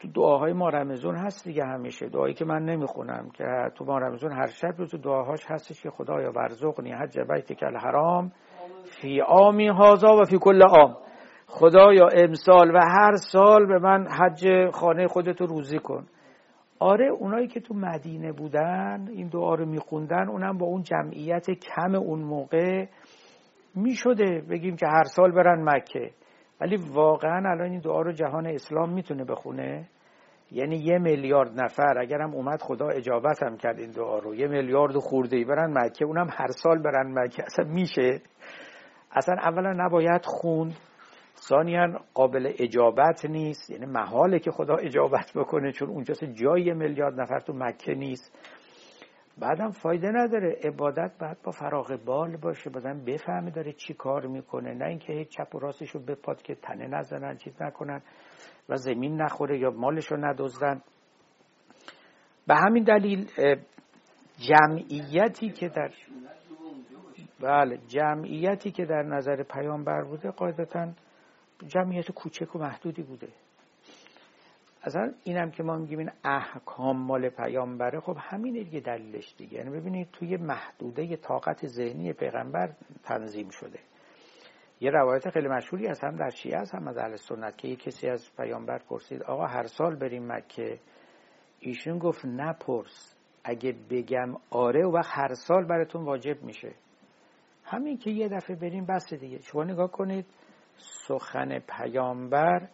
[SPEAKER 1] تو دعاهای ما رمزون هست دیگه همیشه. دعایی که من نمی‌خونم که تو ما رمزون هر شب تو دعاهاش هستش که خدایا ورزقنی حج بیتک الحرام فی آمی هازا و فی کل آم خدایا امسال و هر سال به من حج خانه خودتو روزی کن. آره اونایی که تو مدینه بودن این دعا رو میخوندن اونم با اون جمعیت کم اون موقع می‌شده. بگیم که هر سال برن مکه. ولی واقعا الان این دعا رو جهان اسلام می‌تونه بخونه. یعنی یه میلیارد نفر اگرم اومد خدا اجابت هم کرد این دعا رو. یه میلیارد خورده ای برن مکه اونم هر سال برن مکه. اصلا میشه. اصلا اولا نباید خون. ثانیا قابل اجابت نیست. یعنی محاله که خدا اجابت بکنه چون اونجا جای میلیارد نفر تو مکه نیست. بعدم فایده نداره. عبادت باید با فراغ بال باشه. بازم بفهمه داره چی کار می‌کنه. نه اینکه هیچ چپ و راستش رو بپاد که تنه نزنن چیز نکنن و زمین نخوره یا مالش رو ندزدن. به همین دلیل جمعیتی که در بله جمعیتی که در نظر پیامبر بوده قاعدتا جمعیت کوچک و محدودی بوده. اصلا اینم که ما میگیم این احکام مال پیامبره خب همین دیگه دلیلش دیگه. یعنی ببینید توی محدوده طاقت ذهنی پیغمبر تنظیم شده. یه روایت خیلی مشهوری از هم در شیعه هست هم از اهل سنت که یه کسی از پیامبر پرسید آقا هر سال بریم مکه؟ ایشون گفت نپرس. اگه بگم آره و هر سال براتون واجب میشه. همین که یه دفعه بریم بس دیگه. شما نگاه کنید سخن پیامبر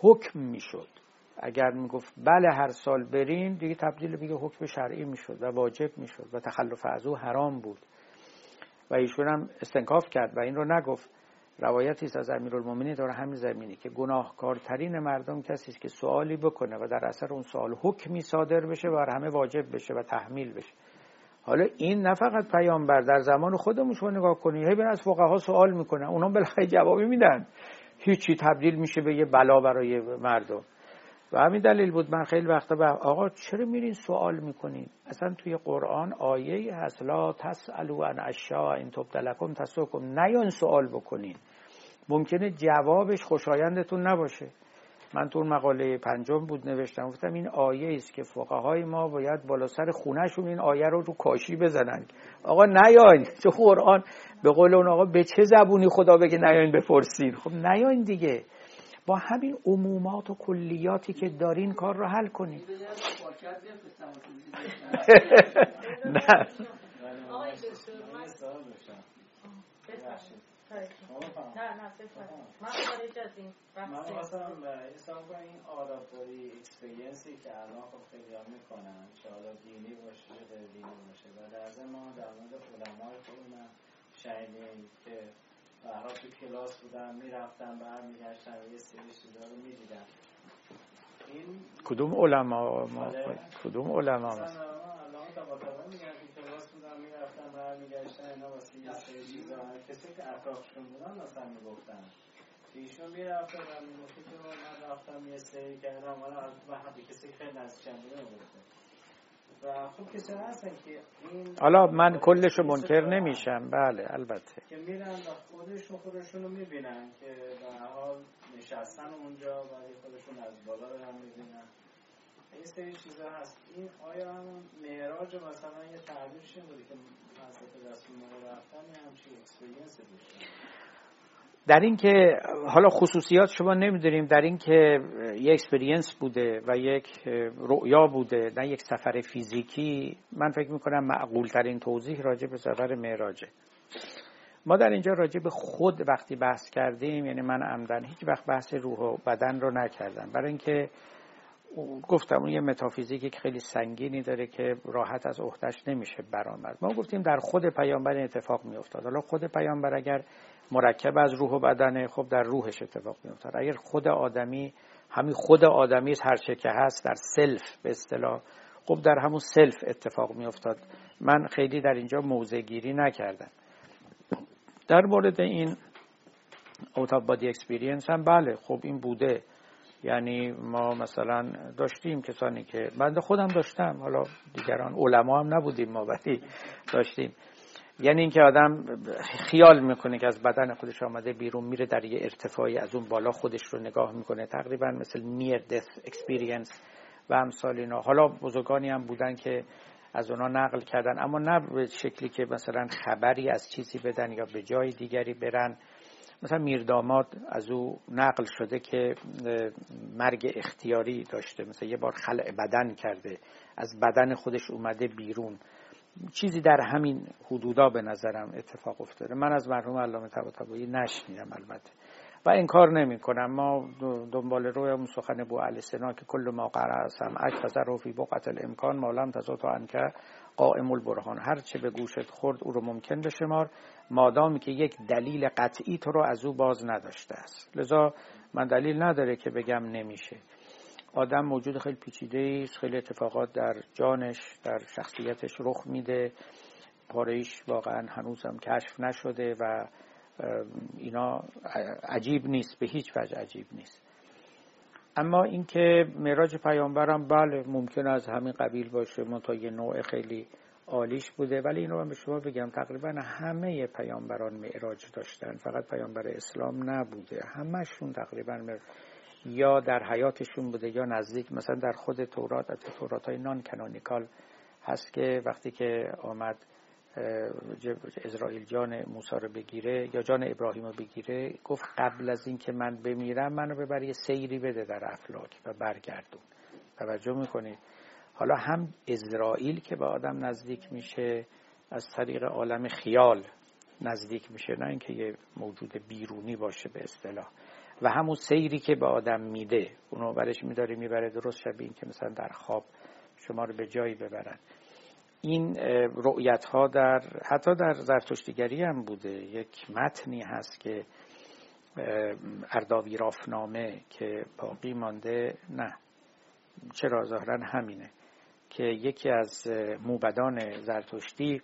[SPEAKER 1] حکم می‌شد. اگر می‌گفت بله هر سال برین دیگه تبدیل به حکم شرعی می‌شد و واجب می‌شد و تخلف از او حرام بود. و ایشون هم استنکاف کرد و این رو نگفت. روایتی است از امیرالمومنین داره همین زمینی که گناهکارترین مردم کسی است که سوالی بکنه و در اثر اون سوال حکمی صادر بشه و همه واجب بشه و تحمیل بشه. حالا این نه فقط پیامبر در زمان خودمون شما نگاه کنید هی از فقها سوال می‌کنن اونا بالاخره جوابی میدن. هیچی تبدیل میشه به یه بلا برای مردم. و همین دلیل بود من خیلی وقتا به آقا چرا میرین سوال می‌کنین؟ اصلا توی قرآن آیه هست لا تسالو عن اشیاء این تبدلکم تسوکم. نیان سوال بکنین. ممکنه جوابش خوشایندتون نباشه. من تو مقاله پنجم بود نوشتم گفتم این آیه است که فقهای ما باید بالا سر خونهشون این آیه رو رو کاشی بزنن. آقا نیاین. چه قرآن به قول اون آقا به چه زبونی خدا بگه نیاین بپرسین؟ خب نیاین دیگه. با همین عمومات و کلیاتی که دارین کار رو حل کنید نه.
[SPEAKER 5] نه نه من خارج از این
[SPEAKER 8] من مثلا این آدابداری اکسپریانسی که الان خب خیلی هم می‌کنن چه حالا دینی باشه چه غیر دینی باشه. و در ما در مورد علمای خودمون شنیدیم که برها تو کلاس بودن می‌رفتن برمیگشتن و یه سری چیزا رو می‌دیدن
[SPEAKER 1] این کدوم علما؟ ما کدوم علما؟
[SPEAKER 8] بودن می‌رفتن برمیگشتن اینا واسه یه سری چیزا. کسی که اطرافشون بودن مثلا می‌گفتن. ایشون می‌رفتن و می‌گفتی که من رفتم یه سری کردم. حالا به کسی خیلی نزدیکم بوده خب
[SPEAKER 1] حالا من کلشو منکر نمیشم. بله البته.
[SPEAKER 8] که میرن و خودشون خودشون رو می‌بینن که به حال نشستن اونجا و خودشون از بالا هم می‌بینن. این سری چیزا هست. این آیا هم معراج مثلا یه تعبیرش این بودی که حضرت رسول الله رفتن؟ یه همچین اکسپریانس داشتن
[SPEAKER 1] در این که حالا خصوصیات شما نمی‌دونیم در این که یک experience بوده و یک رؤیا بوده نه یک سفر فیزیکی من فکر می‌کنم معقول ترین توضیح راجع به سفر معراجه. ما در اینجا راجع به خود وقتی بحث کردیم یعنی من عمدا هیچ وقت بحث روح و بدن رو نکردم. برای اینکه گفتم اون یه متافیزیکی که خیلی سنگینی داره که راحت از عهدهش نمیشه برآمد. ما گفتیم در خود پیامبر اتفاق میافتاد. حالا خود پیامبر اگر مرکب از روح و بدنه خب در روحش اتفاق میافتاد. اگر خود آدمی همین خود آدمی هر چه که هست در self به اصطلاح خب در همون self اتفاق میافتاد. من خیلی در اینجا موضع گیری نکردم. در مورد این out body experience هم بله خب این بوده. یعنی ما مثلا داشتیم کسانی که بنده خودم داشتم حالا دیگران علما هم نبودیم ما ولی داشتیم. یعنی اینکه آدم خیال می‌کنه که از بدن خودش آمده بیرون میره در یه ارتفاعی از اون بالا خودش رو نگاه می‌کنه. تقریبا مثل near death experience و امثال اینا. حالا بزرگانی هم بودن که از اونا نقل کردن اما نه به شکلی که مثلا خبری از چیزی بدن یا به جای دیگری برن. مثلا میرداماد از او نقل شده که مرگ اختیاری داشته. مثلا یه بار خلع بدن کرده. از بدن خودش اومده بیرون. چیزی در همین حدودا به نظرم اتفاق افتاده. من از مرحوم علامه طباطبایی نشنیدم البته. و این کار نمی کنم ما دنبال روی اون سخن بو علی سنا که کل ما قرع سمعک فزر فی بقعت الامکان مالم تزوت انکه قائم البرهان. هر چه به گوشت خورد او رو ممکن بشمار. مادامی که یک دلیل قطعی تو رو از او باز نداشته است. لذا من دلیل نداره که بگم نمیشه. آدم موجود خیلی پیچیده است خیلی اتفاقات در جانش در شخصیتش رخ میده. پارهش واقعا هنوزم کشف نشده و اینا عجیب نیست به هیچ وجه عجیب نیست. اما اینکه معراج پیامبرم بله ممکن از همین قبیل باشه منتها یه نوع خیلی عالیش بوده ولی این رو من به شما بگم تقریبا همه پیامبران معراج داشتن فقط پیامبر اسلام نبوده همشون تقریبا یا در حیاتشون بوده یا نزدیک مثلا در خود تورات از تورات های نان کنونیکال هست که وقتی که آمد اسرائیل جان موسی رو بگیره یا جان ابراهیم رو بگیره گفت قبل از اینکه من بمیرم منو ببر یه سیری بده در افلاک و برگردون. توجه می‌کنید حالا هم اسرائیل که به آدم نزدیک میشه از طریق عالم خیال نزدیک میشه نه اینکه یه موجود بیرونی باشه به اصطلاح. و همون سیری که به آدم میده اونو برش میداره می‌بره درست شبیه این که مثلا در خواب شما رو به جایی ببرن. این رؤیت ها در حتی در زرتشتیگری هم بوده. یک متنی هست که ارداوی رافنامه که باقی مانده نه چرا ظاهرا همینه که یکی از موبدان زرتشتی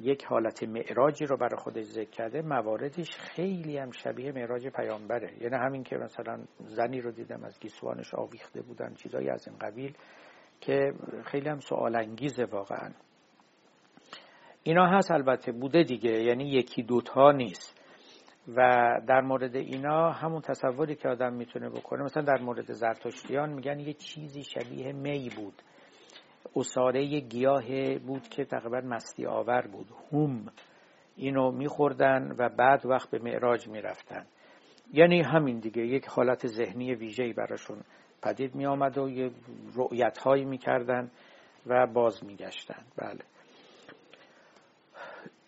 [SPEAKER 1] یک حالت معراجی رو برای خودش ذکر کرده مواردش خیلی هم شبیه معراج پیامبره. یعنی همین که مثلا زنی رو دیدم از گیسوانش آویخته بودن چیزایی از این قبیل که خیلی هم سوال انگیزه واقعا. اینا هست البته بوده دیگه یعنی یکی دوتا نیست. و در مورد اینا همون تصوری که آدم می‌تونه بکنه مثلا در مورد زرتشتیان میگن یه چیزی شبیه می بود. اصاره گیاه بود که تقریبا مستی آور بود. هم اینو میخوردن و بعد وقت به معراج می‌رفتن. یعنی همین دیگه یک حالت ذهنی ویژه‌ای براشون پدید می آمد و یه رؤیت هایی می و باز می بله.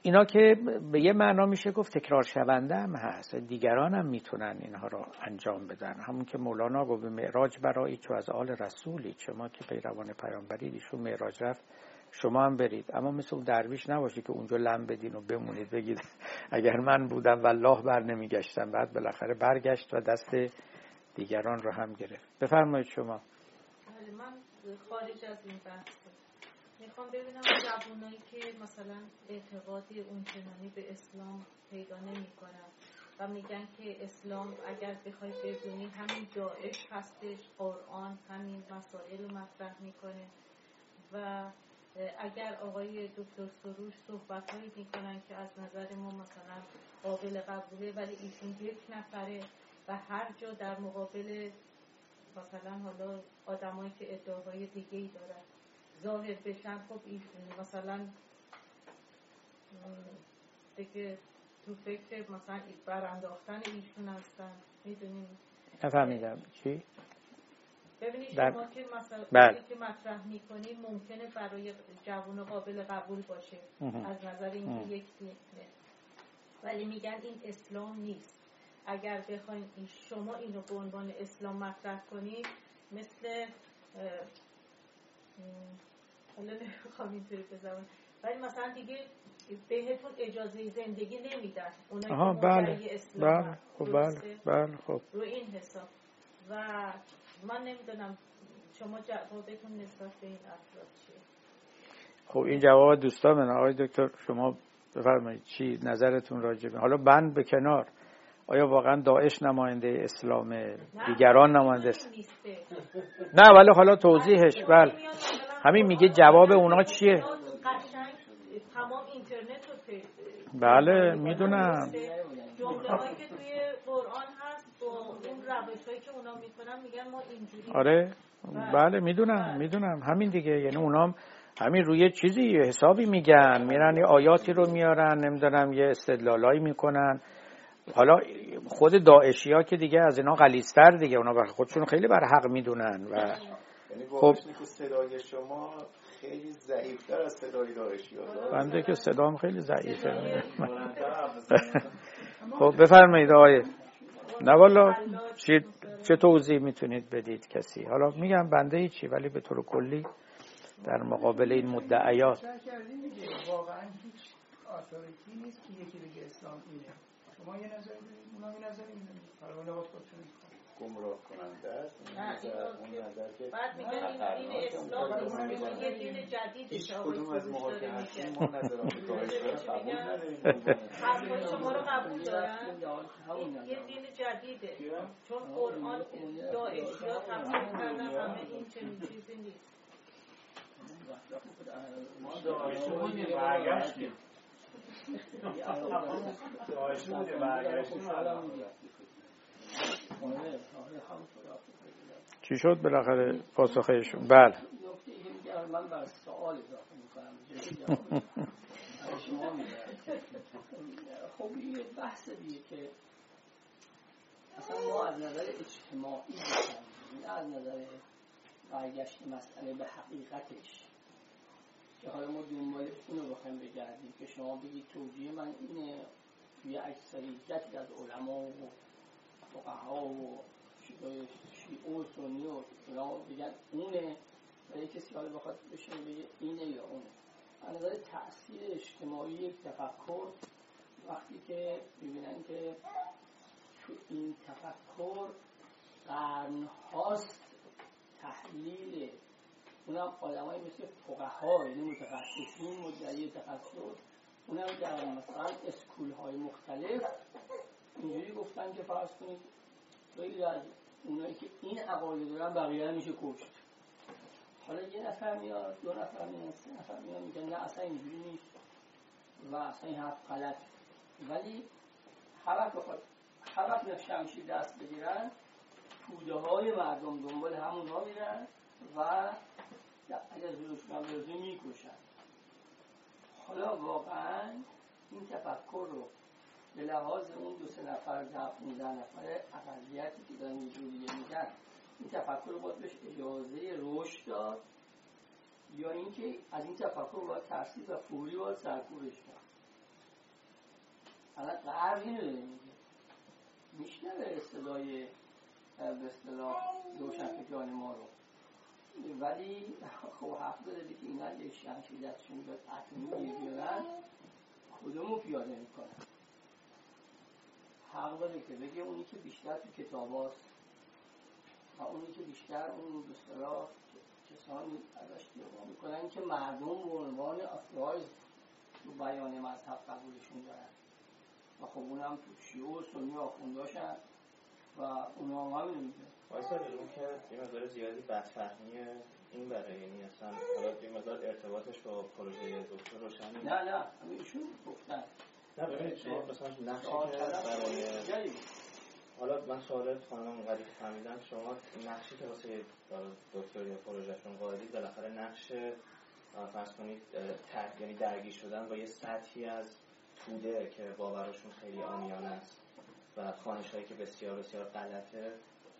[SPEAKER 1] اینا که به یه معنا میشه گفت تکرار شونده هم هست. دیگران هم می‌تونن اینها رو انجام بدن. همون که مولانا گفت به معراج برای چو از آل رسولی شما که پیروان پیامبرید ایشون معراج رفت شما هم برید. اما مثل اون درویش نباشید که اونجا لم بدین و بمونید بگید اگر من بودم والله بر نمیگشتم. بعد بالاخره برگشت و دست دیگران رو هم گرفت. بفرمایید شما.
[SPEAKER 5] بله من خارج از این بحث می‌خوام ببینم جوانایی که مثلا اعتقادی اونچنانی به اسلام پیدا نمی کنن و میگن که اسلام اگر بخوای بدونی همین داعش هستش قرآن همین مسائل رو مطرح می‌کنه و اگر آقای دکتر سروش صحبت هایی می‌کنن که از نظر ما مثلا قابل قبوله ولی ایشون یک نفره و هر جا در مقابل مثلا حالا آدمایی که ادعاهای دیگه ای دارن. ظاهر بشن خب ایشون مثلا دیگه تو فکر مثلا برانداختن ایشون هستن. می‌دونیم
[SPEAKER 1] نفهمیدم. چی؟
[SPEAKER 5] ببینید شما که مثلا
[SPEAKER 1] بله.
[SPEAKER 5] که مطرح می‌کنید ممکنه برای جوان قابل قبول باشه. از نظر اینکه یک ولی میگن این اسلام نیست. اگر بخواین شما اینو به عنوان اسلام مطرح کنید مثل حالا نمی‌خوام اینطوری بزنم ولی مثلا دیگه بهتون اجازه زندگی نمیدن.
[SPEAKER 1] اونا که بله. بله خب بله بله خب.
[SPEAKER 5] رو این حساب. و من نمی‌دونم شما جوابتون نسبت به این افراد چیه.
[SPEAKER 1] خب این جواب دوستان من آقای دکتر شما بفرمایید چی نظرتون راجبه حالا بند به کنار. آیا واقعا داعش نماینده اسلام؟ دیگران نماینده نه ولی حالا توضیحش بله. همین میگه جواب اونا چیه؟ بله می‌دونم. آره بله می‌دونم می‌دونم. همین دیگه یعنی اونام همین روی چیزی حسابی میگن. میرن یه آیاتی رو میارن نمی‌دونم یه استدلالایی می‌کنن. حالا خود داعشی ها که دیگه از اینا غلیستر دیگه اونا خودشون خیلی بر حق می‌دونن و
[SPEAKER 3] خب. صدای شما خیلی ضعیفتر از صدای داعشی ها
[SPEAKER 1] بنده که صدام خیلی ضعیفه. خب بفرمایید آقای. نه والا چه توضیح می‌تونید بدید کسی؟ حالا میگم بنده چی ولی به طور کلی در مقابل این مدعیات.
[SPEAKER 7] واقعا هیچ آتوریتی نیست که یکی بگه اسلام اینه. شما یه نظری دارید اونا یه نظری
[SPEAKER 9] گمراه کننده است. اون نظر که
[SPEAKER 5] بعد میگن این دین اسلام نیست یه دین جدید
[SPEAKER 9] هیچ کدوم از ما که هستیم ما نظرات رو قبول نداریم
[SPEAKER 5] حرفای شما رو قبول دارن. یه دین جدیده. چون قرآن داعش ها تفسیر کردن همه این چنین چیزی نیست.
[SPEAKER 8] ما داعش بودیم برگشتیم. داعش بودیم برگشتیم.
[SPEAKER 1] چی شد بالاخره پاسخشون بله.
[SPEAKER 2] من بر سوال اضافه می‌کنم شما خب این بحث دیگه که اصلا ما از نظر اجتماعی بکنیم از نظر برگشت مسئله به حقیقتش که حالا ما دنبال اونو بخوایم بگردیم که شما بگید توجیه من اینه توی اکثریتی از علما و فقها و شیعه و سنی و بگن اونه و یک کسی حالا بخواد بشینه بگه اینه یا اونه. از نظر تاثیر اجتماعی تفکر وقتی که ببینن که تو این تفکر قرن هاست تحلیل اونم آدمای مثل فقها یعنی متخصصین مدعی تخصص اونم در مثلا اسکول های مختلف اینجوری گفتن که فرض کنید خیلی از اونایی که این عقاید دارن بقیه میشه کشت. حالا یه نفر میاد دو نفر میاد سه نفر میاد میگن نه اصلا اینجوری نیست و اصلا این حرف غلط ولی هر وقت بخواد هر وقت شمشیر دست بگیرن توده های مردم دنبال همون ها میرن و اگر زورشون هم برزه می‌کشن. حالا واقعا این تفکر رو به لحاظ اون دو سه نفر ده 15 نفر اقلیتی که دارن یه جوری میگن این تفکر رو باید بهش اجازه رشد داد. یا اینکه از این تفکر باید ترسید و فوری باید سرکوبش کرد. الان غرب اینو داره میگه میشنوه اصطلاح به اصطلاح روشنفکران ما رو. ولی خب حق داره که اینا یه شمشیر دستشون بیاد اتمی بیارن کدومو پیاده می‌کنن. حق داره که بگه اونی که بیشتر تو کتاب هاست و اونی که بیشتر اون به اصطلاح کسانی ازش دفاع می‌کنن که مردم به عنوان افراد تو بیان مذهب قبولشون دارن. و خب اونم تو شیعه و سنی آخونداشن و اونا هم همین میگه.
[SPEAKER 9] وایسا اون که یه مقدار زیادی بدفهمی این برای یعنی اصلا. حالا یه مقدار ارتباطش با پروژه دکتر روشن
[SPEAKER 2] نه نه همیشون گفتن.
[SPEAKER 9] نه ببینید شما مثلا نقشی که برای حالا من سوالات خانم اونقدر فهمیدم. شما نقشی که واسه دکتر یا پروژهشون قائلید بالاخره نقش فرض کنید یعنی درگیر شدن با یه سطحی از توده که باورشون خیلی عامیانه است و خوانش هایی که بسیار بسیار غلطه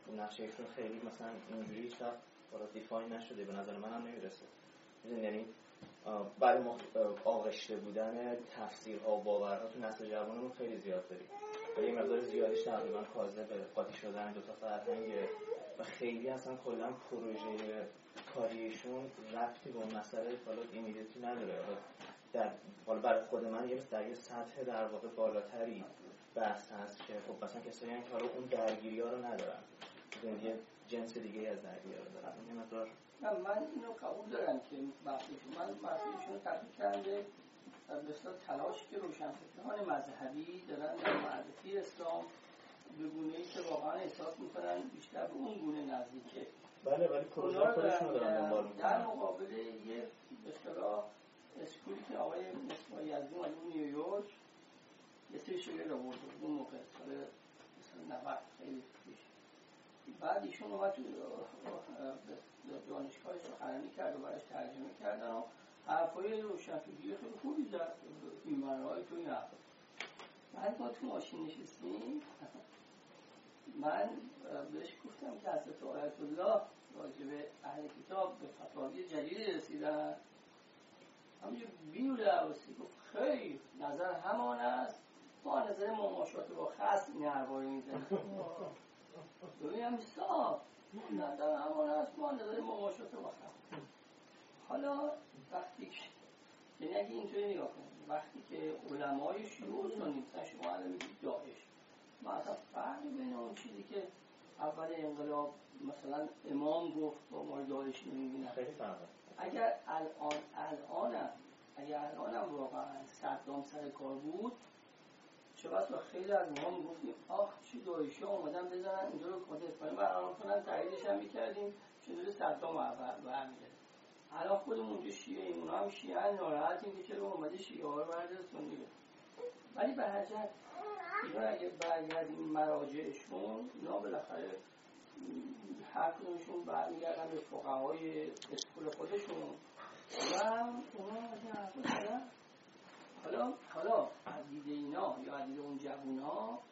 [SPEAKER 9] اون نقش ایشون خیلی مثلا اینجوری هیچ وقت define نشده به نظر من هم نمی‌رسه یعنی برای آغشته بودن تفسیرها و باورها تو نسل جوانمون خیلی زیاد داریم. ولی مقدار زیادیش تقریبا cause ه به قاطی شدن دو تا فرهنگه و خیلی اصلا کلا پروژه کاریشون ربطی به اون مسئله حالا immediacy نداره. در حالا برای خود من یه در یه سطح در واقع بالاتری بحث هست که خب مثلا کسایی که حالا اون درگیری ها رو ندارن. یه جنس دیگه از درگیری رو دارن. یه مقدار
[SPEAKER 2] نه من اینو قبول دارم که بحثشون من بحثشون رو تبدیل کرده مثلا تلاش که روشنفکران مذهبی دارن در معرفی اسلام به گونه ای که واقعا احساس می‌کنن بیشتر به اون گونه نزدیکه.
[SPEAKER 9] بله ولی پروژه خودشون دارن دنبال
[SPEAKER 2] در مقابل یه به اصطلاح اسکولی که آقای مصباحی از اون نیویورک یه سری رو برده اون موقع سال مثلا 90 خیلی پیش. بعد ایشون اومد تو دانشگاه سخنرانی کرد و برش ترجمه کردن و حرفای روشنفکری خیلی خوبی زد. های تو این حرف بعد ما تو ماشین نشستیم. من بهش گفتم که حضرت آیت الله راجب اهل کتاب به فتاوی جلیل رسیدن. همینجور بیو عوضی گفت خیلی نظر همان است. با نظر مماشات با خصم این حرفا می‌زنیم ببینم صاف نظر همان است ما نظر مماشات با خصم حالا وقتی یعنی اگه اینطوری نگاه کنیم وقتی که علمای شیوع سنی مثلا شما الان میگید داعش ما اصلا فرقی بین اون چیزی که اول انقلاب مثلا امام گفت با ما داعش نمی‌بینن. اگر الان الانم اگر الانم واقعا صدام سر کار بود چه با خیلی از ما می‌گفتیم آخ چی داعشی آمدن بزنن اینجا رو کنده اسپانی برقرار کنن تاییدش هم می‌کردیم چجوری صدام برمیگرد الان خودمون اونجا شیعه ایم هم شیعه ناراحتیم که چرا اومده شیعه ها رو برده سنی ولی به هر جهت اینا اگه برگردیم مراجعشون اینا بالاخره هر کدومشون برمیگردن به فقهای اسکول خودشون. و اونا حالا حالا از دید اینا یا از دید اون جوون ها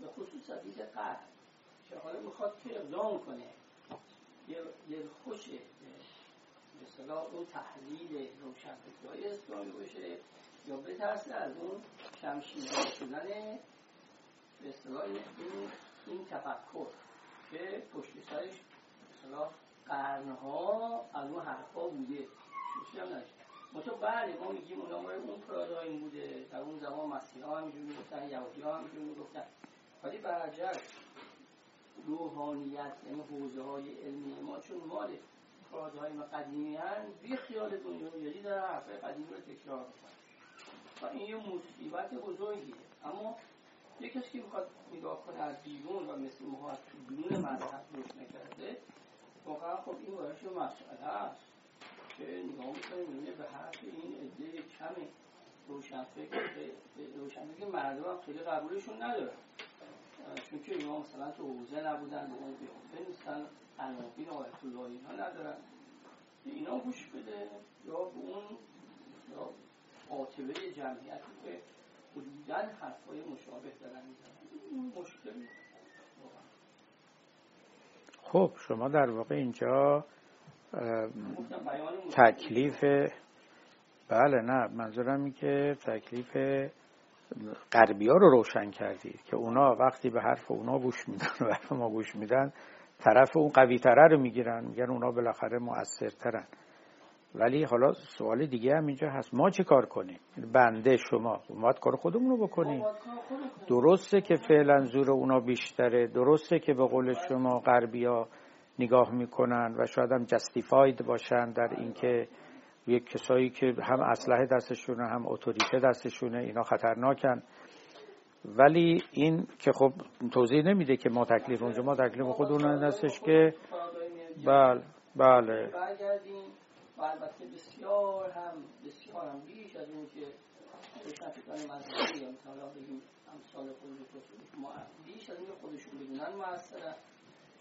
[SPEAKER 2] به خصوص از دید قرد که حالا می‌خواد که اقدام کنه. یه خوشه به اصطلاح اون تحلیل روشنفکرهای اسلامی باشه یا بترسه از اون شمشیر شدن به اصطلاح این, این تفکر که پشت سرش اصطلاح قرنها از اون حرفا بوده. هم منطقه بله ما میگیم اونا مورد اون پرادایم بوده. در اون زمان مسیح ها همینجور می‌گفتن یهودی ها همینجور می‌گفتن. ولی برجر روحانیت یعنی حوزه های علمی ما چون مال پرادایم قدیمی هن بی خیال دنیایی در حرفای قدیمی رو تکرار می‌کنن. و این یه مصیبت بزرگیه. اما یه کسی که می‌خواد نگاه کنه از بیرون و مثل ما از تو بیرون مذهب روش نکرده واقعا خب این باید مسئله است که نگاه می‌کنه به حرف این عده کم روشنفکر مردم هم خیلی قبولشون ندارن. چون که اینا مثلا تو حوزه نبودن بیافته نیستن عناقین آیت الله اینا ندارن. اینا گوش بده یا به اون یا قاطبه جمعیتی که حدودا حرفای مشابه دارن می‌زنن. مشکل
[SPEAKER 1] خب شما در واقع اینجا تکلیف بله نه منظورم این که تکلیف غربی رو روشن کردید که اونا وقتی به حرف اونا گوش میدن و ما گوش میدن طرف اون قوی تره رو می‌گیرن میگن اونا بالاخره مؤثرترن. ولی حالا سوال دیگه هم اینجا هست ما چه کار کنیم؟ بنده شما ما کار خودمون رو بکنیم. درسته که فعلا زور اونا بیشتره درسته که به قول شما غربیا نگاه می‌کنن و شاید هم جستیفاید باشن در اینکه یک کسایی که هم اسلحه دستشونه هم اتوریته دستشونه اینا خطرناکن. ولی این که خب توضیح نمیده که ما تکلیف اونجا ما تکلیف خودمون هستش که بله بله.
[SPEAKER 2] و البته بسیار هم بسیار هم بیش از اون که روشنفکران مذهبی یا مثلا بگیم امثال ما بیش از این خودشون بدونن موثرن